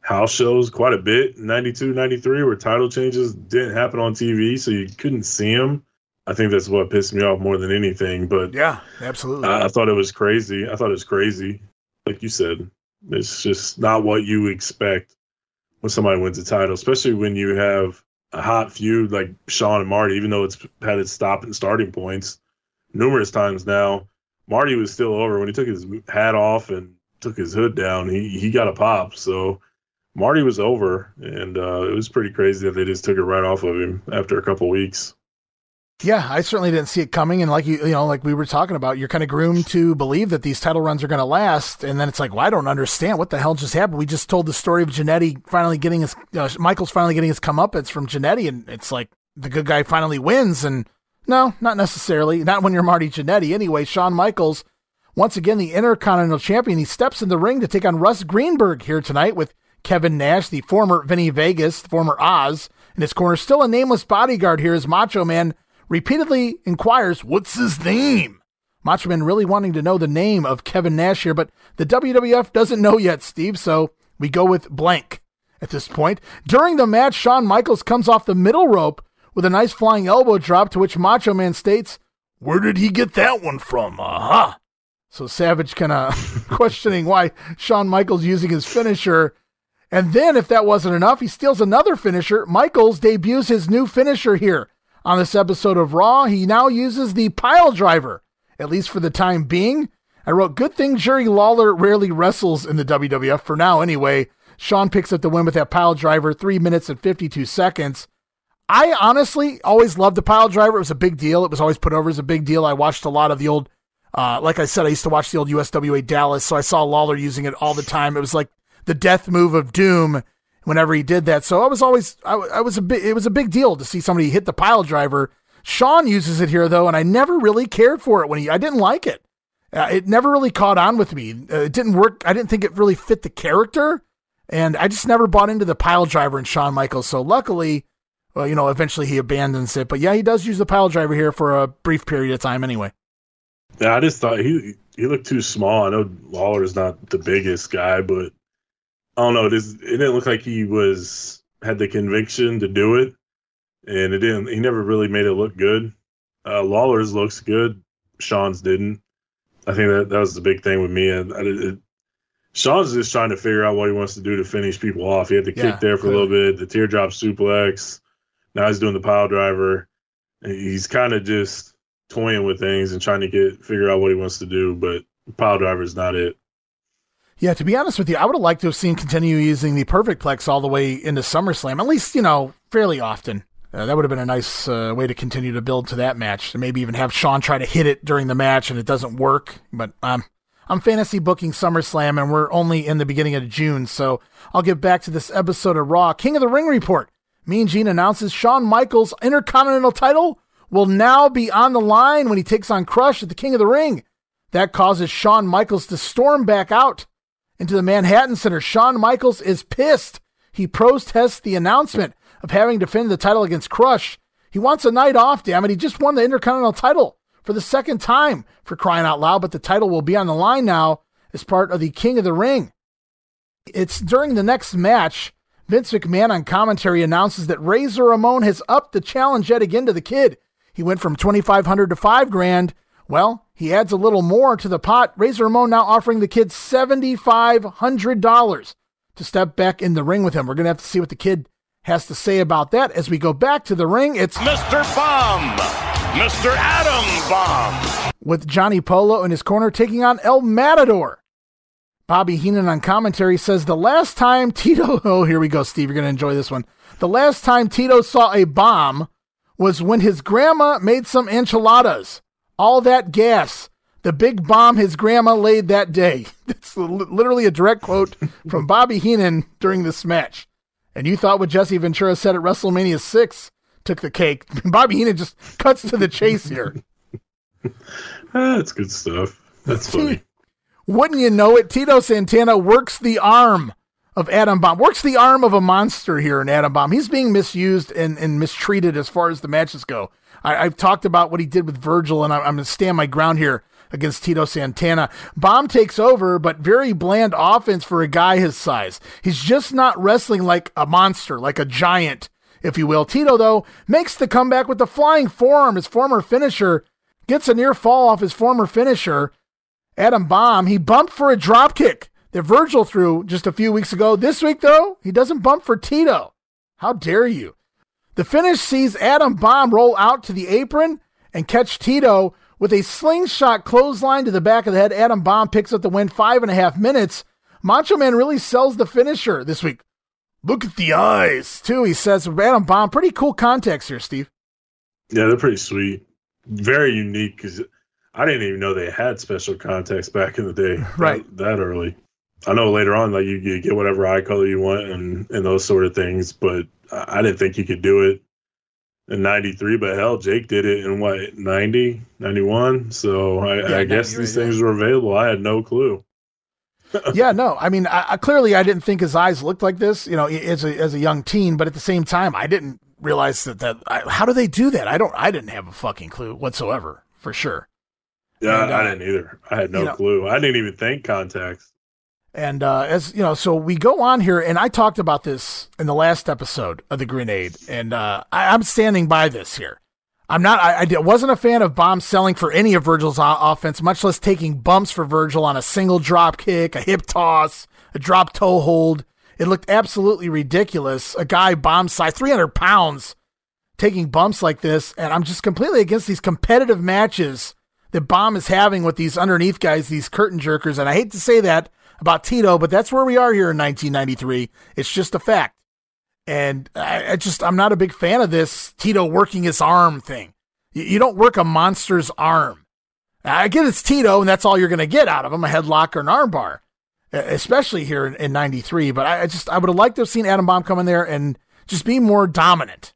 house shows quite a bit 92 93 where title changes didn't happen on tv so you couldn't see them i think that's what pissed me off more than anything but Yeah, absolutely. I, I thought it was crazy. I thought it was crazy. Like you said it's just not what you expect when somebody wins a title especially when you have a hot feud like shawn and marty even though it's had its stop and starting points numerous times now. Marty was still over when he took his hat off and took his hood down. He, he got a pop. So Marty was over, and uh, it was pretty crazy that they just took it right off of him after a couple weeks. Yeah, I certainly didn't see it coming. And like you, you know, like we were talking about, you're kind of groomed to believe that these title runs are going to last. And then it's like, well, I don't understand what the hell just happened. We just told the story of Jannetty finally getting his, uh, Michael's finally getting his comeuppance from Jannetty, and it's like the good guy finally wins. And no, not necessarily. Not when you're Marty Jannetty. Anyway, Shawn Michaels, once again the Intercontinental Champion, he steps in the ring to take on Russ Greenberg here tonight with Kevin Nash, the former Vinnie Vegas, the former Oz, in his corner. Still a nameless bodyguard here as Macho Man repeatedly inquires, What's his name? Macho Man really wanting to know the name of Kevin Nash here, but the WWF doesn't know yet, Steve, so we go with blank at this point. During the match, Shawn Michaels comes off the middle rope with a nice flying elbow drop, to which Macho Man states, Where did he get that one from? Aha! So Savage kind of questioning why Shawn Michaels using his finisher. And then, if that wasn't enough, he steals another finisher. Michaels debuts his new finisher here on this episode of Raw. He now uses the pile driver, at least for the time being. I wrote, Good thing Jerry Lawler rarely wrestles in the WWF for now, anyway. Shawn picks up the win with that pile driver, 3 minutes and 52 seconds. I honestly always loved the pile driver. It was a big deal. It was always put over as a big deal. I watched a lot of the old, uh, like I said, I used to watch the old USWA Dallas, so I saw Lawler using it all the time. It was like the death move of doom whenever he did that. So I was always, I, I was a bit, it was a big deal to see somebody hit the pile driver. Shawn uses it here though, and I never really cared for it when he, I didn't like it. Uh, it never really caught on with me. Uh, it didn't work. I didn't think it really fit the character, and I just never bought into the pile driver and Shawn Michaels. So luckily, well, you know, eventually he abandons it. But yeah, he does use the pile driver here for a brief period of time anyway. Yeah, I just thought he he looked too small. I know Lawler's not the biggest guy, but I don't know. It, is, it didn't look like he was had the conviction to do it, and it didn't. He never really made it look good. Uh, Lawler's looks good. Shawn's didn't. I think that that was the big thing with me. And I, it, Shawn's just trying to figure out what he wants to do to finish people off. He had the Yeah, kick there for a little bit, the teardrop suplex. Now he's doing the pile driver. He's kind of just toying with things and trying to get figure out what he wants to do, but pile driver is not it. Yeah, to be honest with you, I would have liked to have seen continue using the Perfect Plex all the way into SummerSlam, at least, you know, fairly often. Uh, that would have been a nice uh, way to continue to build to that match. And maybe even have Shawn try to hit it during the match and it doesn't work. But um, I'm fantasy booking SummerSlam and we're only in the beginning of June. So I'll get back to this episode of Raw. King of the Ring report. Mean Gene announces Shawn Michaels' Intercontinental title will now be on the line when he takes on Crush at the King of the Ring. That causes Shawn Michaels to storm back out into the Manhattan Center. Shawn Michaels is pissed. He protests the announcement of having defended the title against Crush. He wants a night off, damn it. He just won the Intercontinental title for the second time for crying out loud, but the title will be on the line now as part of the King of the Ring. It's during the next match. Vince McMahon on commentary announces that Razor Ramon has upped the challenge yet again to the kid. He went from 2500 to 5 grand. Well, he adds a little more to the pot. Razor Ramon now offering the kid $7,500 to step back in the ring with him. We're going to have to see what the kid has to say about that as we go back to the ring. It's Mr. Bomb, Mr. Adam Bomb. with Johnny Polo in his corner taking on El Matador. Bobby Heenan on commentary says the last time Tito, oh, here we go, Steve, you're going to enjoy this one. The last time Tito saw a bomb was when his grandma made some enchiladas. All that gas. The the big bomb his grandma laid that day. It's literally a direct quote from Bobby Heenan during this match. And you thought what Jesse Ventura said at WrestleMania 6 took the cake. Bobby Heenan just cuts to the chase here. That's good stuff. That's funny. Wouldn't you know it? Tito Santana works the arm of Adam Bomb, works the arm of a monster here in Adam Bomb. He's being misused and, and mistreated as far as the matches go. I, have talked about what he did with Virgil, and I, I'm going to stand my ground here against Tito Santana. Bomb takes over, but very bland offense for a guy his size. He's just not wrestling like a monster, like a giant, if you will. Tito, though, makes the comeback with the flying forearm, his former finisher, gets a near fall off his former finisher, Adam Bomb. He bumped for a drop kick that Virgil threw just a few weeks ago. This week, though, he doesn't bump for Tito. How dare you? The finish sees Adam Bomb roll out to the apron and catch Tito with a slingshot clothesline to the back of the head. Adam Bomb picks up the win five and a half minutes. Macho Man really sells the finisher this week. Look at the eyes, too, he says. Adam Bomb, pretty cool context here, Steve. Yeah, they're pretty sweet. Very unique because I didn't even know they had special contacts back in the day. Right. That, that early. I know later on, like you, you get whatever eye color you want and, and those sort of things, but I didn't think you could do it in 93, but hell, Jake did it in what, 90, 91? So I, yeah, I guess these right, things yeah. were available. I had no clue. yeah, no, I mean, I, I, clearly I didn't think his eyes looked like this, you know, as a, as a young teen, but at the same time, I didn't realize that, that I, how do they do that? I don't, I didn't have a fucking clue whatsoever for sure. Yeah, and, uh, I didn't either. I had no you know, clue. I didn't even think contacts. And uh, as you know, so we go on here, and I talked about this in the last episode of the grenade, and uh, I, am standing by this here. I'm not. I, I, wasn't a fan of bomb selling for any of Virgil's offense, much less taking bumps for Virgil on a single drop kick, a hip toss, a drop toe hold. It looked absolutely ridiculous. A guy bomb size, 300 pounds, taking bumps like this, and I'm just completely against these competitive matches that Bomb is having with these underneath guys, these curtain jerkers. And I hate to say that about Tito, but that's where we are here in 1993. It's just a fact. And I, I just, I'm not a big fan of this Tito working his arm thing. You, you don't work a monster's arm. I get it's Tito, and that's all you're going to get out of him a headlock or an armbar, especially here in, in 93. But I, I just, I would have liked to have seen Adam Bomb come in there and just be more dominant.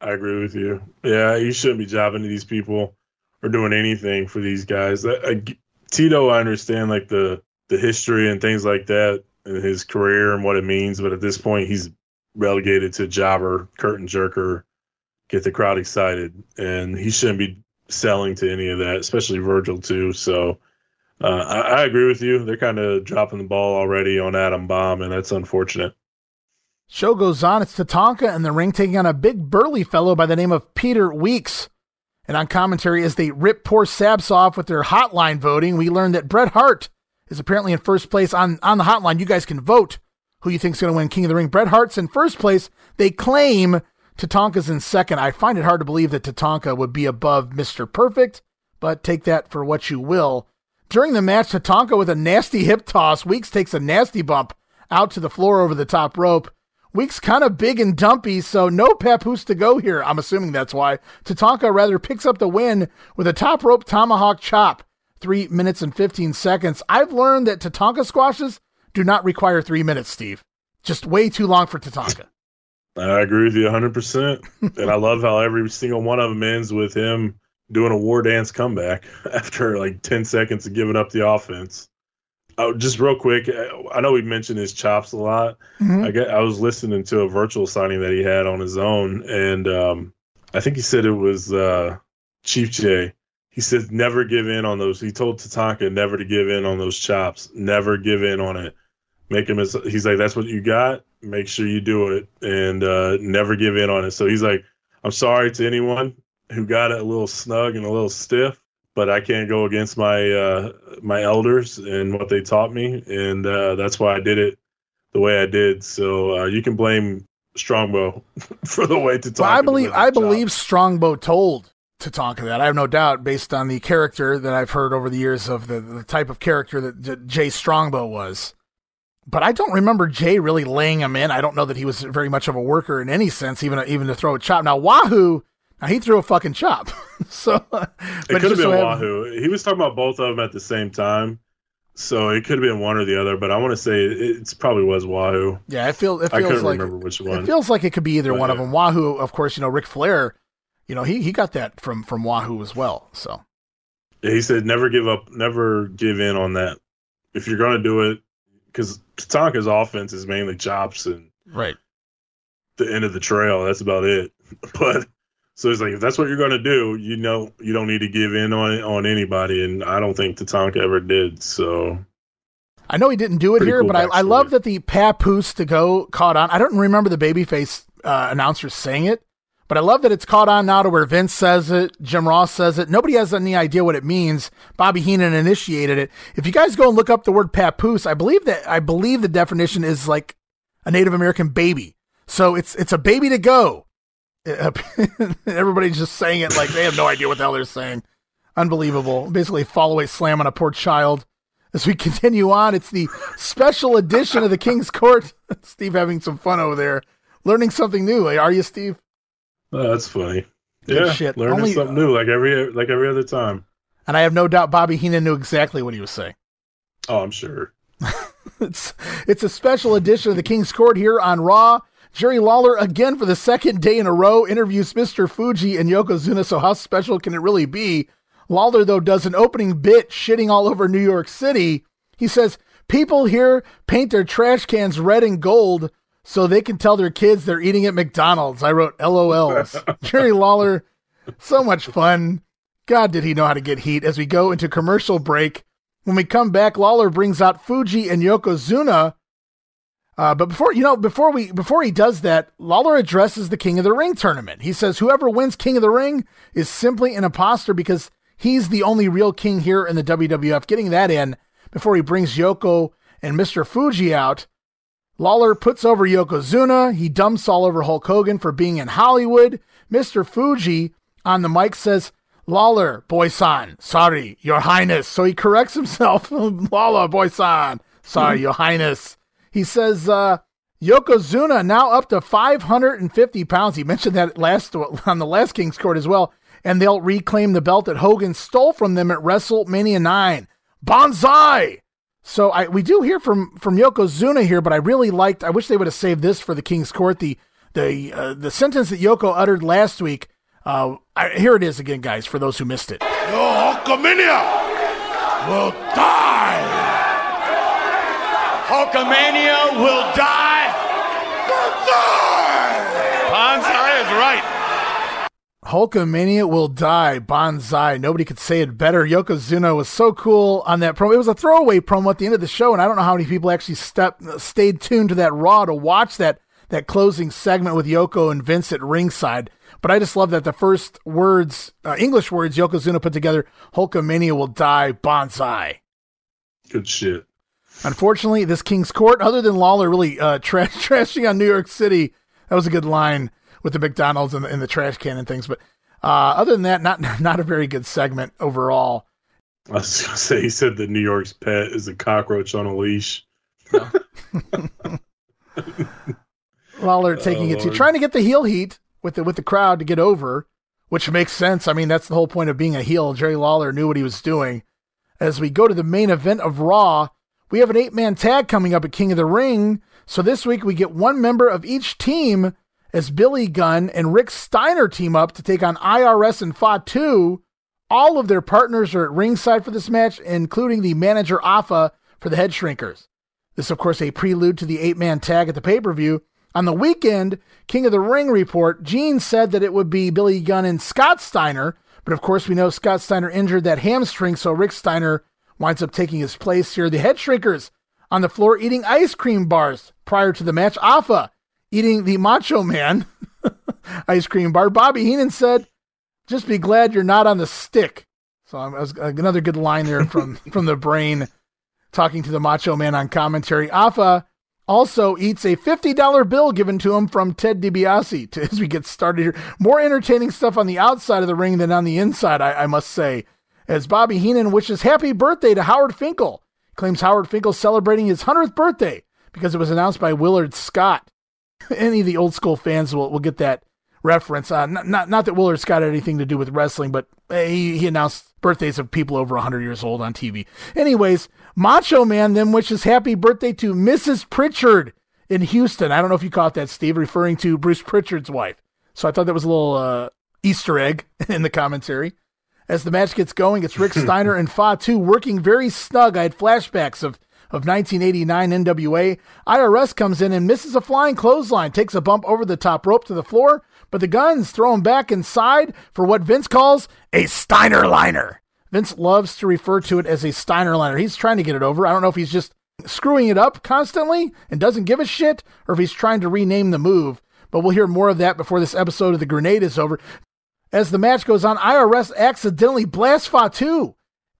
I agree with you. Yeah, you shouldn't be jobbing to these people or doing anything for these guys. I, I, Tito, I understand like the the history and things like that in his career and what it means. But at this point, he's relegated to jobber, curtain jerker, get the crowd excited, and he shouldn't be selling to any of that, especially Virgil too. So uh, I, I, agree with you. They're kind of dropping the ball already on Adam Bomb, and that's unfortunate. Show goes on. It's Tatanka in the ring taking on a big burly fellow by the name of Peter Weeks. And on commentary, as they rip poor Sabs off with their hotline voting, we learned that Bret Hart is apparently in first place on, on the hotline. You guys can vote who you think is going to win King of the Ring. Bret Hart's in first place. They claim Tatanka's in second. I find it hard to believe that Tatanka would be above Mr. Perfect, but take that for what you will. During the match, Tatanka with a nasty hip toss. Weeks takes a nasty bump out to the floor over the top rope. Weeks kind of big and dumpy, so no papoose to go here. I'm assuming that's why. Tatanka rather picks up the win with a top rope tomahawk chop three minutes and 15 seconds. I've learned that Tatanka squashes do not require three minutes, Steve. Just way too long for Tatanka. I agree with you 100%. and I love how every single one of them ends with him doing a war dance comeback after like 10 seconds of giving up the offense. Oh, just real quick, I know we mentioned his chops a lot. Mm-hmm. I I was listening to a virtual signing that he had on his own, and um, I think he said it was uh, Chief Jay he says never give in on those. He told Tatanka never to give in on those chops. Never give in on it. Make him as he's like, that's what you got. Make sure you do it and uh, never give in on it. So he's like, I'm sorry to anyone who got it a little snug and a little stiff, but I can't go against my uh, my elders and what they taught me, and uh, that's why I did it the way I did. So uh, you can blame Strongbow for the way to talk. Well, I believe I believe Strongbow told Tatanka that. I have no doubt, based on the character that I've heard over the years of the, the type of character that Jay Strongbow was. But I don't remember Jay really laying him in. I don't know that he was very much of a worker in any sense, even even to throw a chop. Now Wahoo Now, he threw a fucking chop. so, It could have been so Wahoo. He was talking about both of them at the same time, so it could have been one or the other. But I want to say it, it's probably was Wahoo. Yeah, it feels. It I couldn't like remember which one. it feels like it could be either But, one of them. Wahoo, of course, you know Ric Flair. You know he he got that from from Wahoo as well. So he said never give up, never give in on that. If you're going to do it, because Tatanka's offense is mainly chops and right. the end of the trail. That's about it. But so it's like if that's what you're going to do, you know, you don't need to give in on on anybody, and I don't think Tatanka ever did. So I know he didn't do it Pretty here, cool but I, I love that the papoose to go caught on. I don't remember the babyface uh, announcer saying it, but I love that it's caught on now to where Vince says it, Jim Ross says it. Nobody has any idea what it means. Bobby Heenan initiated it. If you guys go and look up the word papoose, I believe that I believe the definition is like a Native American baby. So it's it's a baby to go. Everybody's just saying it like they have no idea what the hell they're saying. Unbelievable. Basically, fall away slam on a poor child. As we continue on, it's the special edition of the King's Court. Steve having some fun over there, learning something new. Are you, Steve? Oh, that's funny. Good yeah, shit. learning Only- something new like every like every other time. And I have no doubt Bobby Heenan knew exactly what he was saying. Oh, I'm sure. It's it's a special edition of the King's Court here on Raw. Jerry Lawler again for the second day in a row interviews Mr. Fuji and Yokozuna. So how special can it really be? Lawler though does an opening bit shitting all over New York City. He says people here paint their trash cans red and gold so they can tell their kids they're eating at McDonald's. I wrote LOLs. Jerry Lawler, so much fun. God, did he know how to get heat as we go into commercial break. When we come back, Lawler brings out Fuji and Yokozuna. Uh, but before you know, before we before he does that, Lawler addresses the King of the Ring tournament. He says whoever wins King of the Ring is simply an imposter because he's the only real king here in the WWF. Getting that in before he brings Yoko and Mr. Fuji out. Lawler puts over Yokozuna. He dumps all over Hulk Hogan for being in Hollywood. Mr. Fuji on the mic says, Lawler, boy-san, sorry, your highness. So he corrects himself. Lawler, boy-san, sorry, your highness. He says, uh, Yokozuna now up to 550 pounds. He mentioned that last on the last King's Court as well. And they'll reclaim the belt that Hogan stole from them at WrestleMania 9. Banzai! So I we do hear from from Yokozuna here, but I really liked. I wish they would have saved this for the King's Court. The the uh, the sentence that Yoko uttered last week. Uh, I, here it is again, guys, for those who missed it. Your Hulkamania will die. Hulkamania will die. Banzai is right. Hulkamania will die. Banzai. Nobody could say it better. Yokozuna was so cool on that promo. It was a throwaway promo at the end of the show, and I don't know how many people actually step, stayed tuned to that Raw to watch that that closing segment with Yoko and Vince at ringside. But I just love that the first words, uh, English words, Yokozuna put together: "Hulkamania will die." Banzai. Good shit. Unfortunately, this King's Court, other than Lawler really uh, tra- trashing on New York City, that was a good line with the McDonald's and the, and the trash can and things. But uh, other than that, not not a very good segment overall. I was gonna say he said that New York's pet is a cockroach on a leash. Lawler taking Oh, it to trying to get the heel heat with the with the crowd to get over, which makes sense. I mean, that's the whole point of being a heel. Jerry Lawler knew what he was doing. As we go to the main event of Raw, we have an eight man tag coming up at King of the Ring. So this week we get one member of each team as Billy Gunn and Rick Steiner team up to take on IRS and Fatu. All of their partners are at ringside for this match, including the manager Afa for the Head Shrinkers. This, of course, a prelude to the eight man tag at the pay per view. On the weekend, King of the Ring report, Gene said that it would be Billy Gunn and Scott Steiner, but of course, we know Scott Steiner injured that hamstring, so Rick Steiner winds up taking his place here. The Head Shrinkers on the floor eating ice cream bars prior to the match. Afa eating the Macho Man ice cream bar. Bobby Heenan said, "Just be glad you're not on the stick." So that was uh, another good line there from from the brain, talking to the Macho Man on commentary. Afa also eats a fifty dollar bill given to him from Ted DiBiase. To, as we get started here, more entertaining stuff on the outside of the ring than on the inside, I, I must say. As Bobby Heenan wishes happy birthday to Howard Finkel, claims Howard Finkel celebrating his hundredth birthday because it was announced by Willard Scott. Any of the old school fans will, will get that reference. Uh, not, not not that Willard's got anything to do with wrestling, but uh, he, he announced birthdays of people over 100 years old on TV. Anyways, Macho Man then wishes happy birthday to Mrs. Prichard in Houston. I don't know if you caught that, Steve, referring to Bruce Prichard's wife. So I thought that was a little uh, Easter egg in the commentary. As the match gets going, it's Rick Steiner and Fatu working very snug. I had flashbacks of, of 1989 NWA. IRS comes in and misses a flying clothesline, takes a bump over the top rope to the floor, but the Gunns throw him back inside for what Vince calls a Steiner liner. Vince loves to refer to it as a Steiner liner. He's trying to get it over. I don't know if he's just screwing it up constantly and doesn't give a shit, or if he's trying to rename the move. But we'll hear more of that before this episode of The Grenade is over. As the match goes on, IRS accidentally blasts Fatu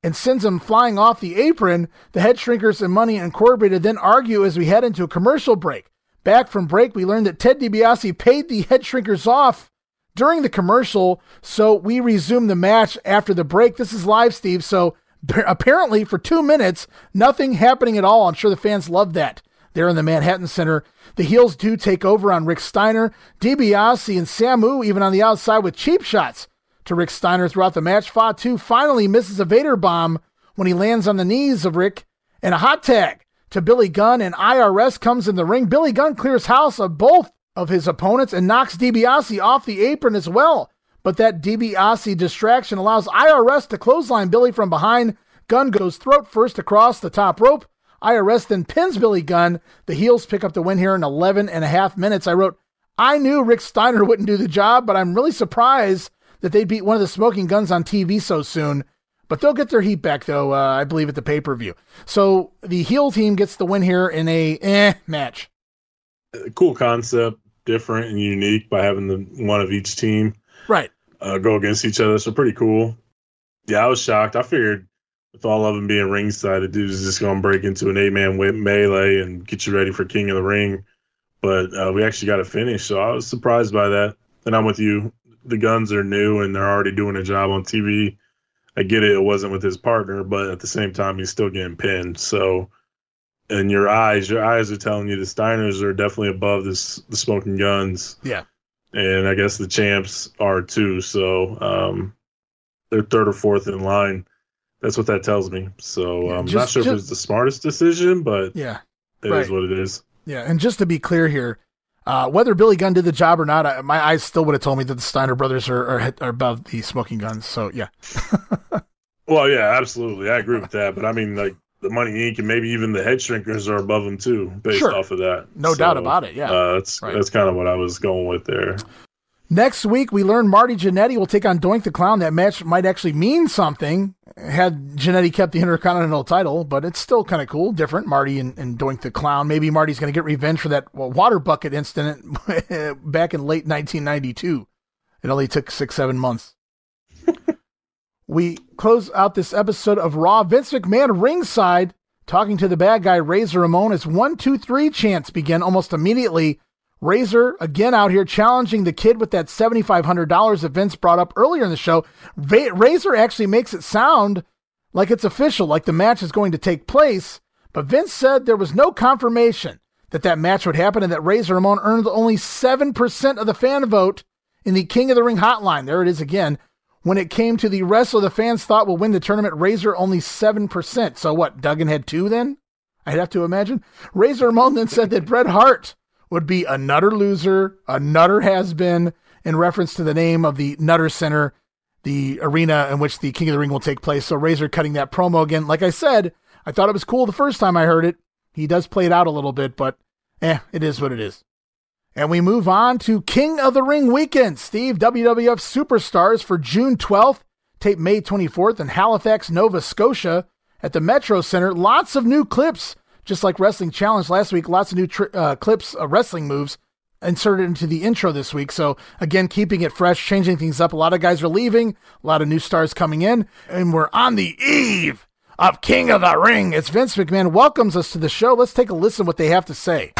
and sends him flying off the apron. The Head Shrinkers and Money Incorporated then argue as we head into a commercial break. Back from break, we learned that Ted DiBiase paid the Head Shrinkers off during the commercial, so we resume the match after the break. This is live, Steve, so apparently for two minutes, nothing happening at all. I'm sure the fans love that there in the Manhattan Center. The heels do take over on Rick Steiner, DiBiase, and Samu, even on the outside with cheap shots to Rick Steiner throughout the match. Fatu finally misses a Vader bomb when he lands on the knees of Rick, and a hot tag to Billy Gunn, and IRS comes in the ring. Billy Gunn clears house of both of his opponents and knocks DiBiase off the apron as well. But that DiBiase distraction allows IRS to clothesline Billy from behind. Gunn goes throat first across the top rope. IRS then pins Billy Gunn. The heels pick up the win here in 11 and a half minutes. I wrote, I knew Rick Steiner wouldn't do the job, but I'm really surprised that they'd beat one of the Smoking Gunns on TV so soon. But they'll get their heat back, though, uh, I believe, at the pay per view. So the heel team gets the win here in a eh match. Cool concept, different and unique by having the one of each team right uh, go against each other. So pretty cool. Yeah, I was shocked. I figured with all of them being ringside, the dude's just going to break into an eight man melee and get you ready for King of the Ring. But uh, we actually got a finish, so I was surprised by that. And I'm with you. The Gunns are new and they're already doing a job on TV. I get it, it wasn't with his partner, but at the same time, he's still getting pinned. So, and your eyes, your eyes are telling you the Steiners are definitely above this the Smoking Gunns. Yeah, and I guess the champs are too. So, um, they're third or fourth in line. That's what that tells me. So I'm not sure just, if it's the smartest decision, but yeah, it right. is what it is. Yeah, and just to be clear here, uh, whether Billy Gunn did the job or not, I, my eyes still would have told me that the Steiner brothers are, are, are above the Smoking Gunns. So yeah. well, yeah, absolutely, I agree with that. But I mean, like the Money Inc. and maybe even the Head Shrinkers are above them too, based sure. off of that. No so, doubt about it. Yeah, uh, that's right. that's kind of what I was going with there. Next week, we learn Marty Jannetty will take on Doink the Clown. That match might actually mean something had Jannetty kept the Intercontinental title, but it's still kind of cool, different. Marty and, and Doink the Clown. Maybe Marty's going to get revenge for that well, water bucket incident back in late 1992. It only took six, seven months. we close out this episode of Raw. Vince McMahon ringside talking to the bad guy, Razor Ramon, as one, two, three chants begin almost immediately Razor again out here challenging the kid with that $7,500 that Vince brought up earlier in the show. Va- Razor actually makes it sound like it's official, like the match is going to take place. But Vince said there was no confirmation that that match would happen and that Razor Ramon earned only 7% of the fan vote in the King of the Ring hotline. There it is again. When it came to the wrestler the fans thought will win the tournament, Razor only 7%. So what, Duggan had two then? I'd have to imagine. Razor Ramon then said that Bret Hart would be a Nutter loser, a Nutter has been, in reference to the name of the Nutter Center, the arena in which the King of the Ring will take place. So Razor cutting that promo again. Like I said, I thought it was cool the first time I heard it. He does play it out a little bit, but eh, it is what it is. And we move on to King of the Ring weekend. Steve, WWF Superstars for June 12th, tape May 24th in Halifax, Nova Scotia at the Metro Center. Lots of new clips just like Wrestling Challenge last week, lots of new tri- uh, clips of wrestling moves inserted into the intro this week. So again, keeping it fresh, changing things up. A lot of guys are leaving, a lot of new stars coming in, and we're on the eve of King of the Ring. It's Vince McMahon welcomes us to the show. Let's take a listen what they have to say.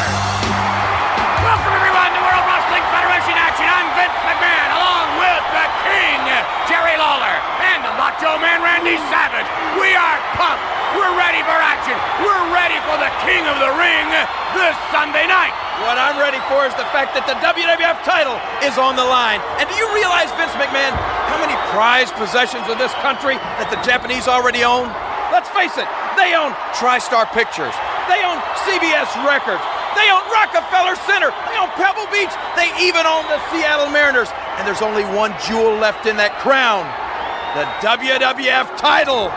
For the King of the Ring this Sunday night. what I'm ready for is the fact that the WWF title is on the line. And do you realize, Vince McMahon, how many prized possessions of this country that the Japanese already own? Let's face it, they own TriStar Pictures. They own CBS Records. They own Rockefeller Center. They own Pebble Beach. They even own the Seattle Mariners. And there's only one jewel left in that crown the WWF title.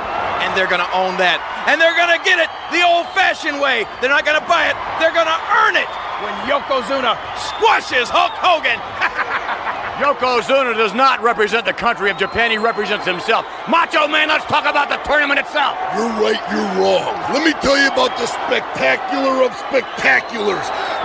And they're going to own that. And they're going to get it the old fashioned way. They're not going to buy it, they're going to earn it when Yokozuna squashes Hulk Hogan. Yokozuna does not represent the country of Japan. He represents himself. Macho Man, let's talk about the tournament itself. You're right, you're wrong. Let me tell you about the spectacular of spectaculars.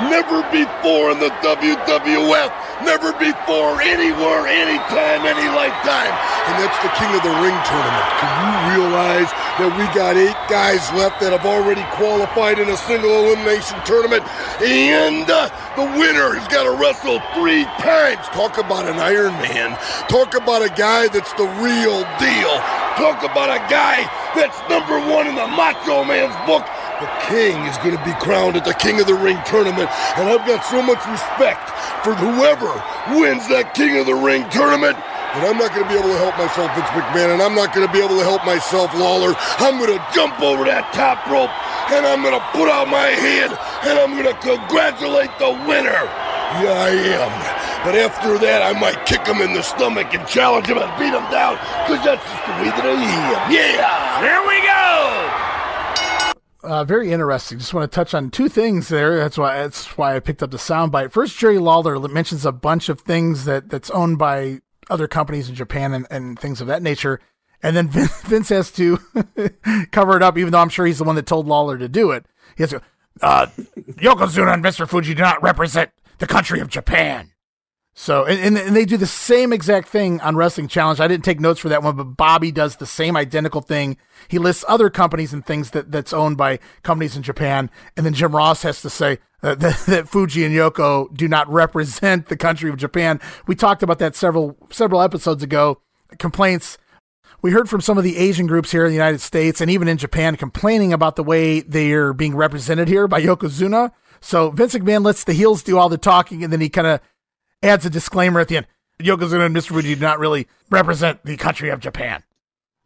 Never before in the WWF, never before, anywhere, anytime, any lifetime. And that's the King of the Ring tournament. Can you realize that we got eight guys left that have already qualified in a single elimination tournament? And uh, the winner has got to wrestle three times. Talk about an Iron Man. Talk about a guy that's the real deal. Talk about a guy that's number one in the Macho Man's book. The king is going to be crowned at the King of the Ring tournament, and I've got so much respect for whoever wins that King of the Ring tournament. And I'm not going to be able to help myself, Vince McMahon, and I'm not going to be able to help myself, Lawler. I'm going to jump over that top rope, and I'm going to put out my hand, and I'm going to congratulate the winner. Yeah, I am. But after that, I might kick him in the stomach and challenge him and beat him down, because that's just the way that I am. Yeah! Here we go! Uh, very interesting. Just want to touch on two things there. That's why that's why I picked up the soundbite. First, Jerry Lawler mentions a bunch of things that that's owned by other companies in Japan and, and things of that nature. And then Vince, has to cover it up, even though I'm sure he's the one that told Lawler to do it. He has to, uh, Yokozuna and Mr. Fuji do not represent the country of Japan. So, and, and, they do the same exact thing on Wrestling Challenge. I didn't take notes for that one, but Bobby does the same identical thing. He lists other companies and things that, that's owned by companies in Japan. And then Jim Ross has to say uh, that, that Fuji and Yoko do not represent the country of Japan. We talked about that several, several episodes ago. Complaints we heard from some of the Asian groups here in the United States and even in Japan complaining about the way they're being represented here by Yokozuna. So Vince McMahon lets the heels do all the talking and then he kind of adds a disclaimer at the end. Yokozuna and Mr. Fuji do not really represent the country of Japan.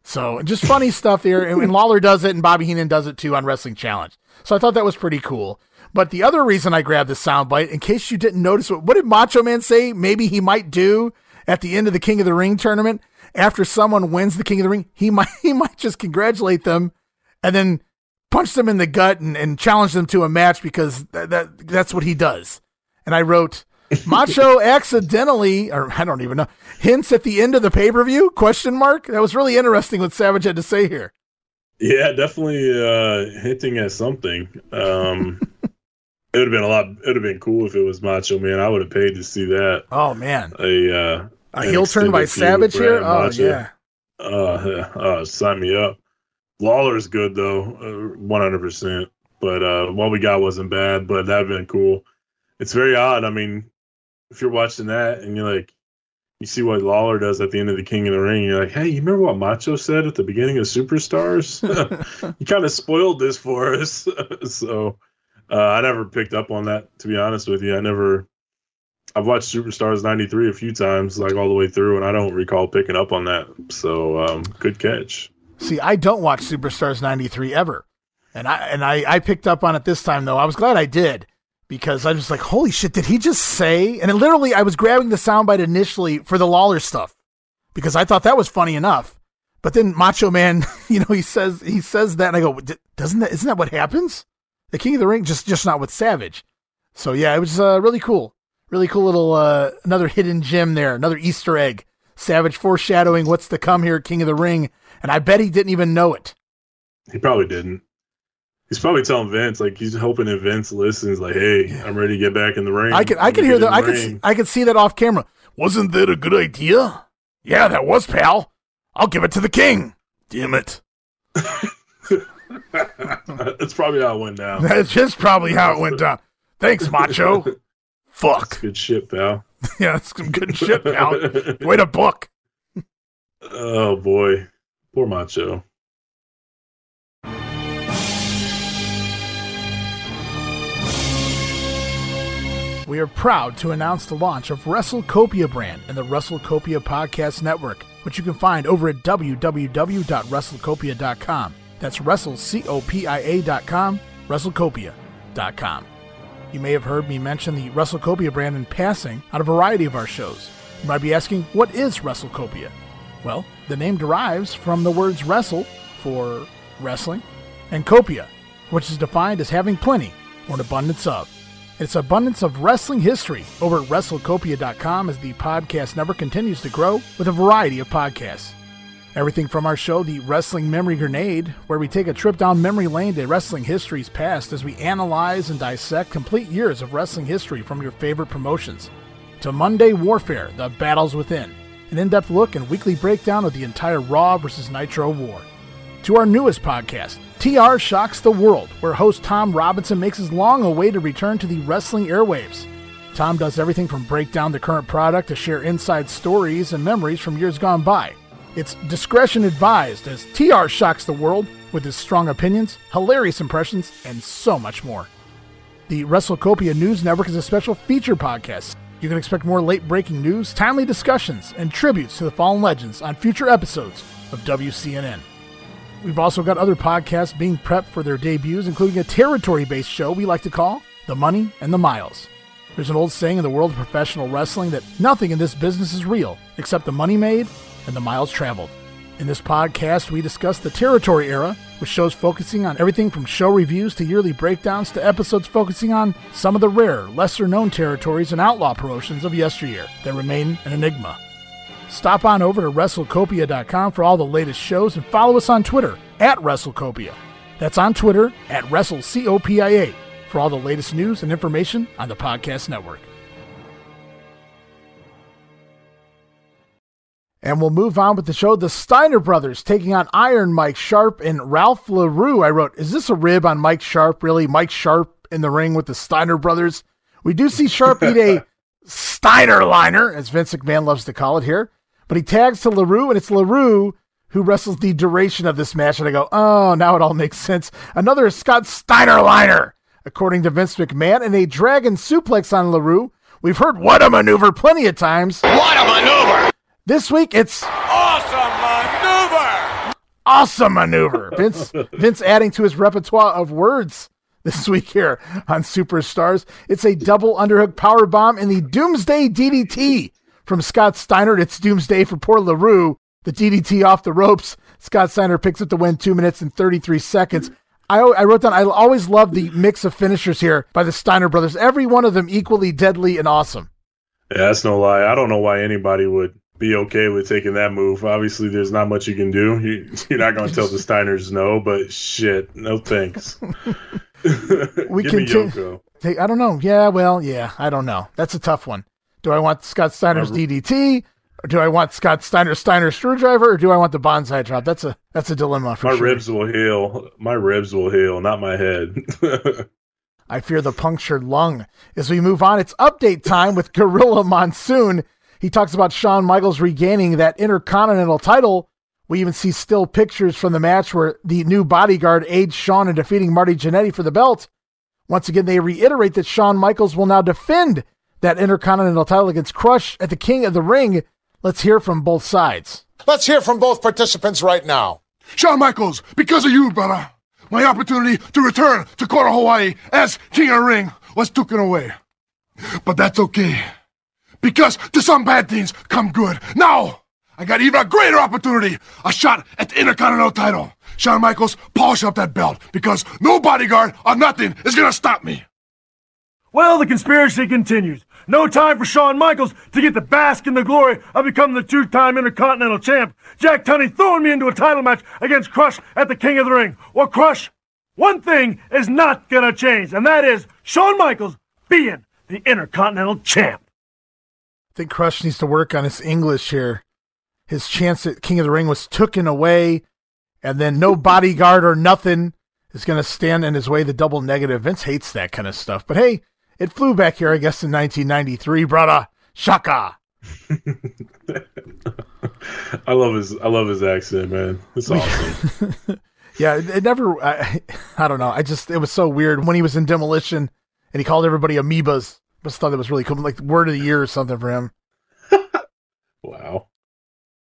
So just funny stuff there. And, and Lawler does it and Bobby Heenan does it too on Wrestling Challenge. So I thought that was pretty cool. But the other reason I grabbed this soundbite, in case you didn't notice, what, what did Macho Man say maybe he might do at the end of the King of the Ring tournament? after someone wins the King of the Ring, he might he might just congratulate them and then punch them in the gut and, and challenge them to a match because that, that that's what he does. And I wrote Macho accidentally, or I don't even know, hints at the end of the pay per view? Question mark. That was really interesting what Savage had to say here. Yeah, definitely uh, hinting at something. Um, it would have been a lot. It would have been cool if it was Macho Man. I would have paid to see that. Oh man, a uh, a heel turn by Savage here. Oh Macho. yeah. Uh, uh, sign me up. Lawler's good though, uh, one hundred percent. But uh, what we got wasn't bad. But that'd been cool. It's very odd. I mean, if you're watching that and you're like, you see what Lawler does at the end of the King of the Ring, you're like, hey, you remember what Macho said at the beginning of Superstars? you kind of spoiled this for us. so uh, I never picked up on that, to be honest with you. I never I've watched Superstars '93 a few times, like all the way through, and I don't recall picking up on that. So, um, good catch. See, I don't watch Superstars '93 ever, and I and I, I picked up on it this time though. I was glad I did because I was like, "Holy shit! Did he just say?" And literally, I was grabbing the soundbite initially for the Lawler stuff because I thought that was funny enough. But then Macho Man, you know, he says he says that, and I go, "Doesn't that? Isn't that what happens?" The King of the Ring, just just not with Savage. So yeah, it was uh, really cool really cool little uh, another hidden gem there, another Easter egg. Savage foreshadowing what's to come here King of the Ring, and I bet he didn't even know it. He probably didn't. He's probably telling Vince, like he's hoping that Vince listens, like, "Hey, yeah. I'm ready to get back in the ring." I can, I can hear that. I can, see, I can see that off camera. Wasn't that a good idea? Yeah, that was, pal. I'll give it to the king. Damn it. That's probably how it went down. That's just probably how it went down. Thanks, Macho. Fuck. That's good shit, pal. yeah, that's some good shit, pal. Way to book. oh boy, poor Macho. We are proud to announce the launch of WrestleCopia brand and the WrestleCopia Podcast Network, which you can find over at www.wrestlecopia.com. That's WrestleCopia.com, WrestleCopia.com. You may have heard me mention the WrestleCopia brand in passing on a variety of our shows. You might be asking, what is WrestleCopia? Well, the name derives from the words wrestle for wrestling and copia, which is defined as having plenty or an abundance of. It's abundance of wrestling history over at WrestleCopia.com as the podcast network continues to grow with a variety of podcasts. Everything from our show, The Wrestling Memory Grenade, where we take a trip down memory lane to wrestling history's past as we analyze and dissect complete years of wrestling history from your favorite promotions, to Monday Warfare, The Battles Within, an in depth look and weekly breakdown of the entire Raw vs. Nitro war, to our newest podcast, TR Shocks the World, where host Tom Robinson makes his long awaited return to the wrestling airwaves. Tom does everything from break down the current product to share inside stories and memories from years gone by. It's discretion advised as TR shocks the world with his strong opinions, hilarious impressions, and so much more. The WrestleCopia News Network is a special feature podcast. You can expect more late breaking news, timely discussions, and tributes to the fallen legends on future episodes of WCNN. We've also got other podcasts being prepped for their debuts, including a territory based show we like to call The Money and the Miles. There's an old saying in the world of professional wrestling that nothing in this business is real except the money made and the miles traveled. In this podcast, we discuss the territory era, with shows focusing on everything from show reviews to yearly breakdowns to episodes focusing on some of the rare, lesser known territories and outlaw promotions of yesteryear that remain an enigma. Stop on over to WrestleCopia.com for all the latest shows and follow us on Twitter at WrestleCopia. That's on Twitter at WrestleCopia for all the latest news and information on the podcast network. And we'll move on with the show. The Steiner brothers taking on Iron Mike Sharpe and Ralph LaRue. I wrote, Is this a rib on Mike Sharpe? Really? Mike Sharpe in the ring with the Steiner brothers? We do see Sharpe eat a Steiner liner, as Vince McMahon loves to call it here. But he tags to LaRue, and it's LaRue who wrestles the duration of this match. And I go, Oh, now it all makes sense. Another Scott Steiner liner, according to Vince McMahon, and a dragon suplex on LaRue. We've heard what a maneuver plenty of times. What a maneuver! This week it's awesome maneuver. Awesome maneuver. Vince Vince adding to his repertoire of words this week here on Superstars. It's a double underhook power bomb in the Doomsday DDT from Scott Steiner. It's Doomsday for poor LaRue. The DDT off the ropes. Scott Steiner picks up the win two minutes and 33 seconds. I, I wrote down, I always love the mix of finishers here by the Steiner brothers. Every one of them equally deadly and awesome. Yeah, that's no lie. I don't know why anybody would be okay with taking that move. Obviously, there's not much you can do. You, are not going to tell the Steiners no, but shit, no thanks. we can. I don't know. Yeah, well, yeah, I don't know. That's a tough one. Do I want Scott Steiner's DDT? Or do I want Scott Steiner Steiner screwdriver, or do I want the Banzai drop? That's a that's a dilemma for sure. my sure. ribs will heal. My ribs will heal, not my head. I fear the punctured lung. As we move on, it's update time with Gorilla Monsoon. He talks about Shawn Michaels regaining that Intercontinental title. We even see still pictures from the match where the new bodyguard aids Shawn in defeating Marty Jannetty for the belt. Once again, they reiterate that Shawn Michaels will now defend that Intercontinental title against Crush at the King of the Ring. Let's hear from both sides. Let's hear from both participants right now. Shawn Michaels, because of you, brother, my opportunity to return to Kona, Hawaii as King of the Ring was taken away. But that's okay. Because to some bad things come good. Now, I got even a greater opportunity. A shot at the Intercontinental title. Shawn Michaels, polish up that belt because no bodyguard or nothing is going to stop me. Well, the conspiracy continues. No time for Shawn Michaels to get the bask in the glory of becoming the two-time Intercontinental Champ. Jack Tunney throwing me into a title match against Crush at the King of the Ring. Well, Crush, one thing is not gonna change, and that is Shawn Michaels being the Intercontinental Champ. I think Crush needs to work on his English here. His chance at King of the Ring was taken away, and then no bodyguard or nothing is going to stand in his way. The double negative. Vince hates that kind of stuff. But hey, it flew back here, I guess, in 1993, brother. Shaka. I love his I love his accent, man. It's awesome. yeah, it, never. I, I don't know. I just it was so weird when he was in demolition and he called everybody amoebas. Just thought that was really cool, like word of the year or something for him. Wow.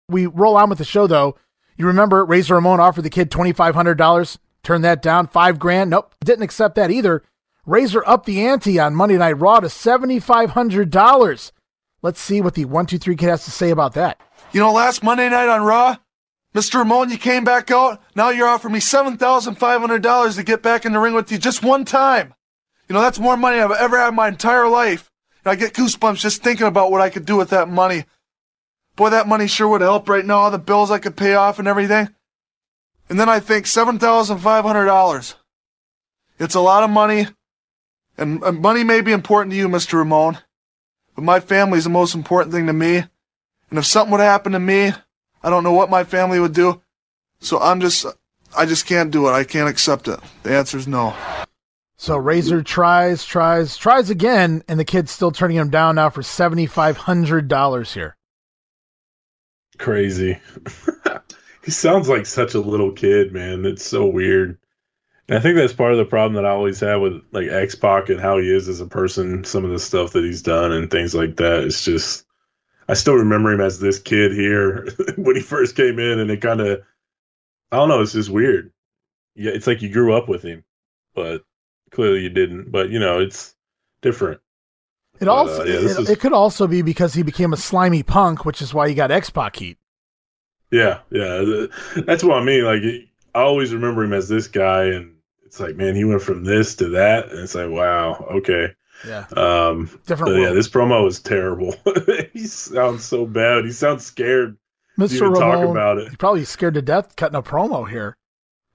We roll on with the show though. You remember Razor Ramon offered the kid twenty five hundred dollars. Turned that down. Five grand. Nope. Didn't accept that either. Razor upped the ante on Monday Night Raw to seventy five hundred dollars. Let's see what the one two three kid has to say about that. You know, last Monday night on Raw, Mr. Ramon, you came back out. Now you're offering me $7,500 to get back in the ring with you just one time. You know, that's more money I've ever had in my entire life. And I get goosebumps just thinking about what I could do with that money. Boy, that money sure would help right now, all the bills I could pay off and everything. And then I think $7,500. It's a lot of money, and, and money may be important to you, Mr. Ramon, but my family is the most important thing to me. And if something would happen to me, I don't know what my family would do. So I'm just, I just can't do it. I can't accept it. The answer is no. So Razor tries, tries, tries again, and the kid's still turning him down now for seventy five hundred dollars here. Crazy. he sounds like such a little kid, man. It's so weird. I think that's part of the problem that I always have with like X Pac and how he is as a person, some of the stuff that he's done and things like that. It's just I still remember him as this kid here when he first came in and it kinda I don't know, it's just weird. Yeah, it's like you grew up with him, but clearly you didn't. But you know, it's different. It But, also uh, yeah, it, is- it could also be because he became a slimy punk, which is why he got X Pac heat. Yeah, yeah, that's what I mean. Like, I always remember him as this guy, and it's like, man, he went from this to that, and it's like, wow, okay. Yeah. Um, Different but yeah, this promo is terrible. he sounds so bad. He sounds scared. Mr. Ramon, talk about it. he's probably scared to death cutting a promo here.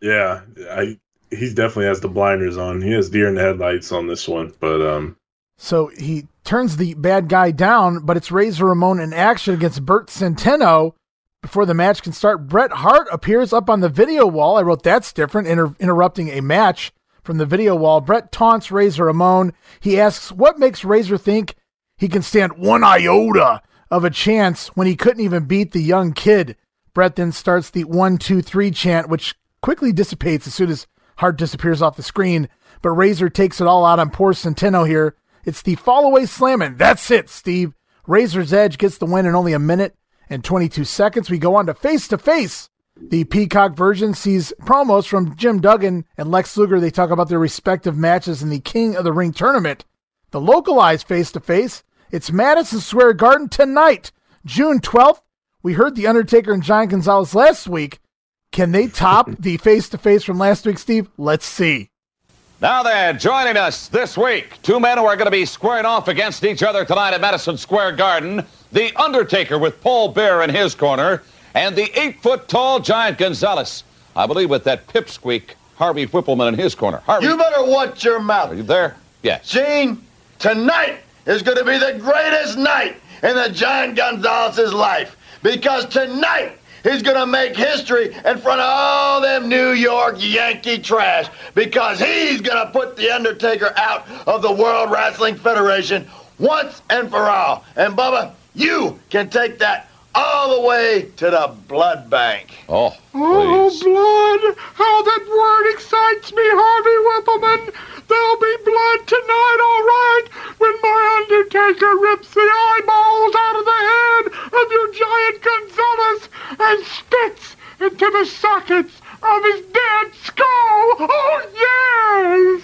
Yeah, I. He definitely has the blinders on. He has deer in the headlights on this one, but um, So he turns the bad guy down, but it's Razor Ramon in action against Bert Centeno. Before the match can start, Bret Hart appears up on the video wall. I wrote that's different, inter- interrupting a match from the video wall. Bret taunts Razor Ramon. He asks what makes Razor think he can stand one iota of a chance when he couldn't even beat the young kid. Bret then starts the one, two, three chant, which quickly dissipates as soon as Hart disappears off the screen. But Razor takes it all out on poor Centeno here. It's the fall away slamming. That's it, Steve. Razor's Edge gets the win in only a minute and 22 seconds. We go on to face to face. The Peacock version sees promos from Jim Duggan and Lex Luger. They talk about their respective matches in the King of the Ring tournament. The localized face to face, it's Madison Square Garden tonight, June 12th. We heard The Undertaker and Giant Gonzalez last week. Can they top the face to face from last week, Steve? Let's see. Now then, joining us this week, two men who are going to be squaring off against each other tonight at Madison Square Garden. The Undertaker with Paul Bearer in his corner, and the eight-foot-tall Giant Gonzalez. I believe with that pipsqueak Harvey Wippleman in his corner. Harvey, You better watch your mouth. are you there? Yes. Gene, tonight is going to be the greatest night in the Giant Gonzalez's life because tonight he's going to make history in front of all them New York Yankee trash because he's going to put the Undertaker out of the World Wrestling Federation once and for all. And Bubba, you can take that all the way to the blood bank. Oh, oh please. Oh, blood! How that word excites me, Harvey Wippleman! There'll be blood tonight, all right, when my Undertaker rips the eyeballs out of the head of your giant Gonzalez and spits into the sockets of his dead skull! Oh, yes!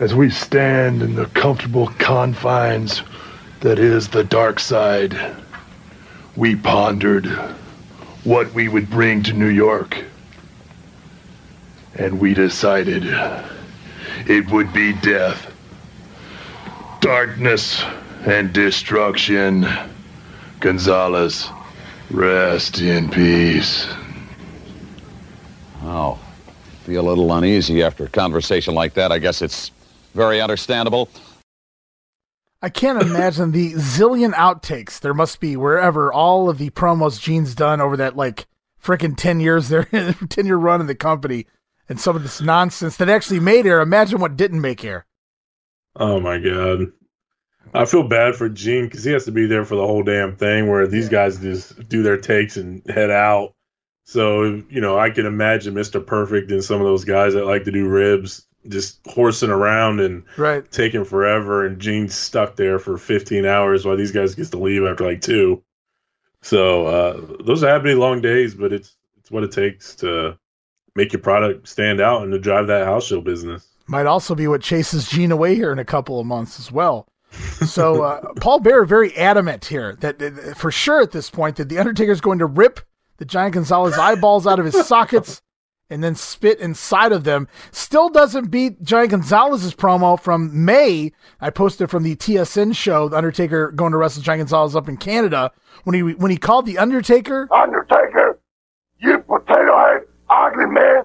As we stand in the comfortable confines that is the dark side, we pondered what we would bring to New York. And we decided it would be death, darkness, and destruction. Gonzalez, rest in peace. Oh, feel a little uneasy after a conversation like that. I guess it's very understandable. I can't imagine the zillion outtakes there must be wherever all of the promos Gene's done over that like freaking 10 years there, 10 year run in the company and some of this nonsense that actually made air. Imagine what didn't make air. Oh my god. I feel bad for Gene because he has to be there for the whole damn thing where these guys just do their takes and head out. So, you know, I can imagine Mr. Perfect and some of those guys that like to do ribs just horsing around and right. taking forever, and Gene's stuck there for 15 hours while these guys gets to leave after like two. So uh, those are happy long days, but it's it's what it takes to make your product stand out and to drive that house show business. Might also be what chases Gene away here in a couple of months as well. So uh, Paul Bearer very adamant here that, that for sure at this point that the Undertaker is going to rip the Giant Gonzalez eyeballs out of his sockets and then spit inside of them. Still doesn't beat Giant Gonzalez's promo from May. I posted from the TSN show, The Undertaker going to wrestle Giant Gonzalez up in Canada when he when he called the Undertaker Undertaker, you potato head ugly man.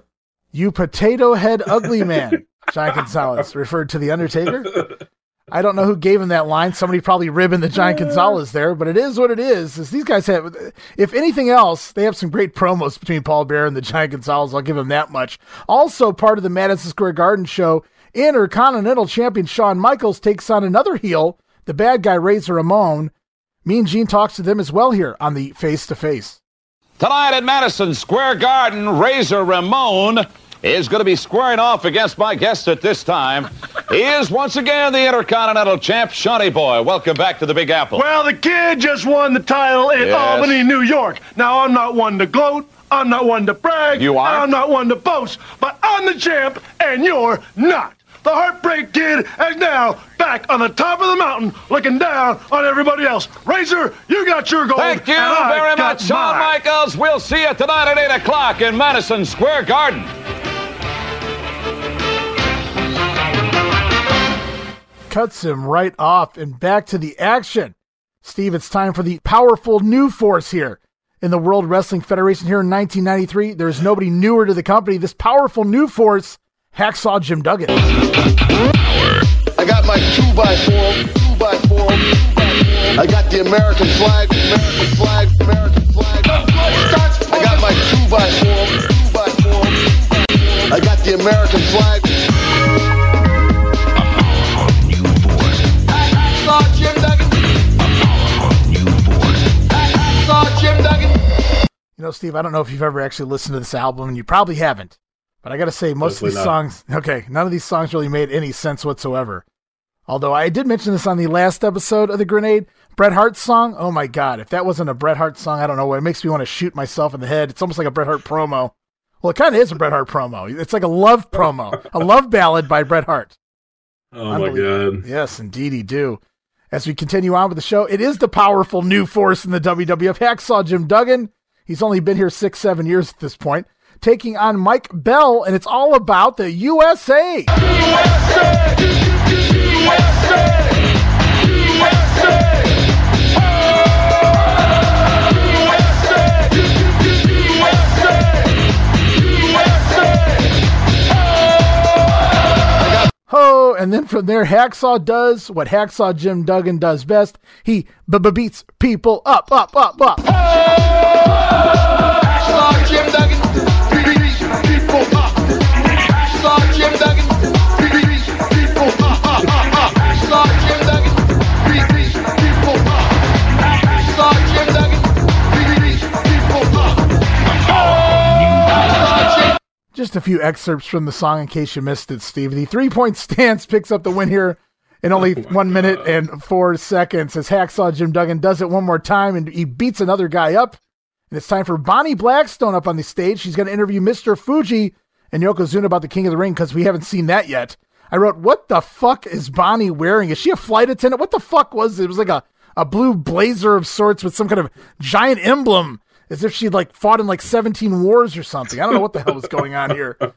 You potato head ugly man. Giant Gonzalez referred to the Undertaker. I don't know who gave him that line. Somebody probably ribbing the Giant Gonzalez there, but it is what it is. Is these guys have, if anything else, they have some great promos between Paul Bearer and the Giant Gonzalez. I'll give him that much. Also, part of the Madison Square Garden show, Intercontinental Champion Shawn Michaels takes on another heel, the bad guy Razor Ramon. Me and Gene talks to them as well here on the Face to Face. Tonight at Madison Square Garden, Razor Ramon is going to be squaring off against my guest at this time. he is once again the Intercontinental Champ, Shawnee Boy. Welcome back to the Big Apple. Well, the kid just won the title in Yes. Albany, New York. Now, I'm not one to gloat. I'm not one to brag. You are? I'm not one to boast. But I'm the champ, and you're not. The Heartbreak Kid is now back on the top of the mountain, looking down on everybody else. Razor, you got your gold. Thank you and very got much, Shawn mine. Michaels. We'll see you tonight at 8 o'clock in Madison Square Garden. cuts him right off and back to the action. Steve, it's time for the powerful new force here in the World Wrestling Federation here in 1993. There's nobody newer to the company. This powerful new force, Hacksaw Jim Duggan. I got my two by four, two by four. I got the American flag, American flag, American flag. I got my two by four, two by four. I got the American flag. Hacksaw Jim Duggan. Hacksaw Jim Duggan. You know, Steve, I don't know if you've ever actually listened to this album, and you probably haven't. But I got to say, most of these not. songs, okay, none of these songs really made any sense whatsoever. Although I did mention this on the last episode of The Grenade. Bret Hart's song, oh my God, if that wasn't a Bret Hart song, I don't know what. It makes me want to shoot myself in the head. It's almost like a Bret Hart promo. Well, it kind of is a Bret Hart promo. It's like a love promo, a love ballad by Bret Hart. Oh my god. Yes, indeed, he do. As we continue on with the show, it is the powerful new force in the WWF. Hacksaw Jim Duggan. He's only been here six, seven years at this point, taking on Mike Bell, and it's all about the USA. Ho! And then from there, Hacksaw does what Hacksaw Jim Duggan does best. He beats people up, up, up, up. Hacksaw Jim Duggan. Just a few excerpts from the song in case you missed it, Steve. The three point stance picks up the win here in only oh one minute and four seconds. As Hacksaw Jim Duggan does it one more time and he beats another guy up. And it's time for Bonnie Blackstone up on the stage. She's going to interview Mr. Fuji and Yokozuna about the King of the Ring because we haven't seen that yet. I wrote, What the fuck is Bonnie wearing? Is she a flight attendant? What the fuck was it? It was like a, a blue blazer of sorts with some kind of giant emblem as if she'd like fought in like 17 wars or something. I don't know what the hell was going on here.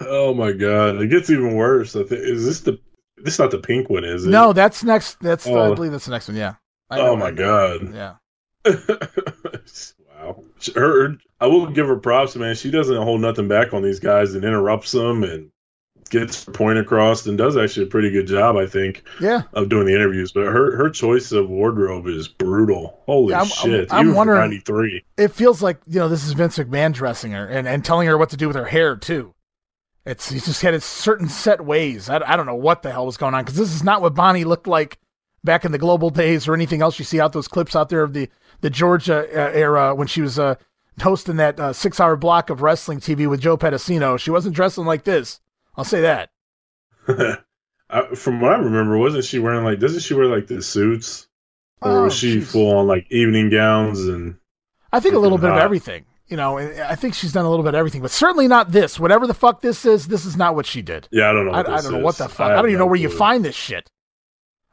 Oh my god. It gets even worse. I think is this the this not the pink one, is it? No, that's next. That's I Oh. believe that's the next one. Yeah. I Oh my god. Yeah. wow. Her, I will give her props, man. She doesn't hold nothing back on these guys and interrupts them and gets her point across and does actually a pretty good job, I think, Yeah. of doing the interviews. But her her choice of wardrobe is brutal. Holy Yeah, I'm- shit! I'm- I'm wondering- '93. It feels like you know this is Vince McMahon dressing her and, and telling her what to do with her hair too. It's he's just had a certain set ways. I, I don't know what the hell was going on because this is not what Bonnie looked like back in the global days or anything else you see out those clips out there of the the Georgia uh, era when she was uh, hosting that uh, six hour block of wrestling TV with Joe Pedicino. She wasn't dressing like this. I'll say that. I, from what I remember, wasn't she wearing like? Doesn't she wear like the suits, or was Oh, she she's- full on like evening gowns and? I think a little bit of everything. You know, I think she's done a little bit of everything, but certainly not this. Whatever the fuck this is, this is not what she did. Yeah, I don't know. I, I don't know what is. the fuck. I I, don't even know no where you find this shit.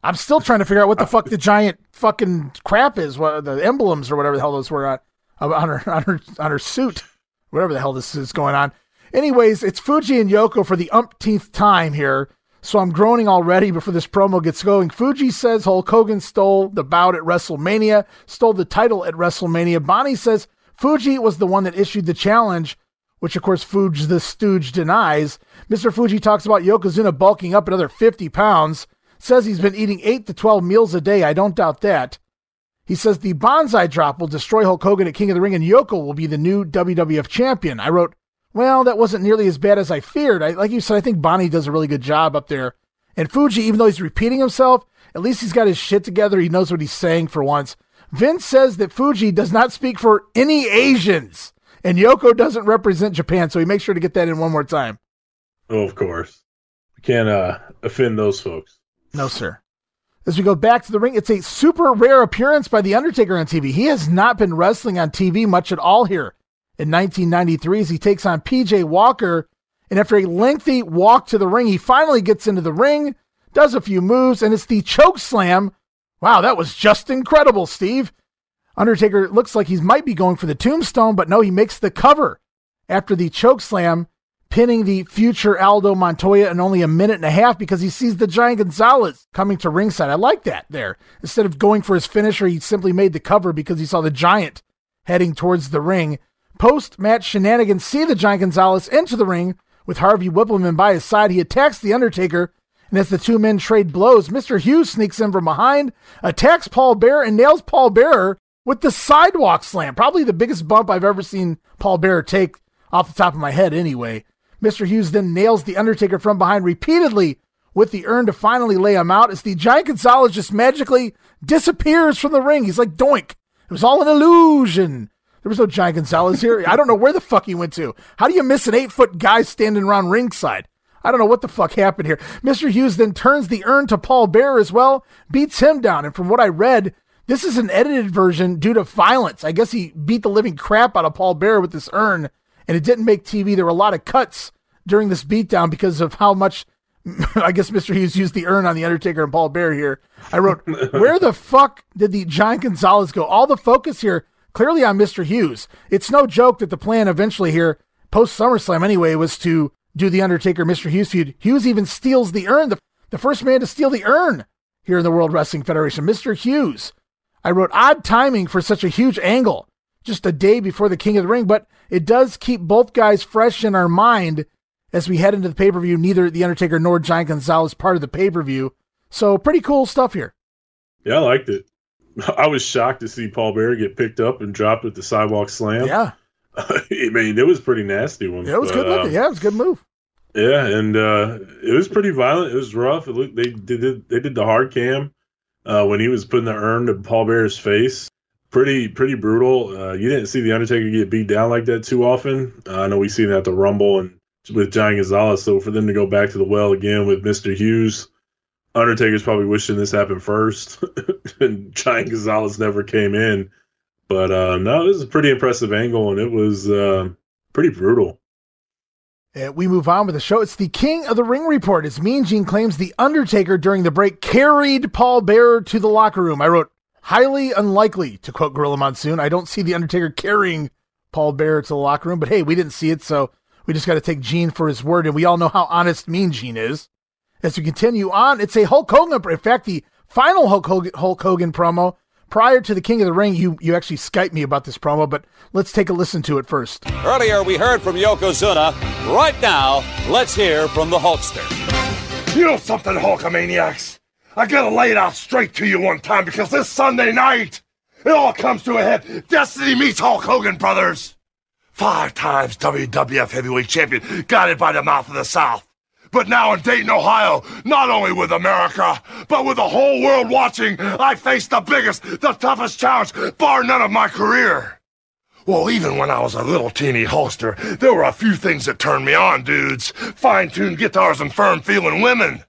I'm still trying to figure out what the fuck the giant fucking crap is. What the emblems or whatever the hell those were on, on her on her on her suit, whatever the hell this is going on. Anyways, it's Fuji and Yoko for the umpteenth time here. So I'm groaning already before this promo gets going. Fuji says Hulk Hogan stole the bout at WrestleMania, stole the title at WrestleMania. Bonnie says Fuji was the one that issued the challenge, which of course Fuji the Stooge denies. Mr. Fuji talks about Yokozuna bulking up another 50 pounds, says he's been eating 8 to 12 meals a day. I don't doubt that. He says the Banzai drop will destroy Hulk Hogan at King of the Ring and Yoko will be the new WWF champion. I wrote, well, that wasn't nearly as bad as I feared. I, like you said, I think Bonnie does a really good job up there. And Fuji, even though he's repeating himself, at least he's got his shit together. He knows what he's saying for once. Vince says that Fuji does not speak for any Asians, and Yoko doesn't represent Japan, so he makes sure to get that in one more time. Oh, of course. We can't uh, offend those folks. No, sir. As we go back to the ring, it's a super rare appearance by The Undertaker on TV. He has not been wrestling on TV much at all here in 1993 as he takes on PJ Walker. And after a lengthy walk to the ring, he finally gets into the ring, does a few moves, and it's the choke slam. Wow, that was just incredible, Steve. Undertaker looks like he might be going for the tombstone, but no, he makes the cover after the choke slam, pinning the future Aldo Montoya in only a minute and a half because he sees the giant Gonzalez coming to ringside. I like that there. Instead of going for his finisher, he simply made the cover because he saw the giant heading towards the ring. Post match shenanigans see the giant Gonzalez into the ring with Harvey Wippleman by his side. He attacks the Undertaker, and as the two men trade blows, Mr. Hughes sneaks in from behind, attacks Paul Bearer, and nails Paul Bearer with the sidewalk slam. Probably the biggest bump I've ever seen Paul Bearer take off the top of my head, anyway. Mr. Hughes then nails the Undertaker from behind repeatedly with the urn to finally lay him out as the giant Gonzalez just magically disappears from the ring. He's like, doink. It was all an illusion. There was no giant Gonzalez here. I don't know where the fuck he went to. How do you miss an eight foot guy standing around ringside? I don't know what the fuck happened here. Mr. Hughes then turns the urn to Paul Bearer as well, beats him down. And from what I read, this is an edited version due to violence. I guess he beat the living crap out of Paul Bearer with this urn, and it didn't make TV. There were a lot of cuts during this beatdown because of how much. I guess Mr. Hughes used the urn on the Undertaker and Paul Bearer here. I wrote, where the fuck did the giant Gonzalez go? All the focus here clearly on Mr. Hughes. It's no joke that the plan eventually here, post SummerSlam anyway, was to do the Undertaker Mr. Hughes feud. Hughes even steals the urn, the, the first man to steal the urn here in the World Wrestling Federation, Mr. Hughes. I wrote odd timing for such a huge angle just a day before the King of the Ring, but it does keep both guys fresh in our mind as we head into the pay per view. Neither The Undertaker nor Giant Gonzalez part of the pay per view. So pretty cool stuff here. Yeah, I liked it. I was shocked to see Paul Bearer get picked up and dropped with the sidewalk slam. Yeah. I mean, it was pretty nasty one. Yeah, it was but, good looking. um, Yeah, it was a good move. Yeah, and uh, it was pretty violent. It was rough. It looked, they did they did the hard cam uh, when he was putting the urn to Paul Bearer's face. Pretty pretty brutal. Uh, you didn't see the Undertaker get beat down like that too often. Uh, I know we've seen that at the Rumble and with Giant Gonzalez. So for them to go back to the well again with Mister Hughes, Undertaker's probably wishing this happened first, and Giant Gonzalez never came in. But uh, no, it was a pretty impressive angle, and it was uh, pretty brutal. Uh, we move on with the show. It's the King of the Ring report. It's Mean Gene claims the Undertaker during the break carried Paul Bearer to the locker room. I wrote, highly unlikely, to quote Gorilla Monsoon. I don't see the Undertaker carrying Paul Bearer to the locker room, but hey, we didn't see it, so we just got to take Gene for his word, and we all know how honest Mean Gene is. As we continue on, it's a Hulk Hogan. In fact, the final Hulk Hogan, Hulk Hogan promo prior to the King of the Ring. You you actually Skyped me about this promo, but let's take a listen to it first. Earlier, we heard from Yokozuna. Right now, let's hear from the Hulkster. You know something, Hulkamaniacs? I gotta lay it out straight to you one time because this Sunday night, it all comes to a head. Destiny meets Hulk Hogan, brothers. Five times WWF Heavyweight Champion, guided by the mouth of the South. But now in Dayton, Ohio, not only with America, but with the whole world watching, I face the biggest, the toughest challenge, bar none of my career. Well, even when I was a little teeny Hulkster, there were a few things that turned me on, dudes. Fine-tuned guitars and firm-feeling women.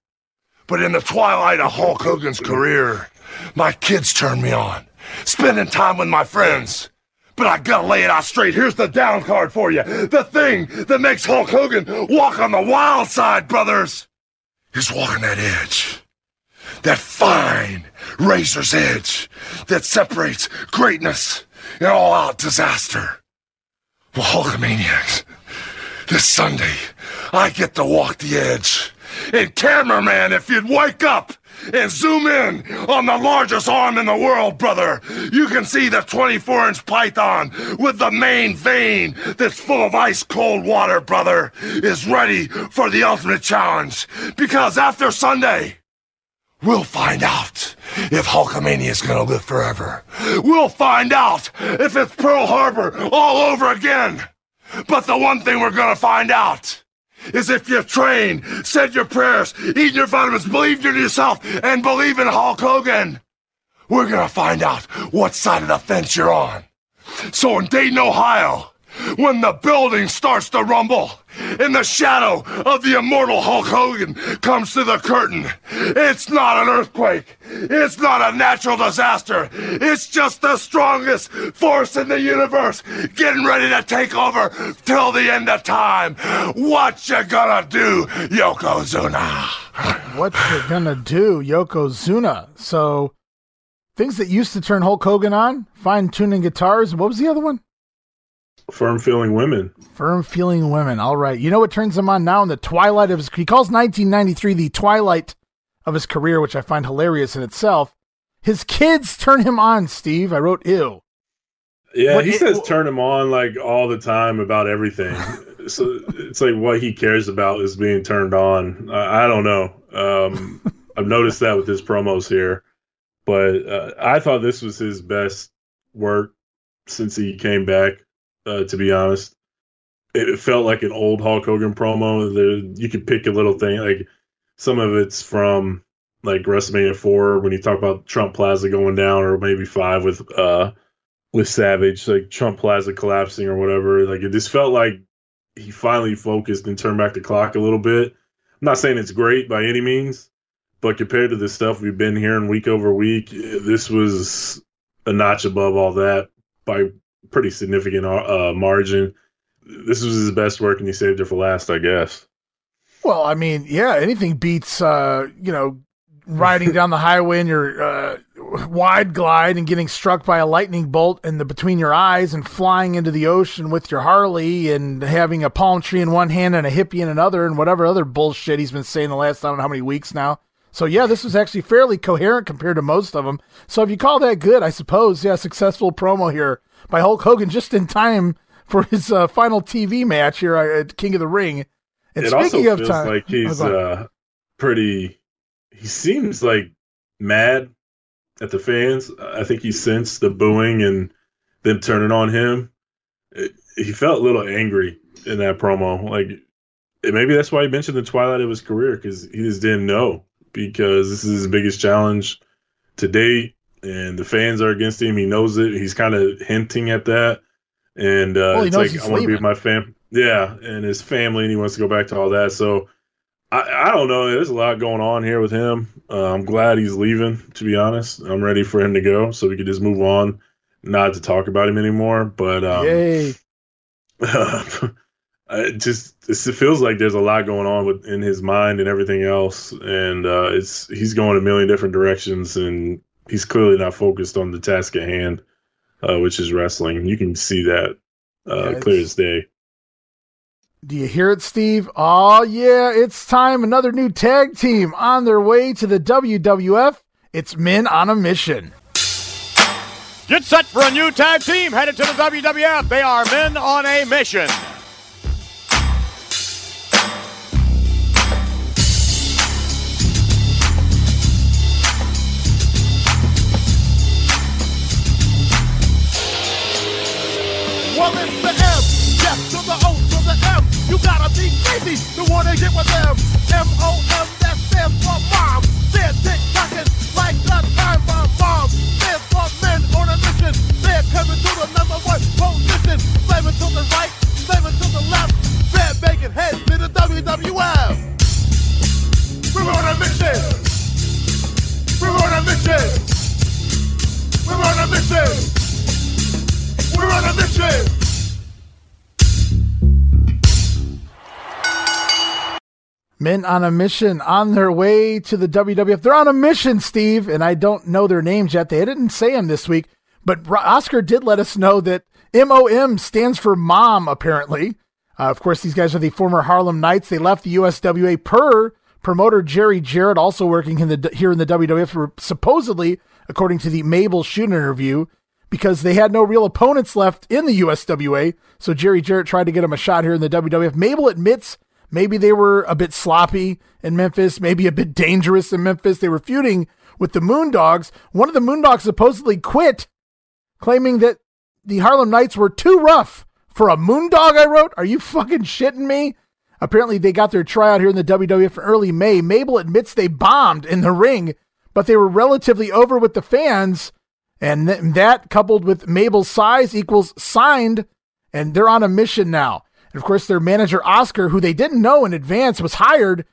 But in the twilight of Hulk Hogan's career, my kids turned me on. Spending time with my friends. But I gotta lay it out straight. Here's the down card for you. The thing that makes Hulk Hogan walk on the wild side, brothers, is walking that edge. That fine razor's edge that separates greatness and all out disaster. Well, Hulkamaniacs, this Sunday, I get to walk the edge. And cameraman, if you'd wake up and zoom in on the largest arm in the world, brother, you can see the 24 inch python with the main vein that's full of ice cold water, brother, is ready for the ultimate challenge. Because after Sunday, We'll find out if Hulkamania is gonna live forever. We'll find out if it's Pearl Harbor all over again. But the one thing we're gonna find out is if you've trained, said your prayers, eaten your vitamins, believed in yourself, and believe in Hulk Hogan, we're gonna find out what side of the fence you're on. So in Dayton, Ohio, when the building starts to rumble and the shadow of the immortal Hulk Hogan comes to the curtain, it's not an earthquake. It's not a natural disaster. It's just the strongest force in the universe getting ready to take over till the end of time. What you gonna do, Yokozuna? What you gonna do, Yokozuna? So, things that used to turn Hulk Hogan on, fine tuning guitars. What was the other one? Firm feeling women. Firm feeling women. All right. You know what turns him on now in the twilight of his he calls 1993 the twilight of his career, which I find hilarious in itself. His kids turn him on, Steve. I wrote ew. Yeah, What he it- says turn him on like all the time about everything. so it's like what he cares about is being turned on. I, I don't know. Um, I've noticed that with his promos here, but uh, I thought this was his best work since he came back. Uh, to be honest, it, felt like an old Hulk Hogan promo. You could pick a little thing like some of it's from like WrestleMania four when you talk about Trump Plaza going down, or maybe five with uh with Savage, like Trump Plaza collapsing or whatever. Like it just felt like he finally focused and turned back the clock a little bit. I'm not saying it's great by any means, but compared to the stuff we've been hearing week over week, this was a notch above all that by pretty significant uh, margin. This was his best work, and he saved it for last, I guess. Well, I mean, yeah, anything beats, uh, you know, riding down the highway in your uh, wide glide and getting struck by a lightning bolt in the between your eyes and flying into the ocean with your Harley and having a palm tree in one hand and a hippie in another and whatever other bullshit he's been saying the last I don't know how many weeks now. So yeah, this was actually fairly coherent compared to most of them. So if you call that good, I suppose, yeah, successful promo here by Hulk Hogan just in time for his uh, final TV match here at King of the Ring. And it speaking also of feels time, like he's uh, pretty. He seems like mad at the fans. I think he sensed the booing and them turning on him. It- he felt a little angry in that promo. Like maybe that's why he mentioned the twilight of his career because he just didn't know because this is his biggest challenge to date, and the fans are against him. He knows it. He's kind of hinting at that, and uh, Well, it's like I want to be with my fam. Yeah, and his family, and he wants to go back to all that. So I, I don't know. There's a lot going on here with him. Uh, I'm glad he's leaving. To be honest, I'm ready for him to go so we could just move on, not to talk about him anymore. But um, Yay. it just it feels like there's a lot going on with in his mind and everything else, and uh, it's he's going a million different directions, and he's clearly not focused on the task at hand, uh, which is wrestling. You can see that uh, Yeah, clear as day. Do you hear it, Steve? Oh, yeah, it's time. Another new tag team on their way to the WWF. It's Men on a Mission. Get set for a new tag team headed to the WWF. They are men on a mission. L is the M, death to the O to the M. You gotta be crazy to wanna get with them. M O M, that stands for mom. They're tick tocking like the time bomb bomb. Stands for men on a mission. They're coming to the number one position. Slamming to the right, slamming to the left. They're making heads to the WWF. We're on a mission. We're on a mission. We're on a mission. Men on a mission on their way to the WWF. They're on a mission, Steve, and I don't know their names yet. They didn't say them this week, but Oscar did let us know that MOM stands for mom, apparently. Uh, of course, these guys are the former Harlem Knights. They left the USWA per promoter Jerry Jarrett, also working in the, here in the WWF, supposedly, according to the Mabel Shoot interview, because they had no real opponents left in the USWA. So Jerry Jarrett tried to get him a shot here in the WWF. Mabel admits maybe they were a bit sloppy in Memphis, maybe a bit dangerous in Memphis. They were feuding with the Moondogs. One of the Moondogs supposedly quit, claiming that the Harlem Knights were too rough for a Moondog. I wrote, "Are you fucking shitting me?" Apparently, they got their tryout here in the WWF in early May. Mabel admits they bombed in the ring, but they were relatively over with the fans. And th- that, coupled with Mabel's size, equals signed, and they're on a mission now. And of course, their manager, Oscar, who they didn't know in advance, was hired.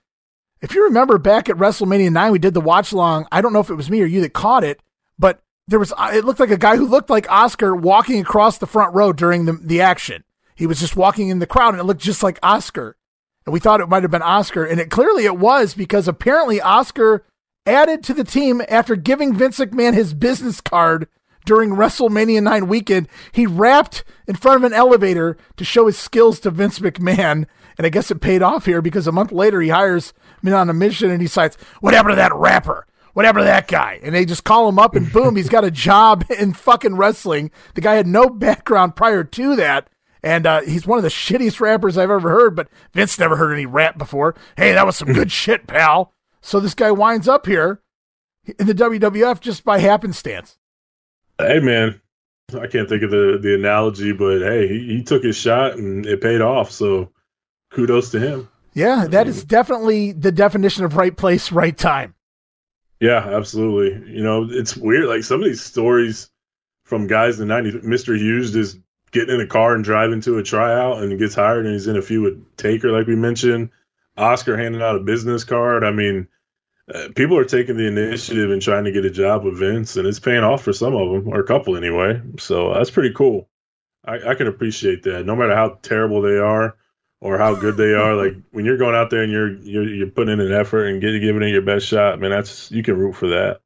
If you remember back at WrestleMania 9, we did the watch long. I don't know if it was me or you that caught it, but there was, uh, it looked like a guy who looked like Oscar walking across the front row during the, the action. He was just walking in the crowd and it looked just like Oscar. And we thought it might have been Oscar. And it clearly it was because apparently Oscar added to the team after giving Vince McMahon his business card during WrestleMania 9 weekend. He rapped in front of an elevator to show his skills to Vince McMahon. And I guess it paid off here because a month later he hires me on a mission and he cites, whatever to that rapper? Whatever to that guy? And they just call him up and boom, he's got a job in fucking wrestling. The guy had no background prior to that. And uh, he's one of the shittiest rappers I've ever heard, but Vince never heard any rap before. Hey, that was some good shit, pal. So this guy winds up here in the WWF just by happenstance. Hey, man, I can't think of the, the analogy, but hey, he, he took his shot and it paid off. So kudos to him. Yeah, that is definitely the definition of right place, right time. Yeah, absolutely. You know, it's weird. Like some of these stories from guys in the 90s, Mr. Hughes just getting in a car and driving to a tryout and gets hired and he's in a few with Taker, like we mentioned. Oscar handing out a business card. I mean, uh, people are taking the initiative and trying to get a job with Vince, and it's paying off for some of them, or a couple anyway. So that's pretty cool. I, I can appreciate that. No matter how terrible they are or how good they are, like when you're going out there and you're you're, you're putting in an effort and getting giving it your best shot, man, that's you can root for that.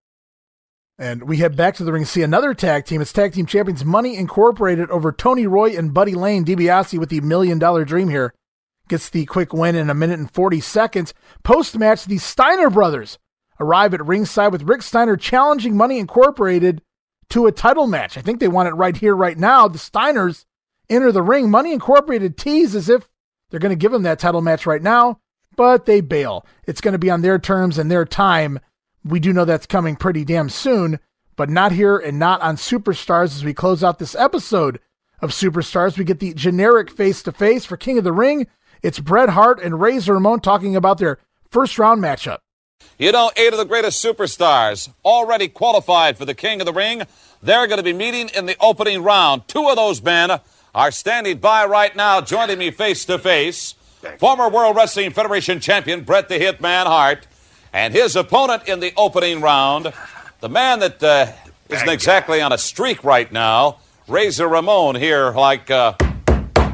And we head back to the ring to see another tag team. It's tag team champions Money Incorporated over Tony Roy and Buddy Lane. DiBiase with the million dollar dream here gets the quick win in a minute and 40 seconds. Post match, the Steiner brothers arrive at ringside with Rick Steiner challenging Money Incorporated to a title match. I think they want it right here, right now. The Steiners enter the ring. Money Incorporated tease as if they're going to give them that title match right now, but they bail. It's going to be on their terms and their time. We do know that's coming pretty damn soon, but not here and not on Superstars as we close out this episode of Superstars. We get the generic face to face for King of the Ring. It's Bret Hart and Razor Ramon talking about their first round matchup. You know, eight of the greatest superstars already qualified for the King of the Ring. They're going to be meeting in the opening round. Two of those men are standing by right now, joining me face to face. Former World Wrestling Federation champion Bret the Hitman Hart and his opponent in the opening round, the man that uh, isn't exactly on a streak right now, Razor Ramon here, like uh,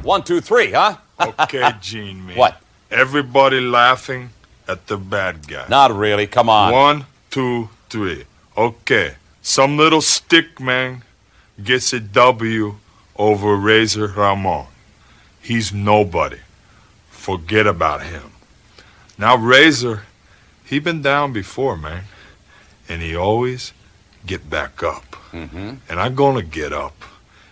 one, two, three, huh? Okay, Gene, man. What? Everybody laughing at the bad guy. Not really. Come on. One, two, three. Okay. Some little stick man gets a W over Razor Ramon. He's nobody. Forget about him. Now Razor, he been down before, man. And he always get back up. Mm-hmm. And I'm gonna get up.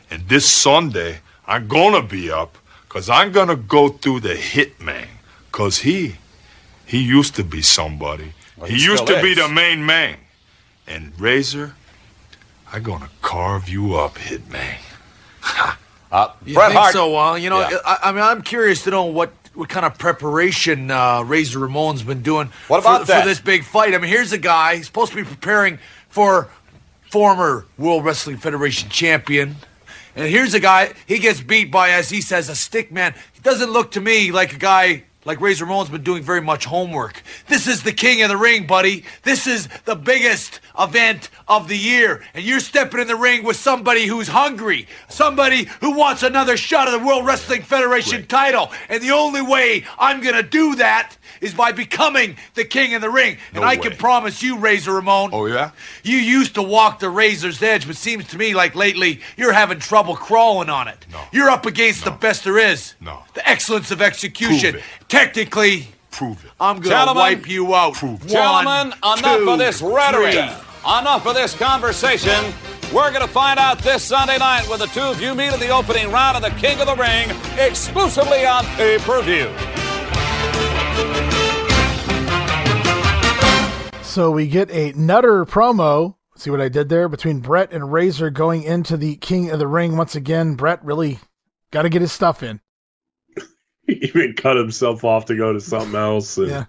And this Sunday, I'm gonna be up because I'm gonna go through the hitman. Because he, he used to be somebody. Well, he he used still to be the main man. And Razor, I'm gonna carve you up, hitman. Uh, You Bret think Hart. so? Well, you know, Yeah. I, I mean, I'm curious to know what what kind of preparation uh, Razor Ramon's been doing. What about for, that? for this big fight? I mean, here's a guy. He's supposed to be preparing for former World Wrestling Federation champion. And here's a guy, he gets beat by, as he says, a stick man. He doesn't look to me like a guy like Razor Ramon's been doing very much homework. This is the king of the ring, buddy. This is the biggest event of the year. And you're stepping in the ring with somebody who's hungry, somebody who wants another shot at the World Wrestling Federation title. And the only way I'm going to do that is by becoming the king of the ring. No and I way. can promise you, Razor Ramon. Oh, yeah? You used to walk the razor's edge, but seems to me like lately you're having trouble crawling on it. No. You're up against the best there is. No. The excellence of execution. Prove Technically, Prove it. I'm gonna wipe you out. Gentlemen, One, enough two, of this rhetoric. three. Enough of this conversation. We're going to find out this Sunday night when the two of you meet in the opening round of the King of the Ring, exclusively on pay per view. So we get a Nutter promo. See what I did there between Bret and Razor going into the King of the Ring once again. Bret really got to get his stuff in. He even cut himself off to go to something else. And Yeah.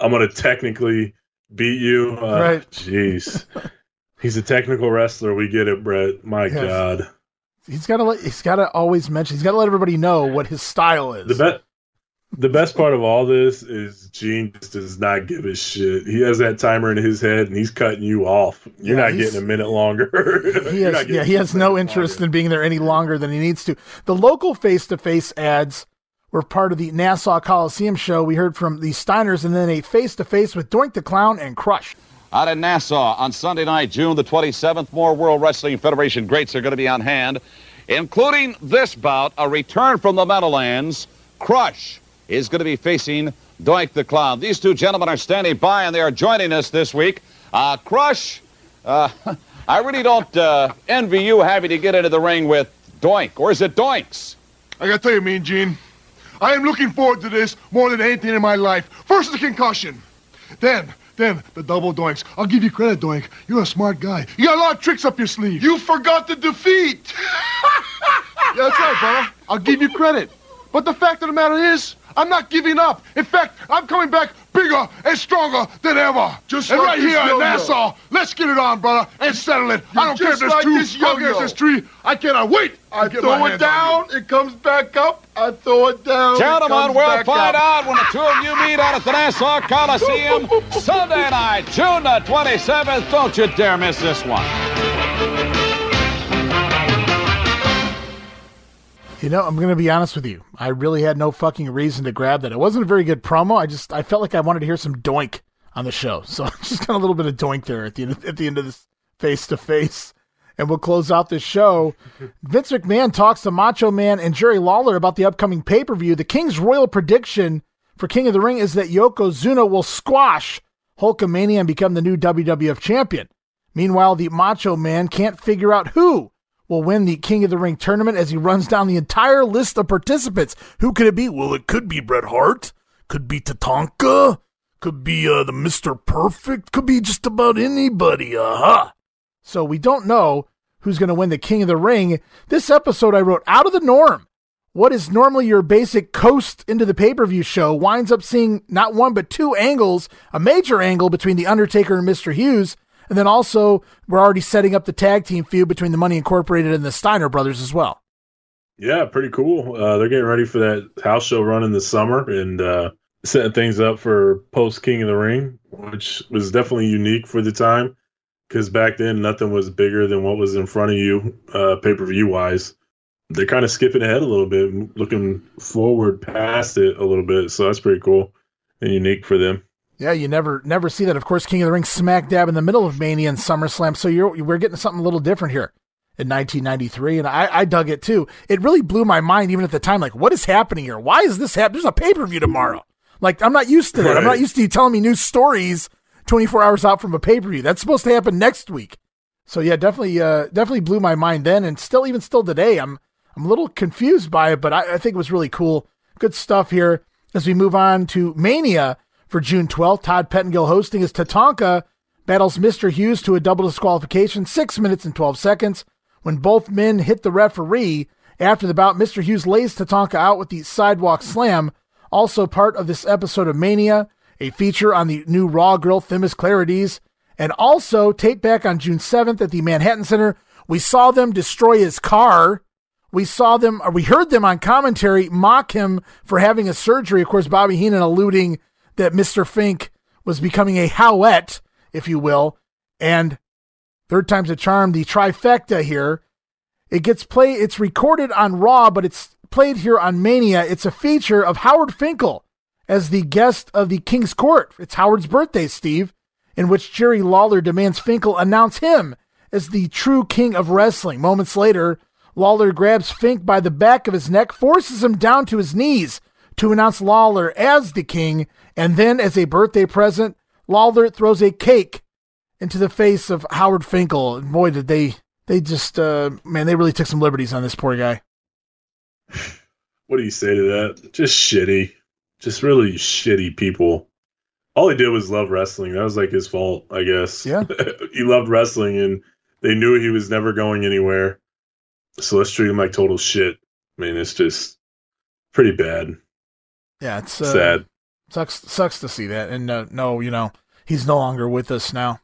I'm gonna technically beat you. Uh, Right. Jeez. He's a technical wrestler. We get it, Bret. My Yes. God. He's got to let, he's got to always mention. He's got to let everybody know what his style is. The best. The best part of all this is Gene just does not give a shit. He has that timer in his head, and he's cutting you off. You're Yeah, not getting a minute longer. he has, yeah, he has no interest in being there any longer than he needs to. The local face-to-face ads were part of the Nassau Coliseum show. We heard from the Steiners, and then a face-to-face with Doink the Clown and Crush. Out in Nassau on Sunday night, June the 27th, more World Wrestling Federation greats are going to be on hand, including this bout, a return from the Meadowlands. Crush is going to be facing Doink the Clown. These two gentlemen are standing by and they are joining us this week. Uh, Crush, uh, I really don't uh, envy you having to get into the ring with Doink, or is it Doinks? I gotta tell you, Mean Gene, I am looking forward to this more than anything in my life. First, the concussion. Then, then, the double doinks. I'll give you credit, Doink. You're a smart guy. You got a lot of tricks up your sleeve. You forgot the defeat. yeah, that's right, brother. I'll give you credit. But the fact of the matter is, I'm not giving up. In fact, I'm coming back bigger and stronger than ever. Just and like right here in yo-yo. Nassau, let's get it on, brother, and settle it. I don't care if just there's like two. this I don't care if yo-yo. there's three. I cannot wait. I to get throw my it down, it comes back up. I throw it down. it Gentlemen, comes we'll back find up. out when the two of you meet out at the Nassau Coliseum Sunday night, June the 27th. Don't you dare miss this one. You know, I'm going to be honest with you. I really had no fucking reason to grab that. It wasn't a very good promo. I just I felt like I wanted to hear some doink on the show, so I just got a little bit of doink there at the end at the end of this face to face, and we'll close out this show. Vince McMahon talks to Macho Man and Jerry Lawler about the upcoming pay per view. The King's royal prediction for King of the Ring is that Yokozuna will squash Hulkamania and become the new WWF champion. Meanwhile, the Macho Man can't figure out who will win the King of the Ring tournament as he runs down the entire list of participants. Who could it be? Well, it could be Bret Hart, could be Tatanka, could be uh, the Mr. Perfect, could be just about anybody. Uh-huh. So we don't know who's going to win the King of the Ring. This episode I wrote out of the norm. What is normally your basic coast into the pay-per-view show winds up seeing not one but two angles, a major angle between The Undertaker and Mr. Hughes, and then also we're already setting up the tag team feud between the Money Incorporated and the Steiner brothers as well. Yeah, pretty cool. Uh, they're getting ready for that house show run in the summer and uh, setting things up for post King of the Ring, which was definitely unique for the time because back then nothing was bigger than what was in front of you, uh, pay per view wise. They're kind of skipping ahead a little bit, looking forward past it a little bit. So that's pretty cool and unique for them. Yeah, you never never see that. Of course, King of the Ring smack dab in the middle of Mania and SummerSlam. So you're we're getting something a little different here in 1993, and I, I dug it too. It really blew my mind even at the time. Like, what is happening here? Why is this happening? There's a pay per view tomorrow. Like, I'm not used to that. I'm not used to you telling me new stories 24 hours out from a pay per view. That's supposed to happen next week. So yeah, definitely, uh, definitely blew my mind then, and still, even still today, I'm I'm a little confused by it, but I, I think it was really cool. Good stuff here as we move on to Mania for June 12th. Todd Pettengill hosting as Tatanka battles Mr. Hughes to a double disqualification, six minutes and 12 seconds. When both men hit the referee after the bout, Mr. Hughes lays Tatanka out with the sidewalk slam. Also part of this episode of Mania, a feature on the new Raw Girl Themis Clarities, and also tape back on June 7th at the Manhattan Center. We saw them destroy his car we saw them, or we heard them on commentary mock him for having a surgery. Of course, Bobby Heenan alluding that Mr. Fink was becoming a howette, if you will. And third time's a charm, the trifecta here. It gets played, it's recorded on Raw, but it's played here on Mania. It's a feature of Howard Finkel as the guest of the King's Court. It's Howard's birthday, Steve, in which Jerry Lawler demands Finkel announce him as the true king of wrestling. Moments later, Lawler grabs Fink by the back of his neck, forces him down to his knees to announce Lawler as the king, and then, as a birthday present, Lawler throws a cake into the face of Howard Finkel. And boy, did they they just uh, man, they really took some liberties on this poor guy. What do you say to that? Just shitty. Just really shitty people. All he did was love wrestling. That was like his fault, I guess. Yeah. he loved wrestling and they knew he was never going anywhere. So let's treat him like total shit. I mean, it's just pretty bad. Yeah, it's uh, Sad. Sucks sucks to see that, and uh, no, you know he's no longer with us now.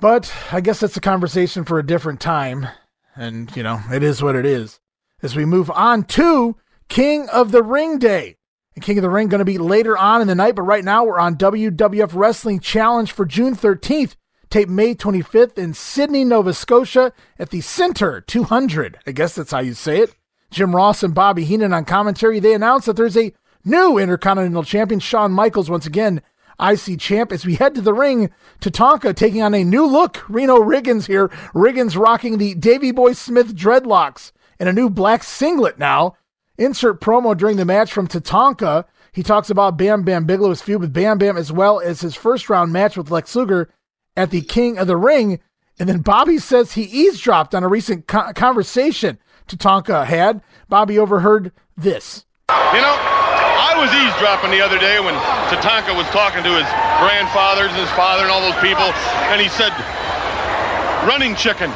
But I guess that's a conversation for a different time, and you know it is what it is. As we move on to King of the Ring Day, and King of the Ring going to be later on in the night, but right now we're on WWF Wrestling Challenge for June 13th, tape May 25th in Sydney, Nova Scotia at the Center 200. I guess that's how you say it. Jim Ross and Bobby Heenan on commentary. They announced that there's a new Intercontinental Champion, Shawn Michaels, once again, IC champ, as we head to the ring Tatanka, taking on a new look. Reno Riggins here. Riggins rocking the Davy Boy Smith dreadlocks and a new black singlet now. Insert promo during the match from Tatanka. He talks about Bam Bam Bigelow's feud with Bam Bam as well as his first round match with Lex Luger at the King of the Ring. And then Bobby says he eavesdropped on a recent co- conversation Tatanka had. Bobby overheard this. You know, I was eavesdropping the other day when Tatanka was talking to his grandfathers and his father and all those people, and he said, Running chicken,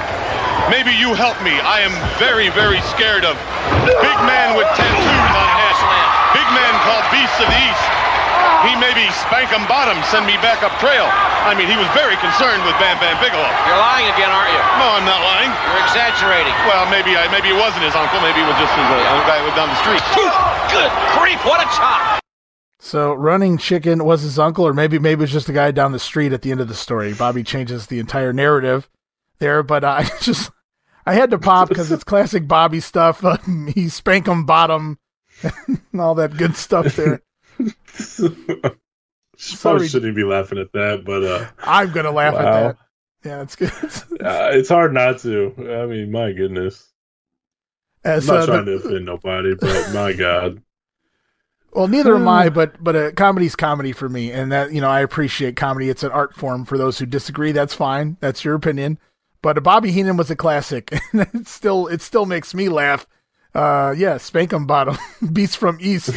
maybe you help me. I am very, very scared of big man with tattoos on his. Big man called Beasts of the. He maybe spank 'em bottom, send me back up trail. I mean, he was very concerned with Bam Bam Bigelow. You're lying again, aren't you? No, I'm not lying. You're exaggerating. Well, maybe I maybe it wasn't his uncle. Maybe it was just his uh, guy who went down the street. Good grief, what a chop! So running chicken was his uncle, or maybe maybe it was just the guy down the street at the end of the story. Bobby changes the entire narrative there, but uh, I just I had to pop because it's classic Bobby stuff. He spank 'em bottom and all that good stuff there. Probably shouldn't be laughing at that, but uh, I'm gonna laugh at that. Yeah, it's good. uh, it's hard not to. I mean, my goodness. As, I'm uh, not trying the- to offend nobody, but my God. Well, neither am I, but but uh, comedy's comedy for me, and that you know I appreciate comedy. It's an art form. For those who disagree, that's fine. That's your opinion. But uh, Bobby Heenan was a classic, and it still it still makes me laugh. Uh, yeah, spank 'em bottom, beast from east.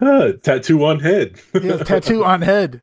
Uh, tattoo on head. yeah, tattoo on head.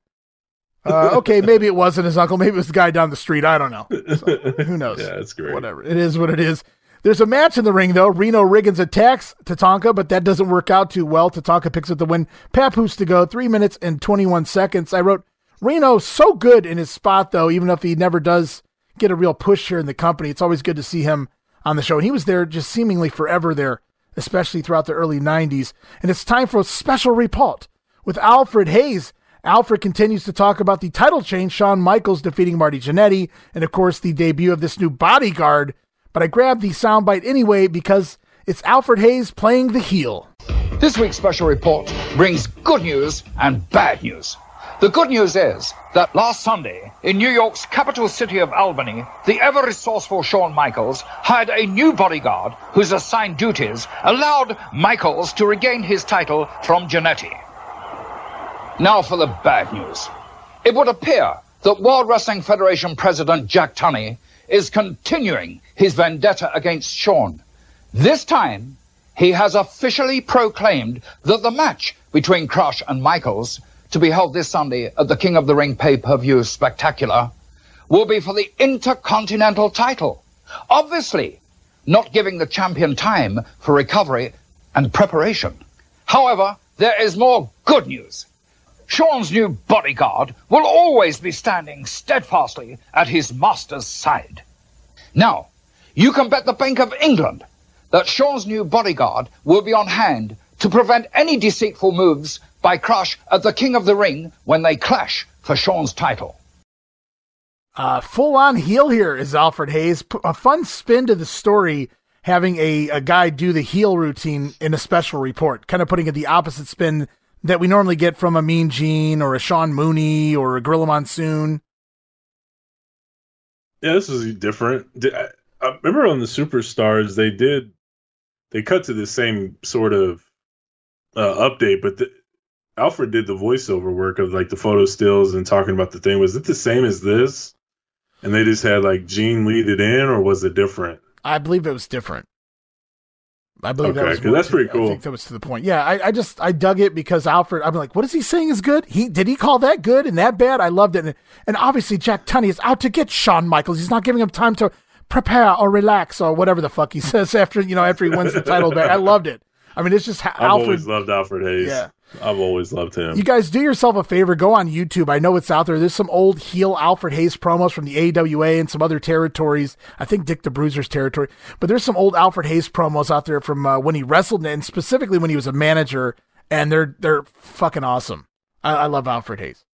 Uh, okay, maybe it wasn't his uncle. Maybe it was the guy down the street. I don't know. So, who knows? Yeah, that's great. Whatever. It is what it is. There's a match in the ring, though. Reno Riggins attacks Tatanka, but that doesn't work out too well. Tatanka picks up the win. Papoose to go. Three minutes and 21 seconds. I wrote, Reno so good in his spot, though, even if he never does get a real push here in the company. It's always good to see him on the show. And he was there just seemingly forever there, especially throughout the early 90s. And it's time for a special report with Alfred Hayes. Alfred continues to talk about the title change, Shawn Michaels defeating Marty Jannetty, and of course the debut of this new bodyguard. But I grabbed the soundbite anyway because it's Alfred Hayes playing the heel. This week's special report brings good news and bad news. The good news is that last Sunday, in New York's capital city of Albany, the ever resourceful Shawn Michaels hired a new bodyguard whose assigned duties allowed Michaels to regain his title from Jannetty. Now for the bad news. It would appear that World Wrestling Federation President Jack Tunney is continuing his vendetta against Shawn. This time, he has officially proclaimed that the match between Crush and Michaels, to be held this Sunday at the King of the Ring pay-per-view spectacular, will be for the Intercontinental title. Obviously, not giving the champion time for recovery and preparation. However, there is more good news. Shawn's new bodyguard will always be standing steadfastly at his master's side. Now, you can bet the Bank of England that Shawn's new bodyguard will be on hand to prevent any deceitful moves by Crush at the King of the Ring when they clash for Shawn's title. Uh, full on heel here is Alfred Hayes. P- a fun spin to the story, having a, a guy do the heel routine in a special report, kind of putting it the opposite spin that we normally get from a Mean Gene or a Sean Mooney or a Gorilla Monsoon. Yeah, this is different. I, I remember on the Superstars they did they cut to the same sort of uh, update, but the, Alfred did the voiceover work of like the photo stills and talking about the thing. Was it the same as this? And they just had like Gene lead it in, or was it different? I believe it was different. I believe Okay, that was that's to- pretty cool. I think that was to the point. Yeah, I, I just I dug it because Alfred. I'm like, what is he saying is good? He did he call that good and that bad? I loved it. And, and obviously Jack Tunney is out to get Shawn Michaels. He's not giving him time to prepare or relax or whatever the fuck he says after you know after he wins the title back. I loved it. I mean, it's just how I've Alfred. always loved Alfred Hayes. Yeah. I've always loved him. You guys do yourself a favor. Go on YouTube. I know it's out there. There's some old heel Alfred Hayes promos from the AWA and some other territories. I think Dick the Bruiser's territory. But there's some old Alfred Hayes promos out there from uh, when he wrestled and specifically when he was a manager. And they're they're fucking awesome. I, I love Alfred Hayes.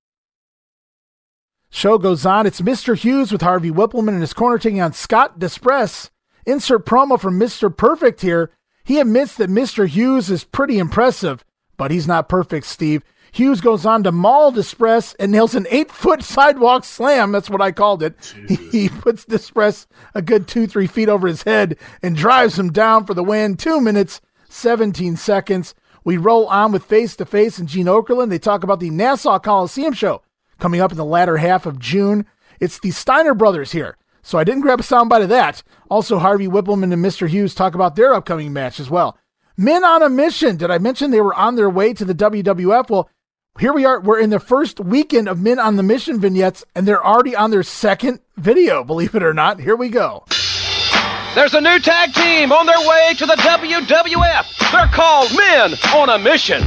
Show goes on. It's Mr. Hughes with Harvey Wippleman in his corner taking on Scott Despress. Insert promo from Mr. Perfect here. He admits that Mr. Hughes is pretty impressive, but he's not perfect, Steve. Hughes goes on to maul Despress and nails an eight foot sidewalk slam. That's what I called it. He, he puts Despress a good two, three feet over his head and drives him down for the win. Two minutes, 17 seconds. We roll on with Face to Face and Gene Okerlund. They talk about the Nassau Coliseum show coming up in the latter half of June. It's the Steiner brothers here. So I didn't grab a soundbite of that. Also, Harvey Wippleman and Mr. Hughes talk about their upcoming match as well. Men on a mission. Did I mention they were on their way to the WWF? Well, here we are. We're in the first weekend of Men on the Mission vignettes, and they're already on their second video, believe it or not. Here we go. There's a new tag team on their way to the WWF. They're called Men on a Mission.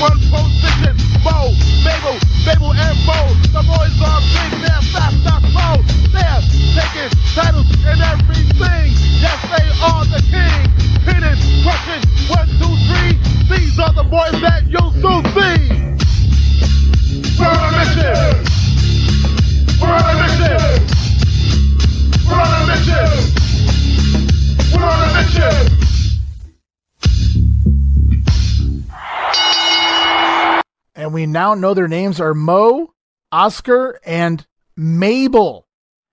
Run position. Mo, Mabel, Mabel and Mo. The boys are big, they're fast, slow. They're taking titles everything. Yes, they are the king. Hitting, crushing, one, two, three. These are the boys that you'll soon see. We're on a mission. We're on a mission. We're on a mission. We're on a mission. And we now know their names are Mo, Oscar, and Mabel.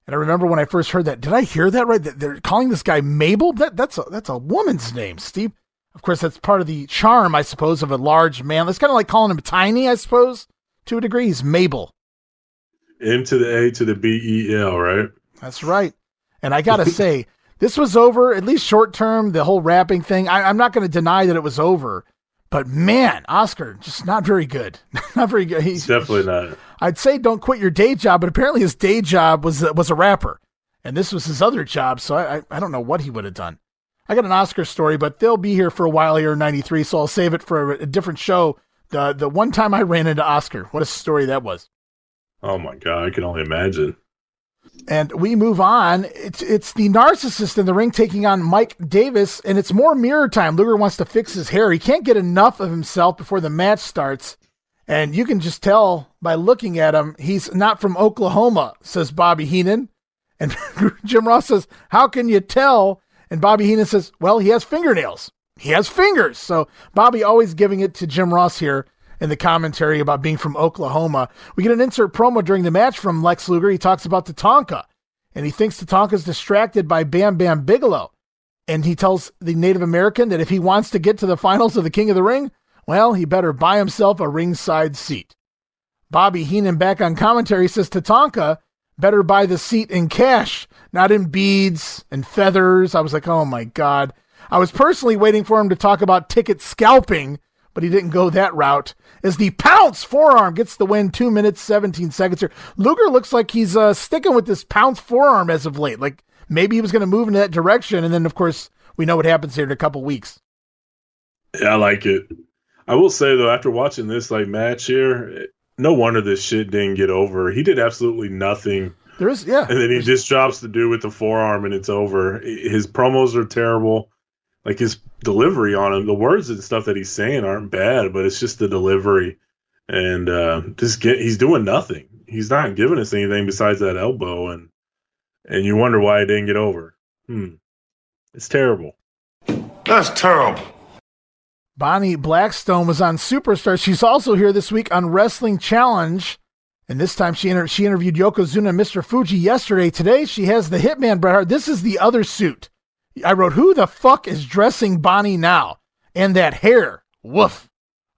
And I remember when I first heard that. Did I hear that right? That they're calling this guy Mabel? That that's a that's a woman's name, Steve. Of course, that's part of the charm, I suppose, of a large man. That's kind of like calling him tiny, I suppose, to a degree. He's Mabel. M to the A to the B E L, right? That's right. And I gotta say, this was over at least short term. The whole rapping thing. I, I'm not going to deny that it was over, but man, Oscar just not very good. not very good. He's Definitely not. I'd say don't quit your day job, but apparently his day job was was a rapper, and this was his other job. So I I, don't know what he would have done. I got an Oscar story, but they'll be here for a while here in '93, so I'll save it for a, a different show. The the one time I ran into Oscar, what a story that was. Oh my god, I can only imagine. And we move on. It's it's the narcissist in the ring taking on Mike Davis, and it's more mirror time. Luger wants to fix his hair. He can't get enough of himself before the match starts. And you can just tell by looking at him, he's not from Oklahoma, says Bobby Heenan. And Jim Ross says, How can you tell? And Bobby Heenan says, Well, he has fingernails. He has fingers. So Bobby always giving it to Jim Ross here in the commentary about being from Oklahoma. We get an insert promo during the match from Lex Luger. He talks about Tatanka, and he thinks Tatanka's distracted by Bam Bam Bigelow. And he tells the Native American that if he wants to get to the finals of the King of the Ring, well, he better buy himself a ringside seat. Bobby Heenan back on commentary says Tatanka better buy the seat in cash, not in beads and feathers. I was like, oh my God. I was personally waiting for him to talk about ticket scalping, but he didn't go that route. As the pounce forearm gets the win, two minutes, 17 seconds here. Luger looks like he's uh, sticking with this pounce forearm as of late. Like maybe he was going to move in that direction. And then, of course, we know what happens here in a couple weeks. Yeah, I like it. I will say though, after watching this like match here, no wonder this shit didn't get over. He did absolutely nothing. There is, yeah. And then he just drops the dude with the forearm and it's over. His promos are terrible. Like his delivery on him, the words and stuff that he's saying aren't bad, but it's just the delivery. And uh just get he's doing nothing. He's not giving us anything besides that elbow and and you wonder why it didn't get over. Hmm. It's terrible. That's terrible. Bonnie Blackstone was on Superstar. She's also here this week on Wrestling Challenge. And this time she inter- she interviewed Yokozuna and Mr. Fuji yesterday. Today she has the Hitman Bret Hart. This is the other suit. I wrote, Who the fuck is dressing Bonnie now? And that hair. Woof.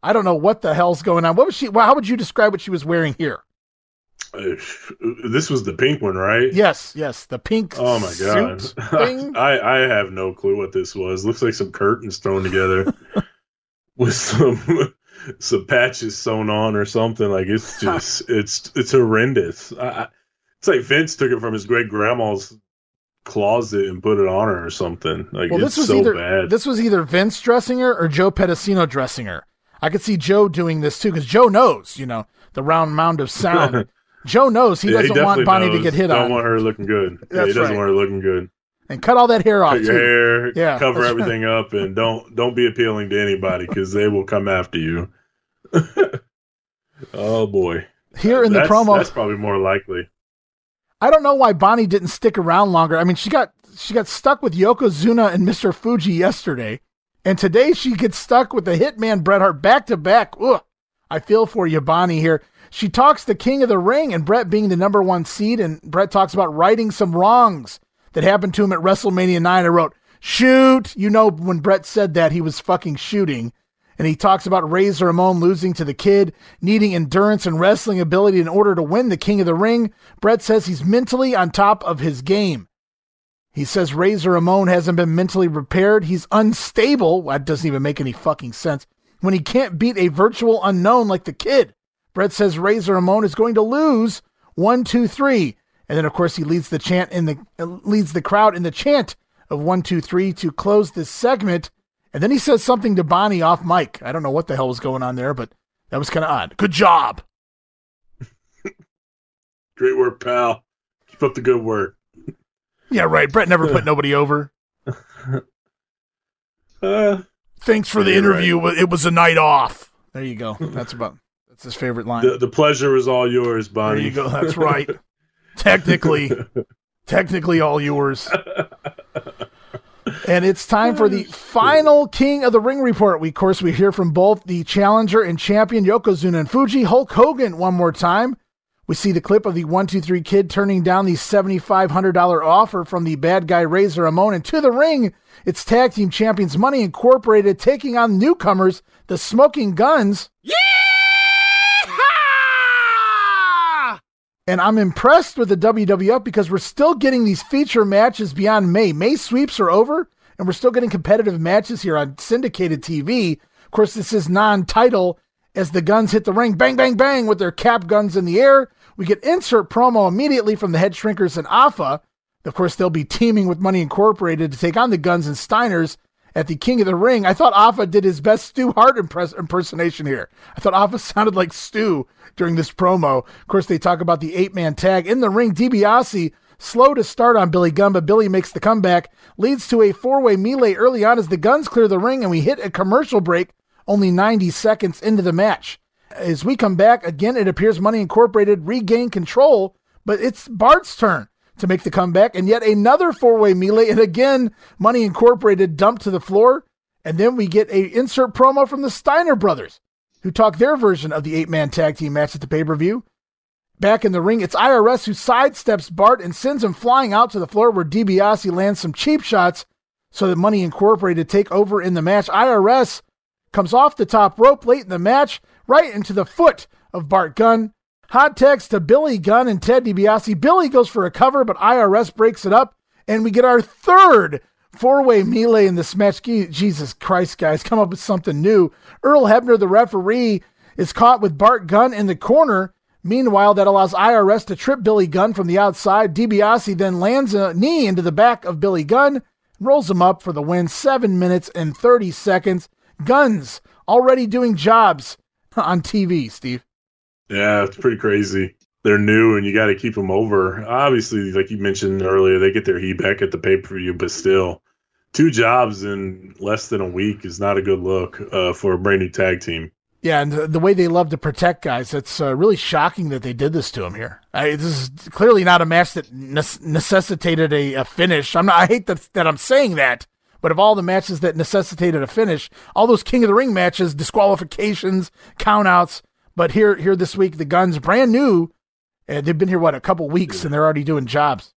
I don't know what the hell's going on. What was she? Well, how would you describe what she was wearing here? Uh, this was the pink one, right? Yes, yes, the pink. Oh my god! I I have no clue what this was. Looks like some curtains thrown together with some some patches sewn on or something. Like it's just it's it's horrendous. I, it's like Vince took it from his great grandma's closet and put it on her or something. Like well, it's this was so either bad. this was either Vince dressing her or Joe Pedicino dressing her. I could see Joe doing this too because Joe knows, you know, the round mound of sound. Joe knows he Yeah, doesn't want definitely Bonnie to get hit I Don't on want her looking good. yeah, That's he doesn't right. want her looking good. and cut all that hair off Cut your too. hair, Yeah, cover that's right. everything up, and don't don't be appealing to anybody because they will come after you. oh boy! Here in the promo- that's probably more likely. I don't know why Bonnie didn't stick around longer. I mean, she got she got stuck with Yokozuna and Mr. Fuji yesterday, and today she gets stuck with the Hitman Bret Hart back to back. Ugh. I feel for you, Bonnie. Here, she talks the King of the Ring and Bret being the number one seed, and Bret talks about righting some wrongs that happened to him at WrestleMania nine. I wrote, "Shoot!" You know, when Bret said that, he was fucking shooting. And he talks about Razor Ramon losing to the kid, needing endurance and wrestling ability in order to win the King of the Ring. Bret says he's mentally on top of his game. He says Razor Ramon hasn't been mentally prepared. He's unstable. That doesn't even make any fucking sense. When he can't beat a virtual unknown like the kid. Bret says Razor Ramon is going to lose one, two, three. And then of course he leads the chant in the leads the crowd in the chant of one, two, three to close this segment. And then he says something to Bonnie off mic. I don't know what the hell was going on there, but that was kind of odd. Good job. Great work, pal. Keep up the good work. Yeah, right. Bret never put nobody over. Uh, Thanks for the interview. It was a night off. There you go. That's about that's his favorite line. the, the pleasure is all yours, Bonnie. There you go. That's right. technically, technically all yours. And it's time for the final King of the Ring report. We, of course, we hear from both the challenger and champion Yokozuna and Fuji. Hulk Hogan one more time. We see the clip of the one two three kid turning down the seventy five hundred dollar offer from the bad guy Razor Ramon and to the ring. It's tag team champions Money Incorporated taking on newcomers, the Smoking Gunns. And I'm impressed with the WWF because we're still getting these feature matches beyond May. May sweeps are over, and we're still getting competitive matches here on syndicated TV. Of course, this is non title as the Gunns hit the ring, bang, bang, bang, with their cap guns in the air. We get insert promo immediately from the head shrinkers and Afa. Of course, they'll be teaming with Money Incorporated to take on the Gunns and Steiners at the King of the Ring. I thought Afa did his best Stu Hart impress- impersonation here. I thought Afa sounded like Stu during this promo. Of course, they talk about the eight man tag in the ring. DiBiase slow to start on Billy Gunn, but Billy makes the comeback, leads to a four way melee early on as the Gunns clear the ring and we hit a commercial break only 90 seconds into the match. As we come back, again, it appears Money Incorporated regain control, but it's Bart's turn to make the comeback, and yet another four-way melee, and again, Money Incorporated dumped to the floor, and then we get a insert promo from the Steiner brothers, who talk their version of the eight-man tag team match at the pay-per-view. Back in the ring, it's IRS who sidesteps Bart and sends him flying out to the floor where DiBiase lands some cheap shots so that Money Incorporated take over in the match. IRS comes off the top rope late in the match, right into the foot of Bart Gunn. Hot text to Billy Gunn and Ted DiBiase. Billy goes for a cover, but IRS breaks it up, and we get our third four-way melee in this match. Jesus Christ, guys, come up with something new. Earl Hebner, the referee, is caught with Bart Gunn in the corner. Meanwhile, that allows IRS to trip Billy Gunn from the outside. DiBiase then lands a knee into the back of Billy Gunn, rolls him up for the win, 7 minutes and 30 seconds. Gunns already doing jobs on TV, Steve. Yeah, it's pretty crazy. They're new and you got to keep them over. Obviously, like you mentioned earlier, they get their heat back at the pay per view, but still, two jobs in less than a week is not a good look uh, for a brand new tag team. Yeah, and the, way they love to protect guys, it's uh, really shocking that they did this to him here. I, this is clearly not a match that ne- necessitated a, a, finish. I'm not, I hate that, that I'm saying that, but of all the matches that necessitated a finish, all those King of the Ring matches, disqualifications, countouts. But here, here this week, the Gunns brand new, and they've been here what a couple weeks, and they're already doing jobs.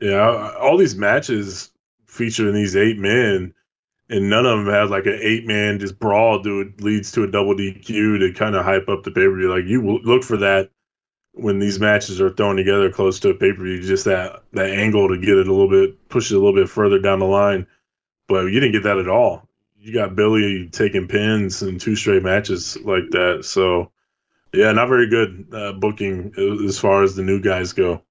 Yeah, all these matches featuring these eight men and none of them had like an eight man just brawl do leads to a double DQ to kind of hype up the pay per view. Like you look for that when these matches are thrown together close to a pay per view, just that that angle to get it a little bit push it a little bit further down the line. But you didn't get that at all. You got Billy taking pins in two straight matches like that. So yeah, not very good uh, booking as far as the new guys go.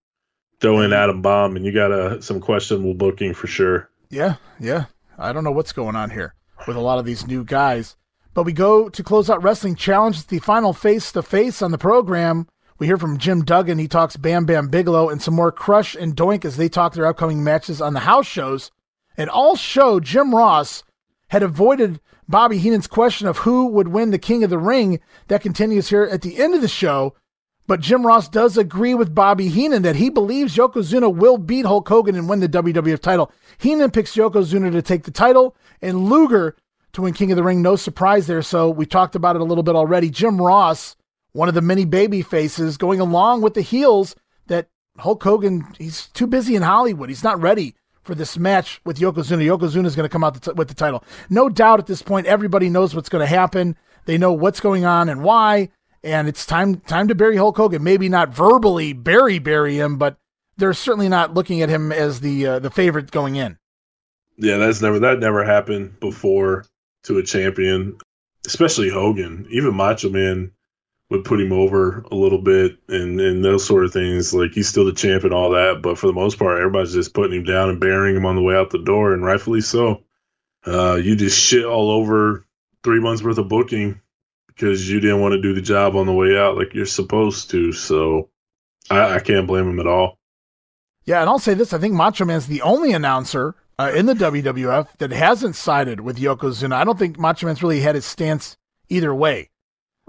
Throw in Adam Bomb, and you got a, some questionable booking for sure. Yeah, yeah. I don't know what's going on here with a lot of these new guys. But we go to close out Wrestling Challenge. It's the final face to face on the program. We hear from Jim Duggan. He talks Bam Bam Bigelow and some more Crush and Doink as they talk their upcoming matches on the house shows. And all show, Jim Ross had avoided Bobby Heenan's question of who would win the King of the Ring. That continues here at the end of the show. But Jim Ross does agree with Bobby Heenan that he believes Yokozuna will beat Hulk Hogan and win the WWF title. Heenan picks Yokozuna to take the title and Luger to win King of the Ring. No surprise there. So we talked about it a little bit already. Jim Ross, one of the many baby faces, going along with the heels that Hulk Hogan, he's too busy in Hollywood. He's not ready for this match with Yokozuna. Yokozuna is going to come out with the title. No doubt at this point, everybody knows what's going to happen. They know what's going on and why and it's time time to bury Hulk Hogan. Maybe not verbally bury bury him, but they're certainly not looking at him as the uh, the favorite going in. Yeah, that's never that never happened before to a champion, especially Hogan. Even Macho Man would put him over a little bit and and those sort of things. Like he's still the champ and all that, but for the most part, everybody's just putting him down and burying him on the way out the door, and rightfully so. Uh, you just shit all over three months worth of booking because you didn't want to do the job on the way out like you're supposed to. So I, I can't blame him at all. Yeah, and I'll say this: I think Macho Man's the only announcer uh, in the WWF that hasn't sided with Yokozuna. I don't think Macho Man's really had his stance either way.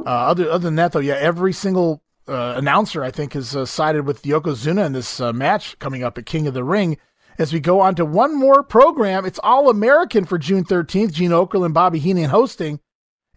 Uh, other other than that, though, yeah, every single uh, announcer I think has uh, sided with Yokozuna in this uh, match coming up at King of the Ring. As we go on to one more program, it's All American for June 13th. Gene Okerlund Bobby Heenan hosting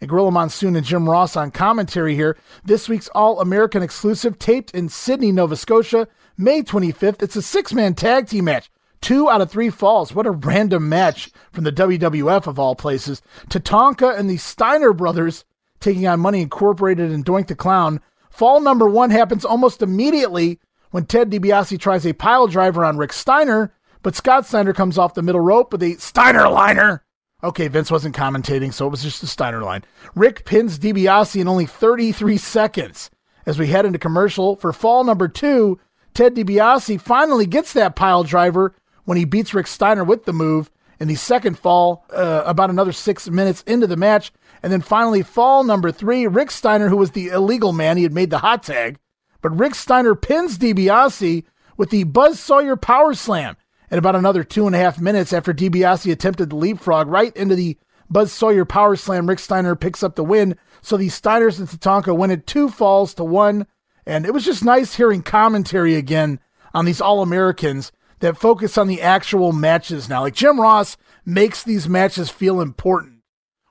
and Gorilla Monsoon and Jim Ross on commentary here. This week's All American exclusive taped in Sydney, Nova Scotia, May 25th. It's a six man tag team match. Two out of three falls. What a random match from the WWF of all places. Tatanka and the Steiner brothers taking on Money Incorporated and Doink the Clown. Fall number one happens almost immediately when Ted DiBiase tries a pile driver on Rick Steiner, but Scott Steiner comes off the middle rope with a Steiner liner Okay, Vince wasn't commentating, so it was just a Steiner line. Rick pins DiBiase in only 33 seconds. As we head into commercial for fall number two, Ted DiBiase finally gets that pile driver when he beats Rick Steiner with the move in the second fall, uh, about another six minutes into the match. And then finally, fall number three, Rick Steiner, who was the illegal man, he had made the hot tag, but Rick Steiner pins DiBiase with the Buzz Sawyer Power Slam and about another two and a half minutes after DiBiase attempted the leapfrog right into the Buzz Sawyer power slam, Rick Steiner picks up the win. So the Steiners and Tatanka win it two falls to one. And it was just nice hearing commentary again on these All Americans that focus on the actual matches now. Like Jim Ross makes these matches feel important,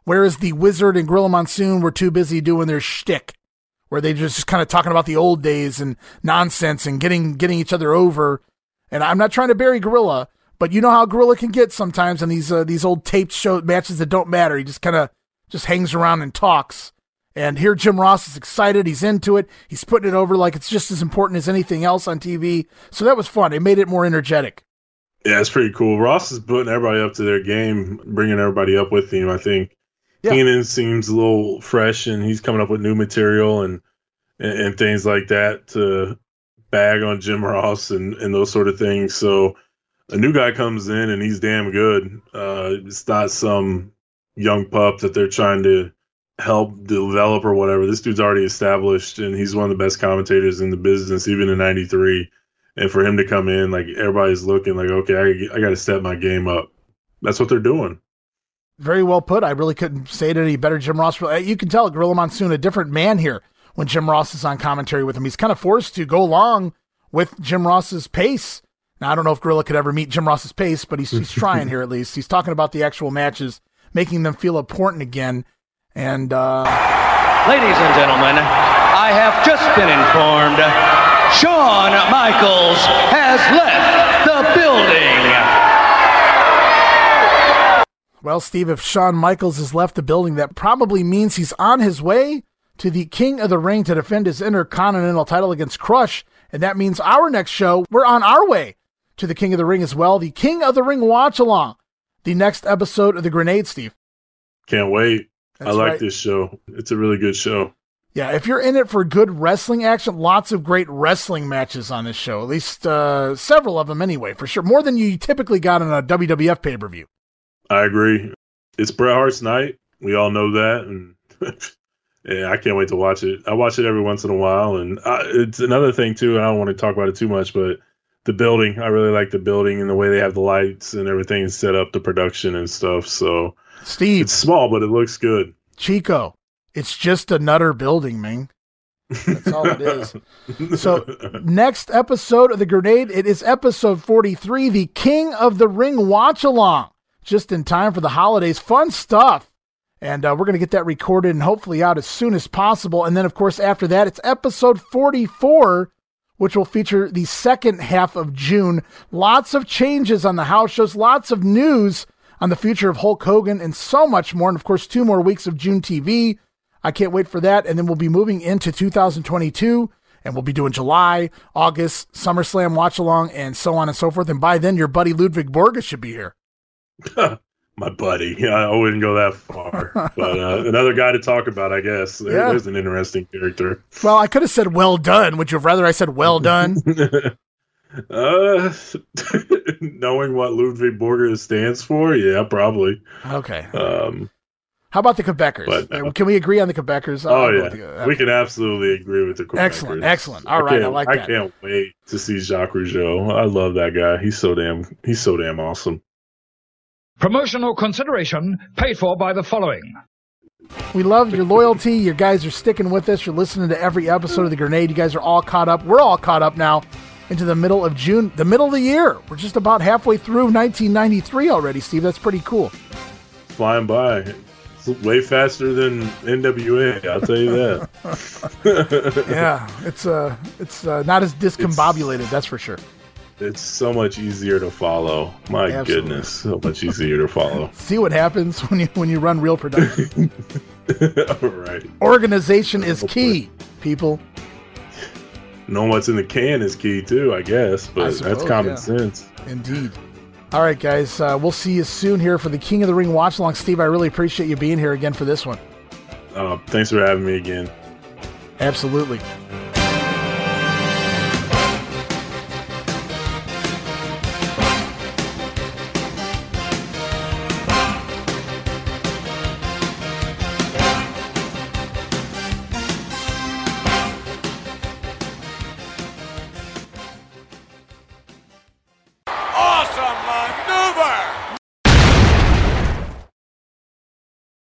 whereas the Wizard and Gorilla Monsoon were too busy doing their shtick, where they just kind of talking about the old days and nonsense and getting getting each other over and I'm not trying to bury Gorilla, but you know how Gorilla can get sometimes in these uh, these old taped show matches that don't matter. He just kind of just hangs around and talks. And here Jim Ross is excited. He's into it. He's putting it over like it's just as important as anything else on TV. So that was fun. It made it more energetic. Yeah, it's pretty cool. Ross is putting everybody up to their game, bringing everybody up with him. I think yeah. Heenan seems a little fresh, and he's coming up with new material. And and, and things like that to bag on Jim Ross and, and those sort of things. So a new guy comes in and he's damn good. Uh, it's not some young pup that they're trying to help develop or whatever. This dude's already established and he's one of the best commentators in the business, even in 93. And for him to come in, like everybody's looking like, okay, I, I got to step my game up. That's what they're doing. Very well put. I really couldn't say it any better. Jim Ross, you can tell Gorilla Monsoon, a different man here when Jim Ross is on commentary with him. He's kind of forced to go along with Jim Ross's pace. Now, I don't know if Gorilla could ever meet Jim Ross's pace, but he's, he's trying here at least. He's talking about the actual matches, making them feel important again. And, uh, ladies and gentlemen, I have just been informed Shawn Michaels has left the building. Well, Steve, if Shawn Michaels has left the building, that probably means he's on his way to the King of the Ring to defend his Intercontinental title against Crush. And that means our next show, we're on our way to the King of the Ring as well. The King of the Ring watch along. The next episode of The Grenade, Steve. Can't wait. That's I like right. this show. It's a really good show. Yeah, if you're in it for good wrestling action, lots of great wrestling matches on this show. At least uh, several of them, anyway, for sure. More than you typically got on a WWF pay per view. I agree. It's Bret Hart's night. We all know that, and yeah, I can't wait to watch it. I watch it every once in a while, and I, it's another thing too. I don't want to talk about it too much, but the building. I really like the building and the way they have the lights and everything set up, the production and stuff. So, Steve, it's small, but it looks good. Chico, it's just another building, man. That's all it is. So, next episode of The Grenade, it is episode 43, the King of the Ring watch along. Just in time for the holidays. Fun stuff. And uh, we're going to get that recorded and hopefully out as soon as possible. And then, of course, after that, it's episode 44, which will feature the second half of June. Lots of changes on the house shows, lots of news on the future of Hulk Hogan, and so much more. And of course, two more weeks of June TV. I can't wait for that. And then we'll be moving into 2022 and we'll be doing July, August, SummerSlam watch along, and so on and so forth. And by then, your buddy Ludvig Borga should be here. My buddy. Yeah, I wouldn't go that far, but uh, another guy to talk about, I guess. There, Yeah. There's an interesting character. Well, I could have said well done. Would you have rather I said well done? Uh, knowing what Ludvig Borga stands for, yeah, probably. Okay. Um, How about the Quebecers? But, uh, Uh, Can we agree on the Quebecers? oh I'll yeah, with you. we can absolutely agree with the Quebecers. Excellent, excellent. All right, I can't- like I that. can't wait to see Jacques Rougeau. I love that guy. He's so damn. He's so damn awesome. Promotional consideration paid for by the following. We love your loyalty. You guys are sticking with us. You're listening to every episode of The Grenade. You guys are all caught up. We're all caught up now into the middle of June, the middle of the year. We're just about halfway through 1993 already, Steve. That's pretty cool. Flying by. It's way faster than NWA. I'll tell you that. yeah, it's uh, it's uh, not as discombobulated, that's for sure. It's so much easier to follow. My Absolutely. goodness, so much easier to follow. See what happens when you when you run real production. All right. Organization is key, people. Knowing what's in the can is key too, I guess, but that's suppose, common yeah. sense. Indeed. All right, guys. Uh, we'll see you soon here for the King of the Ring watch along. Steve, I really appreciate you being here again for this one. Uh, thanks for having me again. Absolutely.